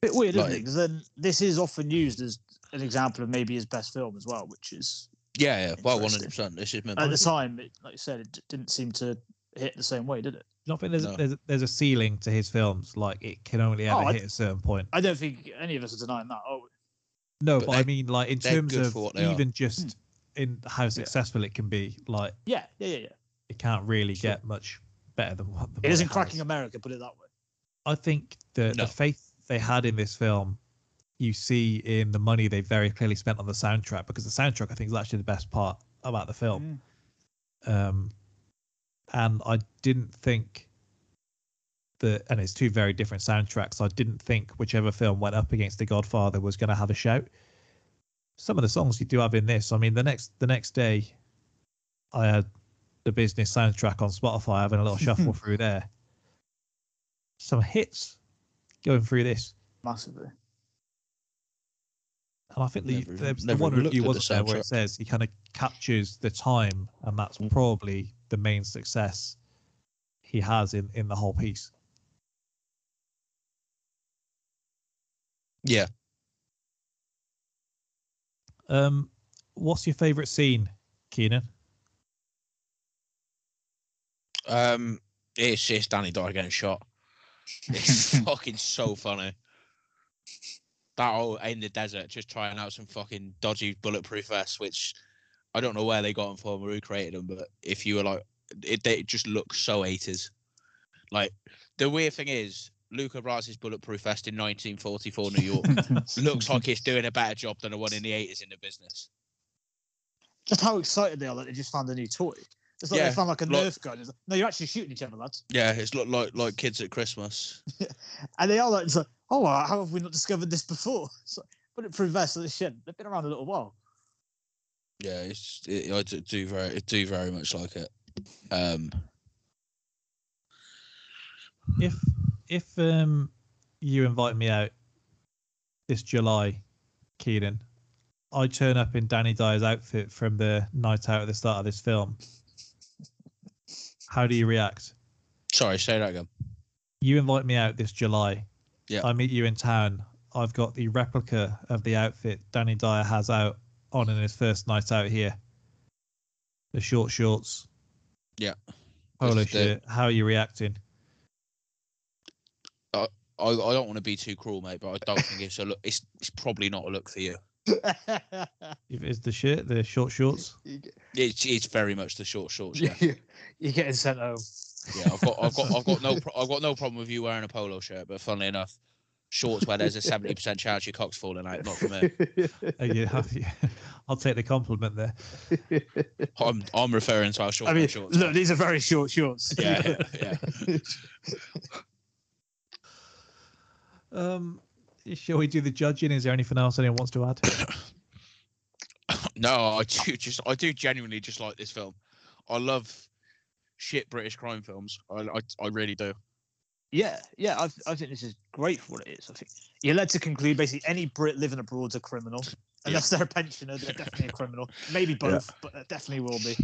Bit weird, isn't it? Because then this is often used as an example of maybe his best film as well, which is yeah yeah well 100% this is meant at the time, it, like you said, it d- didn't seem to hit the same way, did it? Do you not think there's No. a, there's there's a ceiling to his films? Like it can only ever Oh, hit a certain point. I don't think any of us are denying that. Oh, No, But but, I mean, like in terms of for what they are. even just hmm. in how successful it can be, like yeah, yeah, yeah, yeah. it can't really Sure. get much better than what. Than It what isn't cracking America, put it that way. I think the, No. the faith they had in this film, you see in the money they very clearly spent on the soundtrack because the soundtrack I think is actually the best part about the film. Um, and I didn't think that, and it's two very different soundtracks. I didn't think whichever film went up against The Godfather was going to have a shout. Some of the songs you do have in this, I mean, the next the next day, I had the business soundtrack on Spotify, having a little shuffle through there. Some hits going through this, Massively. and I think the, Never- the, the one even review looked wasn't the there where it says he kind of captures the time, and that's Mm. probably the main success he has in in the whole piece. yeah Um, what's your favorite scene, Keenan? Um, it's it's Danny Dyer getting shot. It's fucking so funny. That old in the desert, just trying out some fucking dodgy bulletproof vests, which I don't know where they got them from or who created them, but if you were like, it, they just look so 80s. Like the weird thing is, Luca Brasi's bulletproof vest in 1944 New York looks like it's doing a better job than the one in the 80s in the business. just how excited they are that they just found a new toy. It's like Yeah, they found like a like- Nerf gun. It's like, no, you're actually shooting each other, lads. Yeah, it's look like like kids at Christmas. And they are like, it's like oh, wow, how have we not discovered this before? It's like, bulletproof vests of this shit. They've been around a little while. Yeah, it's it, I do- do very I do very much like it. Um, If if um you invite me out this July, Keenan, I turn up in Danny Dyer's outfit from the night out at the start of this film. How do you react? sorry, say that again. You invite me out this July. Yeah. I meet you in town. I've got the replica of the outfit Danny Dyer has out on in his first night out here. The short shorts, Yeah, It's the- How are you reacting? I, I don't want to be too cruel, mate, but I don't think it's a look. It's it's probably not a look for you. If Is the shirt the short shorts? It's it's very much the short shorts. Yeah, You're getting sent home. Yeah, I've got, I've got, I've got no, pro- I've got no problem with you wearing a polo shirt. But funnily enough, shorts where there's a seventy percent chance your cock's falling out, not for me. Uh, yeah, I'll take the compliment there. I'm, I'm referring to our short I mean, shorts. look, these are very short shorts. yeah, yeah. Um, shall we do the judging? Is there anything else anyone wants to add? No, I do just, I do genuinely just like this film. I love shit British crime films. I, I, I really do. Yeah, yeah, I, I think this is great for what it is. I think you're led to conclude basically any Brit living abroad's a criminal, unless they're a pensioner. They're definitely a criminal. Maybe both, but definitely will be.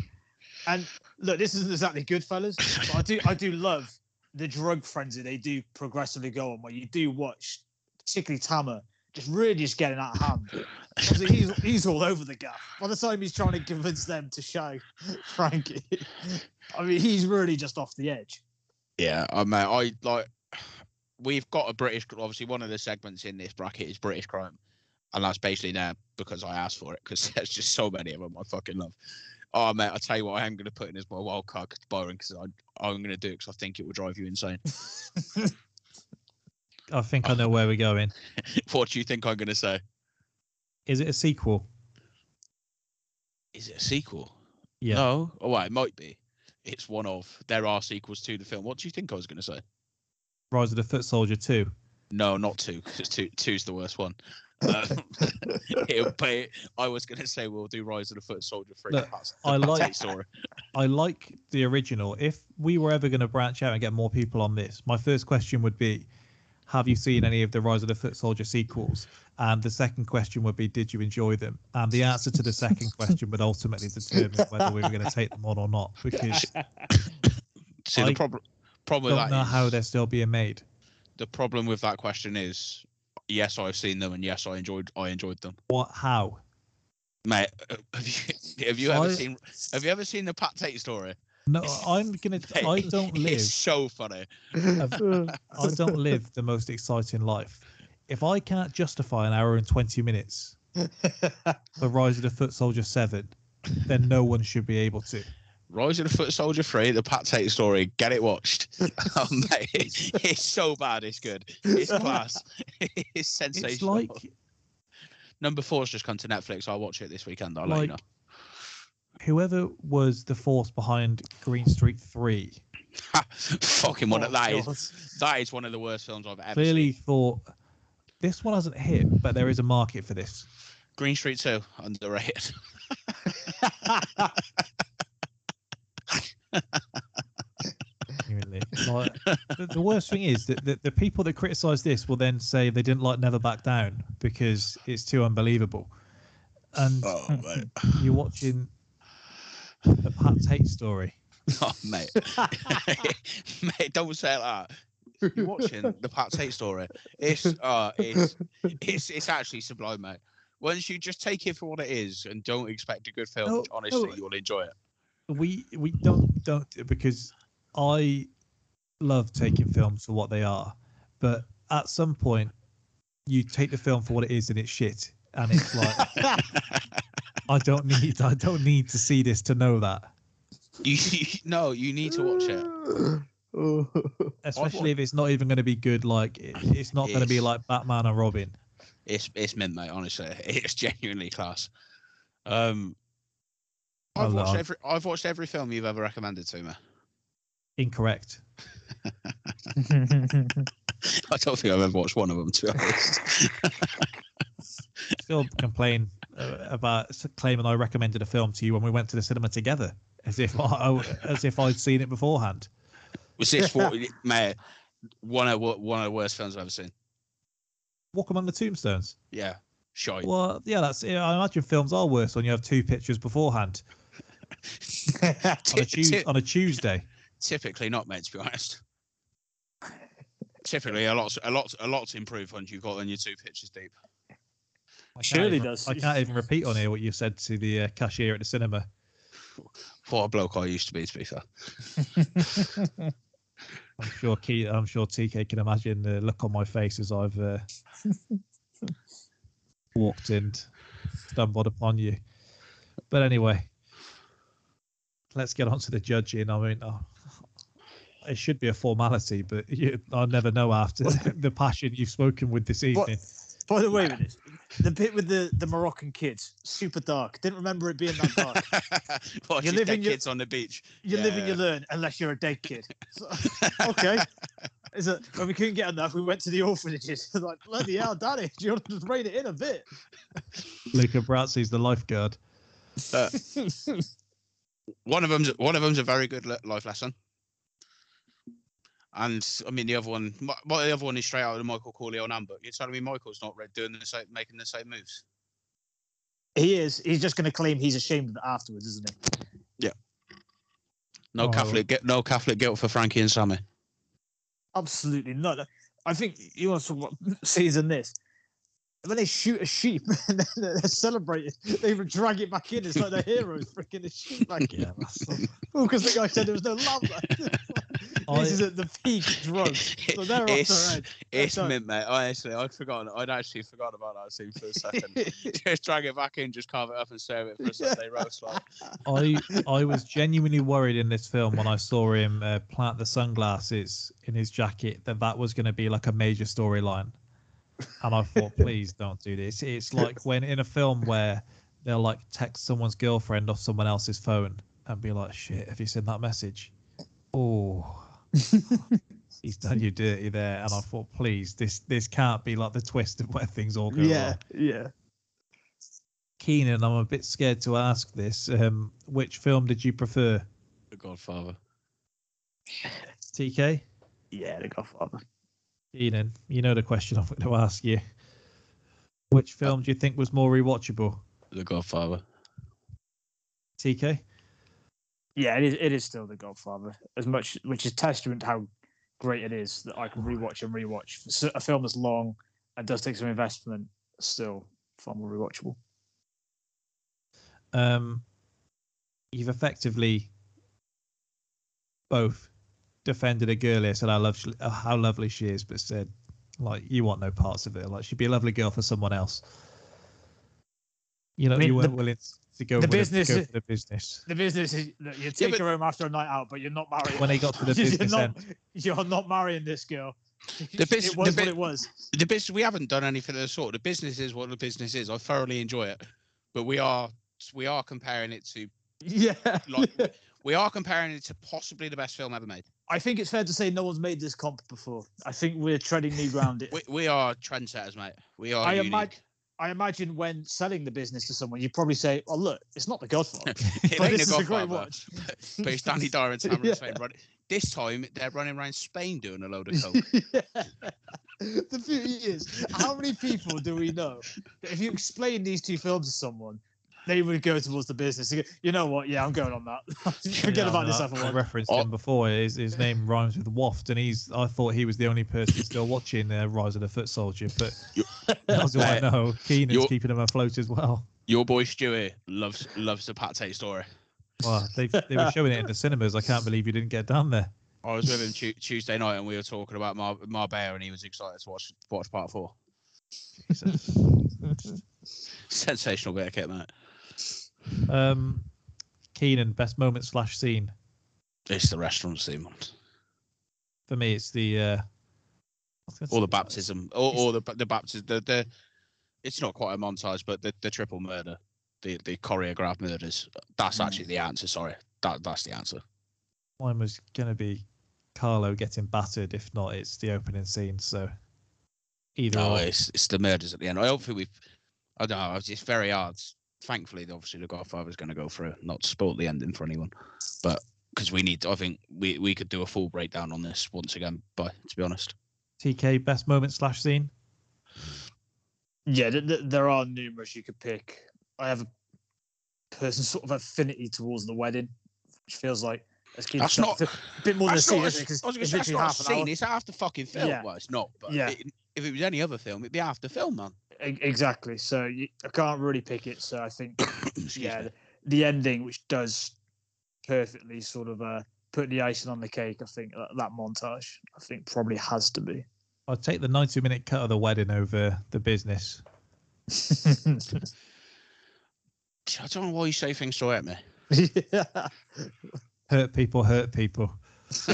And look, this isn't exactly Goodfellas, but I do I do love the drug frenzy they do progressively go on, where you do watch, particularly Tamer, just really just getting out of hand. He's he's all over the gaff. By the time he's trying to convince them to show Frankie, I mean, he's really just off the edge. Yeah, I mean, I like. We've got a British. Obviously, one of the segments in this bracket is British crime, and that's basically there because I asked for it. Because there's just so many of them I fucking love. Oh mate, I tell you what, I am going to put in as my wild card Byron because I'm going to do it because I think it will drive you insane. I think I know where we're going. what do you think I'm going to say? Is it a sequel? Is it a sequel? Yeah. No. Oh, well, it might be. It's one of. There are sequels to the film. What do you think I was going to say? Rise of the Foot Soldier 2. No, not two. Because two, two's the worst one. Um, it'll I was going to say we'll do Rise of the Foot Soldier three. Look, That's I like- story. I like the original. If we were ever going to branch out and get more people on this, my first question would be Have you seen any of the Rise of the Foot Soldier sequels? And the second question would be Did you enjoy them? And the answer to the second question would ultimately determine whether we were going to take them on or not, because See, I the problem problem don't that know is- how they're still being made. the problem with that question is yes, I've seen them, and yes, I enjoyed I enjoyed them. What? How? Mate, have you have you ever I- seen have you ever seen the Pat Tate story? No, I'm gonna. I don't live. It's so funny. Mm. I don't live the most exciting life. If I can't justify an hour and 20 minutes for Rise of the Foot Soldier 7, then no one should be able to. Rise of the Foot Soldier 3, the Pat Tate story. Get it watched. oh, mate, it's, it's so bad. It's good. It's class. it's sensational. It's like Number four's just come to Netflix. I'll watch it this weekend. I'll Like- let you know. Whoever was the force behind Green Street 3 Fucking one Oh, of that is that is one of the worst films I've ever clearly seen. thought this one hasn't hit, but there is a market for this. Green Street 2, underrated. Like, the, the worst thing is that the, the people that criticize this will then say they didn't like Never Back Down because it's too unbelievable. And Oh, you're watching the Pat Tate story. Oh, mate. mate, don't say that. You're watching the Pat Tate story. It's uh it's it's it's actually sublime, mate. Once you just take it for what it is and don't expect a good film, No, honestly no. you'll enjoy it. we we don't don't because I love taking films for what they are, but at some point you take the film for what it is and it's shit, and it's like I don't need I don't need to see this to know that, You, you no, you need to watch it. especially if it's not even going to be good. Like it, it's not going to be like Batman and Robin. It's it's mint, mate. Honestly, it's genuinely class. Um, I I've watched love- every I've watched every film you've ever recommended to me. Incorrect. I don't think I've ever watched one of them. To be honest. Still complain Uh, about claiming I recommended a film to you when we went to the cinema together, as if I, as if I'd seen it beforehand. Was this what, mate? One of one of the worst films I've ever seen. Walk among the tombstones. Yeah, shite. Well, yeah, that's. Yeah, I imagine films are worse when you have two pictures beforehand on a, ty- on a Tuesday. typically not, mate. To be honest. Typically, a lot, a lot, a lot to improve once you've got on your two pictures deep. I can't Surely even, does. I can't even repeat on here what you said to the uh, cashier at the cinema. What a bloke I used to be, to be fair. I'm sure Key, I'm sure TK can imagine the look on my face as I've uh, walked in, stumbled upon you. But anyway, let's get on to the judging. I mean, oh, it should be a formality, but you, I'll never know after the passion you've spoken with this evening. By the way, with this, the bit with the, the Moroccan kids, super dark. Didn't remember it being that dark. Watch you're living in your- kids on the beach. You live and you learn, unless you're a dead kid. So- okay. Is it when we couldn't get enough, we went to the orphanages. like, bloody hell, daddy, do you want to just rein it in a bit? Luca Brasi's the lifeguard. Uh, one of them's one of them's a very good life lesson. And I mean the other one, my, the other one is straight out of the Michael Corleone handbook. You're telling me Michael's not re- doing the same, making the same moves? He is. He's just going to claim he's ashamed of it afterwards, isn't he? Yeah. No Oh, Catholic, no Catholic guilt for Frankie and Sammy. Absolutely not. I think you want to scenes in this. When they shoot a sheep and then they're celebrating, they even drag it back in. It's like the heroes freaking the sheep back in. Yeah, that's because the guy said there was no love left. I- this is at the peak drugs. So they're off their it's head. it's That's mint, mate. Honestly, I'd forgotten. I'd actually forgotten about that scene for a second. just drag it back in, just carve it up and serve it for a Sunday roast. Like, I I was genuinely worried in this film when I saw him uh, plant the sunglasses in his jacket that that was going to be like a major storyline, and I thought, please don't do this. It's like when in a film where they'll like text someone's girlfriend off someone else's phone and be like, "Shit, have you seen that message?" Oh, he's done you dirty there. And I thought, please, this this can't be like the twist of where things all go wrong. yeah, yeah. Keenan, I'm a bit scared to ask this. Um, which film did you prefer? The Godfather. TK? Yeah, the Godfather. Keenan, you know the question I'm going to ask you. Which film do you think was more rewatchable? The Godfather. TK? Yeah, it is. It is still the Godfather, as much which is testament to how great it is that I can rewatch and rewatch. So a film that's long and does take some investment, still far more rewatchable. Um, you've effectively both defended a girl here, said how, love, uh, how lovely she is, but said, like, you want no parts of it. Like, she'd be a lovely girl for someone else. You know, I mean, you weren't the- willing to go, the with it- business go for the business. The business is you take but- her home after a night out, but you're not marrying. When he got to the you're business not, end. you're not marrying this girl. The bus- it was the what it was. The business we haven't done anything of the sort. The business is what the business is. I thoroughly enjoy it, but we are we are comparing it to Yeah. like we are comparing it to possibly the best film ever made. I think it's fair to say no one's made this comp before. I think we're treading new ground. It. We, we are trendsetters, mate. We are. I. I imagine when selling the business to someone, you probably say, "Oh, look, it's not the Godfather, It but ain't this the is a great Godfather, watch." but, but it's Danny Dyer and Tamara Yeah. Spain running. This time they're running around Spain doing a load of coke. Yeah. The beauty is, how many people do we know that if you explain these two films to someone, they would go towards the business? You go, You know what? Yeah, I'm going on that. Forget Yeah, about I this know, other I referenced Oh. him before. His, his name rhymes with waft, and he's. I thought he was the only person still watching uh, Rise of the Foot Soldier, but as I know, Keenan's you're- keeping him afloat as well. Your boy Stewie loves loves the Pate story. Well, they they were showing it in the cinemas. I can't believe you didn't get down there. I was with him tu- Tuesday night and we were talking about Mar- Marbella and he was excited to watch watch part four. Sensational bit of kit, mate. Um, Keenan, best moment slash scene It's the restaurant scene, for me. It's the uh, Or the baptism, or, or the the baptism. The, the it's not quite a montage, but the, the triple murder, the the choreographed murders. That's actually the answer. Sorry, that that's the answer. Mine was gonna be Carlo getting battered. If not, it's the opening scene. So either No, or. it's it's the murders at the end. I don't think we've. I don't know. It's it's very hard. Thankfully, obviously, the Godfather's going to go through. Not to spoil the ending for anyone, but because we need. I think we we could do a full breakdown on this once again. But to be honest, TK best moment slash scene. Yeah, th- th- there are numerous you could pick. I have a person sort of affinity towards the wedding, which feels like as That's not- it's a bit more than a scene, not. isn't A, it? 'Cause I was going it's to say that's not a half an hour. scene. It's half the fucking film. Yeah. Well, it's not. But Yeah. it, if it was any other film, it'd be after film, man. E- Exactly. So you, I can't really pick it. So I think, yeah, the, the ending, which does perfectly sort of uh, put the icing on the cake. I think that, that montage, I think, probably has to be. I'd take the 90 minute cut of the wedding over the business. I don't know why you say things so at me. yeah. Hurt people, hurt people.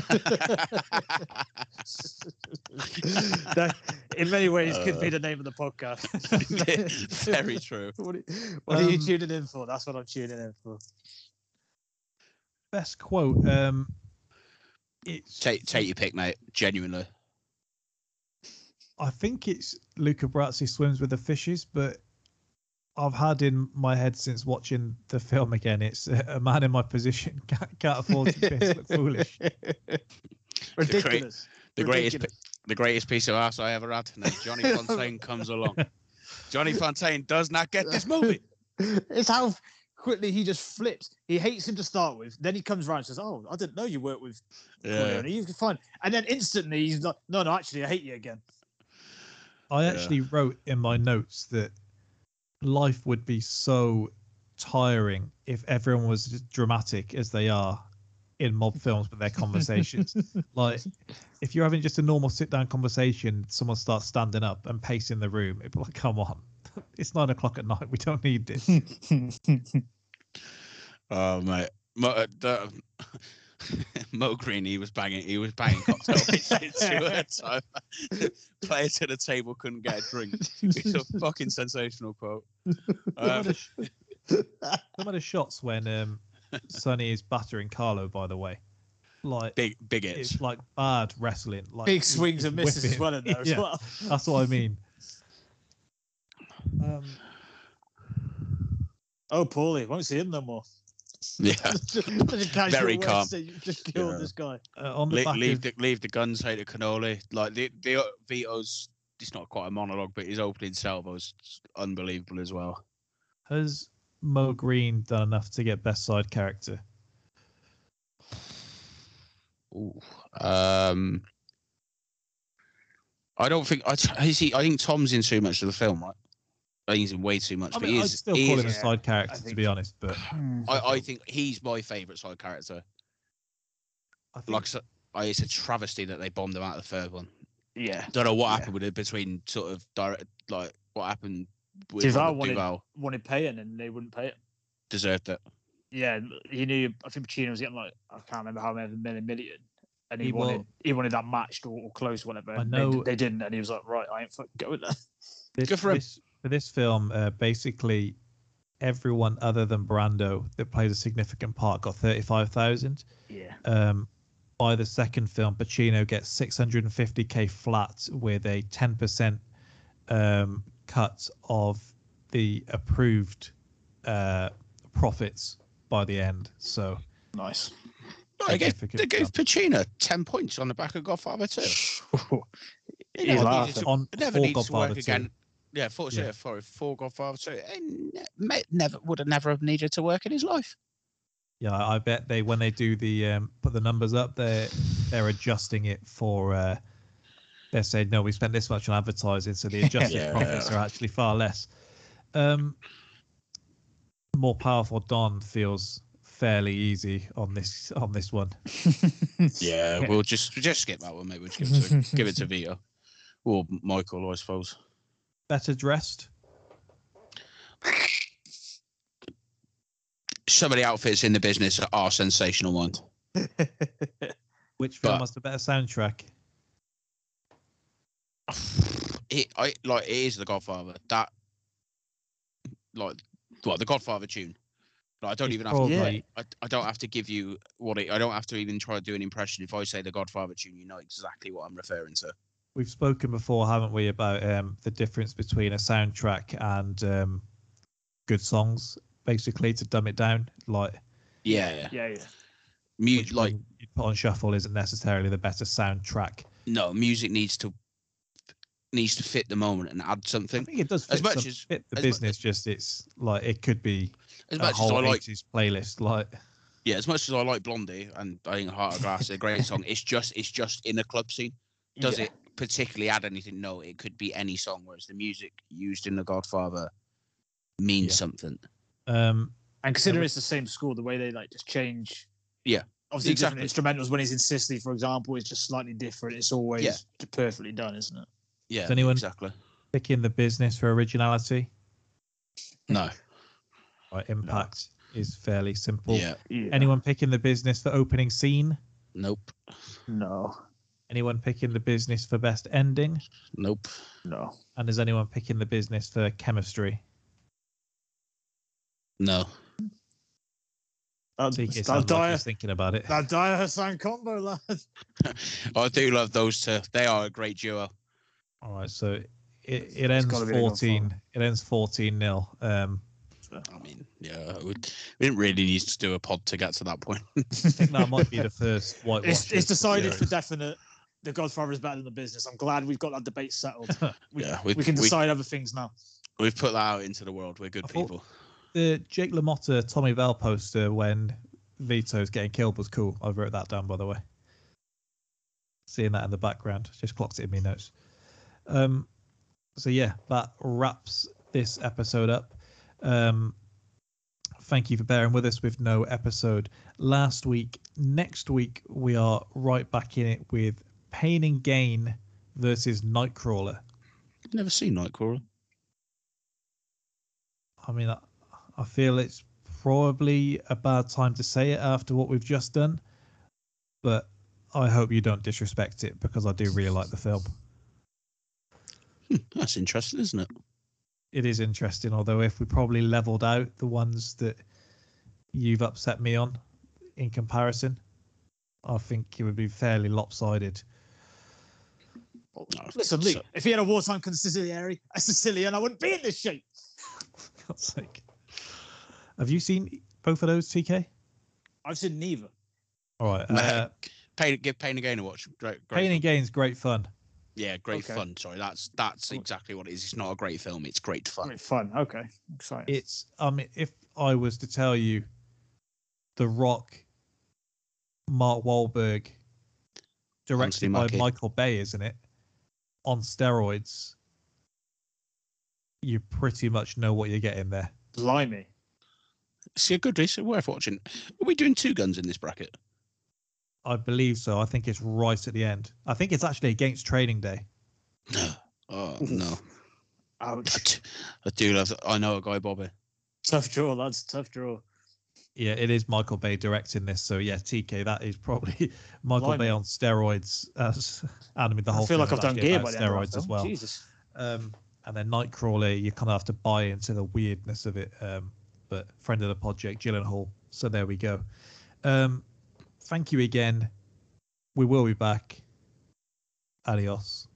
that, in many ways, could be Uh. the name of the podcast. Very true. what are, what are you Um, tuning in for? That's what I'm tuning in for. Best quote. Um, it's Take take your pick, mate. Genuinely. I think it's Luca Brasi swims with the fishes, but I've had in my head since watching the film again. It's uh, a man in my position can't, can't afford to piss look foolish. Ridiculous. The greatest Ridiculous. the greatest piece of ass I ever had. And then Johnny Fontaine comes along. Johnny Fontane does not get this movie. It's how quickly he just flips. He hates him to start with. Then he comes around and says, "Oh, I didn't know you worked with Yeah. Corleone. You can fine." And then instantly he's like, "No, no, actually, I hate you again." I Yeah. actually wrote in my notes that life would be so tiring if everyone was as dramatic as they are in mob films with their conversations. like, if you're having just a normal sit down conversation, someone starts standing up and pacing the room, it'd be like, come on, it's nine o'clock at night. We don't need this. Oh mate. Moe, uh, the, Moe Greene, he was banging, he was banging cocktail faces to her time. Player to the table couldn't get a drink. It's a fucking sensational quote. Some Um, of the sh- some of the shots when um, Sonny is battering Carlo, by the way, like big, big hits. it's like bad wrestling. Like Big swings and misses as well in there as Yeah. well. That's what I mean. Um, Oh, Paulie, won't see him no more. Yeah. Just a Very calm. say You just killed Yeah. this guy. uh, on the Le- back leave of, the leave the guns out of cannoli. Like the the Vito's, it's not quite a monologue, but his opening salvo was unbelievable as well. has Moe Greene done enough to get best side character? Ooh. Um, I don't think I. Is he, I think Tom's in too much of the film, right? I think he's in way too much. I but mean, he I'd still he call is- him a side character, I to be honest. But I, I think he's my favourite side character. I think Like I said, it's a travesty that they bombed him out of the third one. Yeah. Don't know what Yeah. happened with it between sort of direct, like what happened with Duvall Robert wanted- Duvall. Wanted paying and they wouldn't pay it. Deserved it. Yeah, he knew. I think Pacino was getting like I can't remember how many million million, and he, He wanted will- he wanted that matched or, or close, whatever. I know- they, they didn't, and he was like, right, I ain't fucking going there. this, Good for him. this, for this film, uh, basically everyone other than Brando that plays a significant part got thirty-five thousand. Yeah. Um, by the second film, Pacino gets 650k flat with a 10% um, cut of the approved uh, profits by the end. So Nice. They gave, they gave. Pacino ten points on the back of Godfather Two. He's never laughing. needed to- on never for needs to work 2. again. Yeah, for Yeah. yeah. for for Godfather Two, and ne- never would have never have needed to work in his life. Yeah, I bet they when they do the um, put the numbers up, they're they're adjusting it for. Uh, they're saying no, we spent this much on advertising, so the adjusted Yeah. profits are actually far less. Um, more powerful Don feels fairly easy on this on this one. Yeah, we'll just just skip that one, maybe we'll just give it to, give it to Vito or Michael, I suppose. Better dressed. Some of the outfits in the business are sensational ones. Which film But- has the better soundtrack? It, I like it is the Godfather. That like what the Godfather tune. Like, I don't It's even have to. I, I don't have to give you what it. I don't have to even try to do an impression. If I say the Godfather tune, you know exactly what I'm referring to. We've spoken before, haven't we, about um, the difference between a soundtrack and um, good songs, basically to dumb it down. Like Yeah, yeah. yeah, yeah. Mu- which like you put on shuffle isn't necessarily the better soundtrack. no, music needs to needs to fit the moment and add I something. think it does As much some- as- fit the as mu- business. just it's like it could be As a much as whole I like 80s playlist. Like yeah, as much as I like Blondie and I think Heart of Glass is a great song, it's just it's just in a club scene. Does Yeah. it particularly add anything? No, it could be any song, whereas the music used in The Godfather means Yeah. something. um, And considering it's the same school, the way they like just change. Yeah, Obviously, exactly. different instrumentals. When he's in Sicily, for example, it's just slightly different. It's always Yeah. perfectly done, isn't it? Yeah, anyone- exactly. picking the business for originality. No, Right, impact is fairly simple. yeah, Yeah. Anyone picking the business for opening scene? Nope. No, Anyone picking the business for best ending? Nope. no. And is anyone picking the business for chemistry? No. That, TK that sounds like thinking about it. that Dyer Hassan combo, lad. I do love those two. They are a great duo. All right, so it, it ends gotta be a good 14. It ends 14 nil. Um, I mean, yeah, we, we didn't really need to do a pod to get to that point. I think that might be the first white. It's, it's decided for definite. The Godfather is better than the business. I'm glad we've got that debate settled. We, yeah, we, we, can we, decide other things now. we've put that out into the world. We're good I people. the Jake LaMotta Tommy Bell poster when Vito's getting killed was cool. I wrote that down by the way. Seeing that in the background, just clocked it in my notes. Um, so yeah, that wraps this episode up. Um, thank you for bearing with us with no episode last week. Next week we are right back in it with Pain and Gain versus Nightcrawler. I've never seen Nightcrawler. I mean, I, I feel it's probably a bad time to say it after what we've just done, but I hope you don't disrespect it because I do really like the film. Hmm, that's interesting, isn't it? It is interesting, although if we probably leveled out the ones that you've upset me on in comparison, I think it would be fairly lopsided. No, Listen, Lee, so- if he had a wartime consigliere, a Sicilian, I wouldn't be in this shape. For God's sake. Have you seen both of those, TK? I've seen neither. All right. Uh, Pain, give Pain and Gain a watch. Great, great Pain film. and Gain's great fun. Yeah, great Okay. fun. Sorry, that's that's exactly what it is. It's not a great film. It's great fun. Great fun. Okay, exciting. it's I mean, if I was to tell you, The Rock, Mark Wahlberg, directed Anthony by Mackie. Michael Bay, isn't it? On steroids, you pretty much know what you're getting there. Blimey. See a good it's worth watching. Are we doing two guns in this bracket? I believe so. I think it's right at the end. I think it's actually against Training Day. Oh, no. Oh no. I Ouch. d- I do love. I know a guy, Bobby. tough draw, lads. Tough draw. Yeah, it is Michael Bay directing this. So yeah, TK, that is probably Michael Blimey. Bay on steroids. As and I mean the whole I feel like I've done gear by the end of steroids as well. Jesus. Um, and then Nightcrawler, you kind of have to buy into the weirdness of it. Um, but friend of the Jake Gyllenhaal. So there we go. Um, thank you again. We will be back. Adios.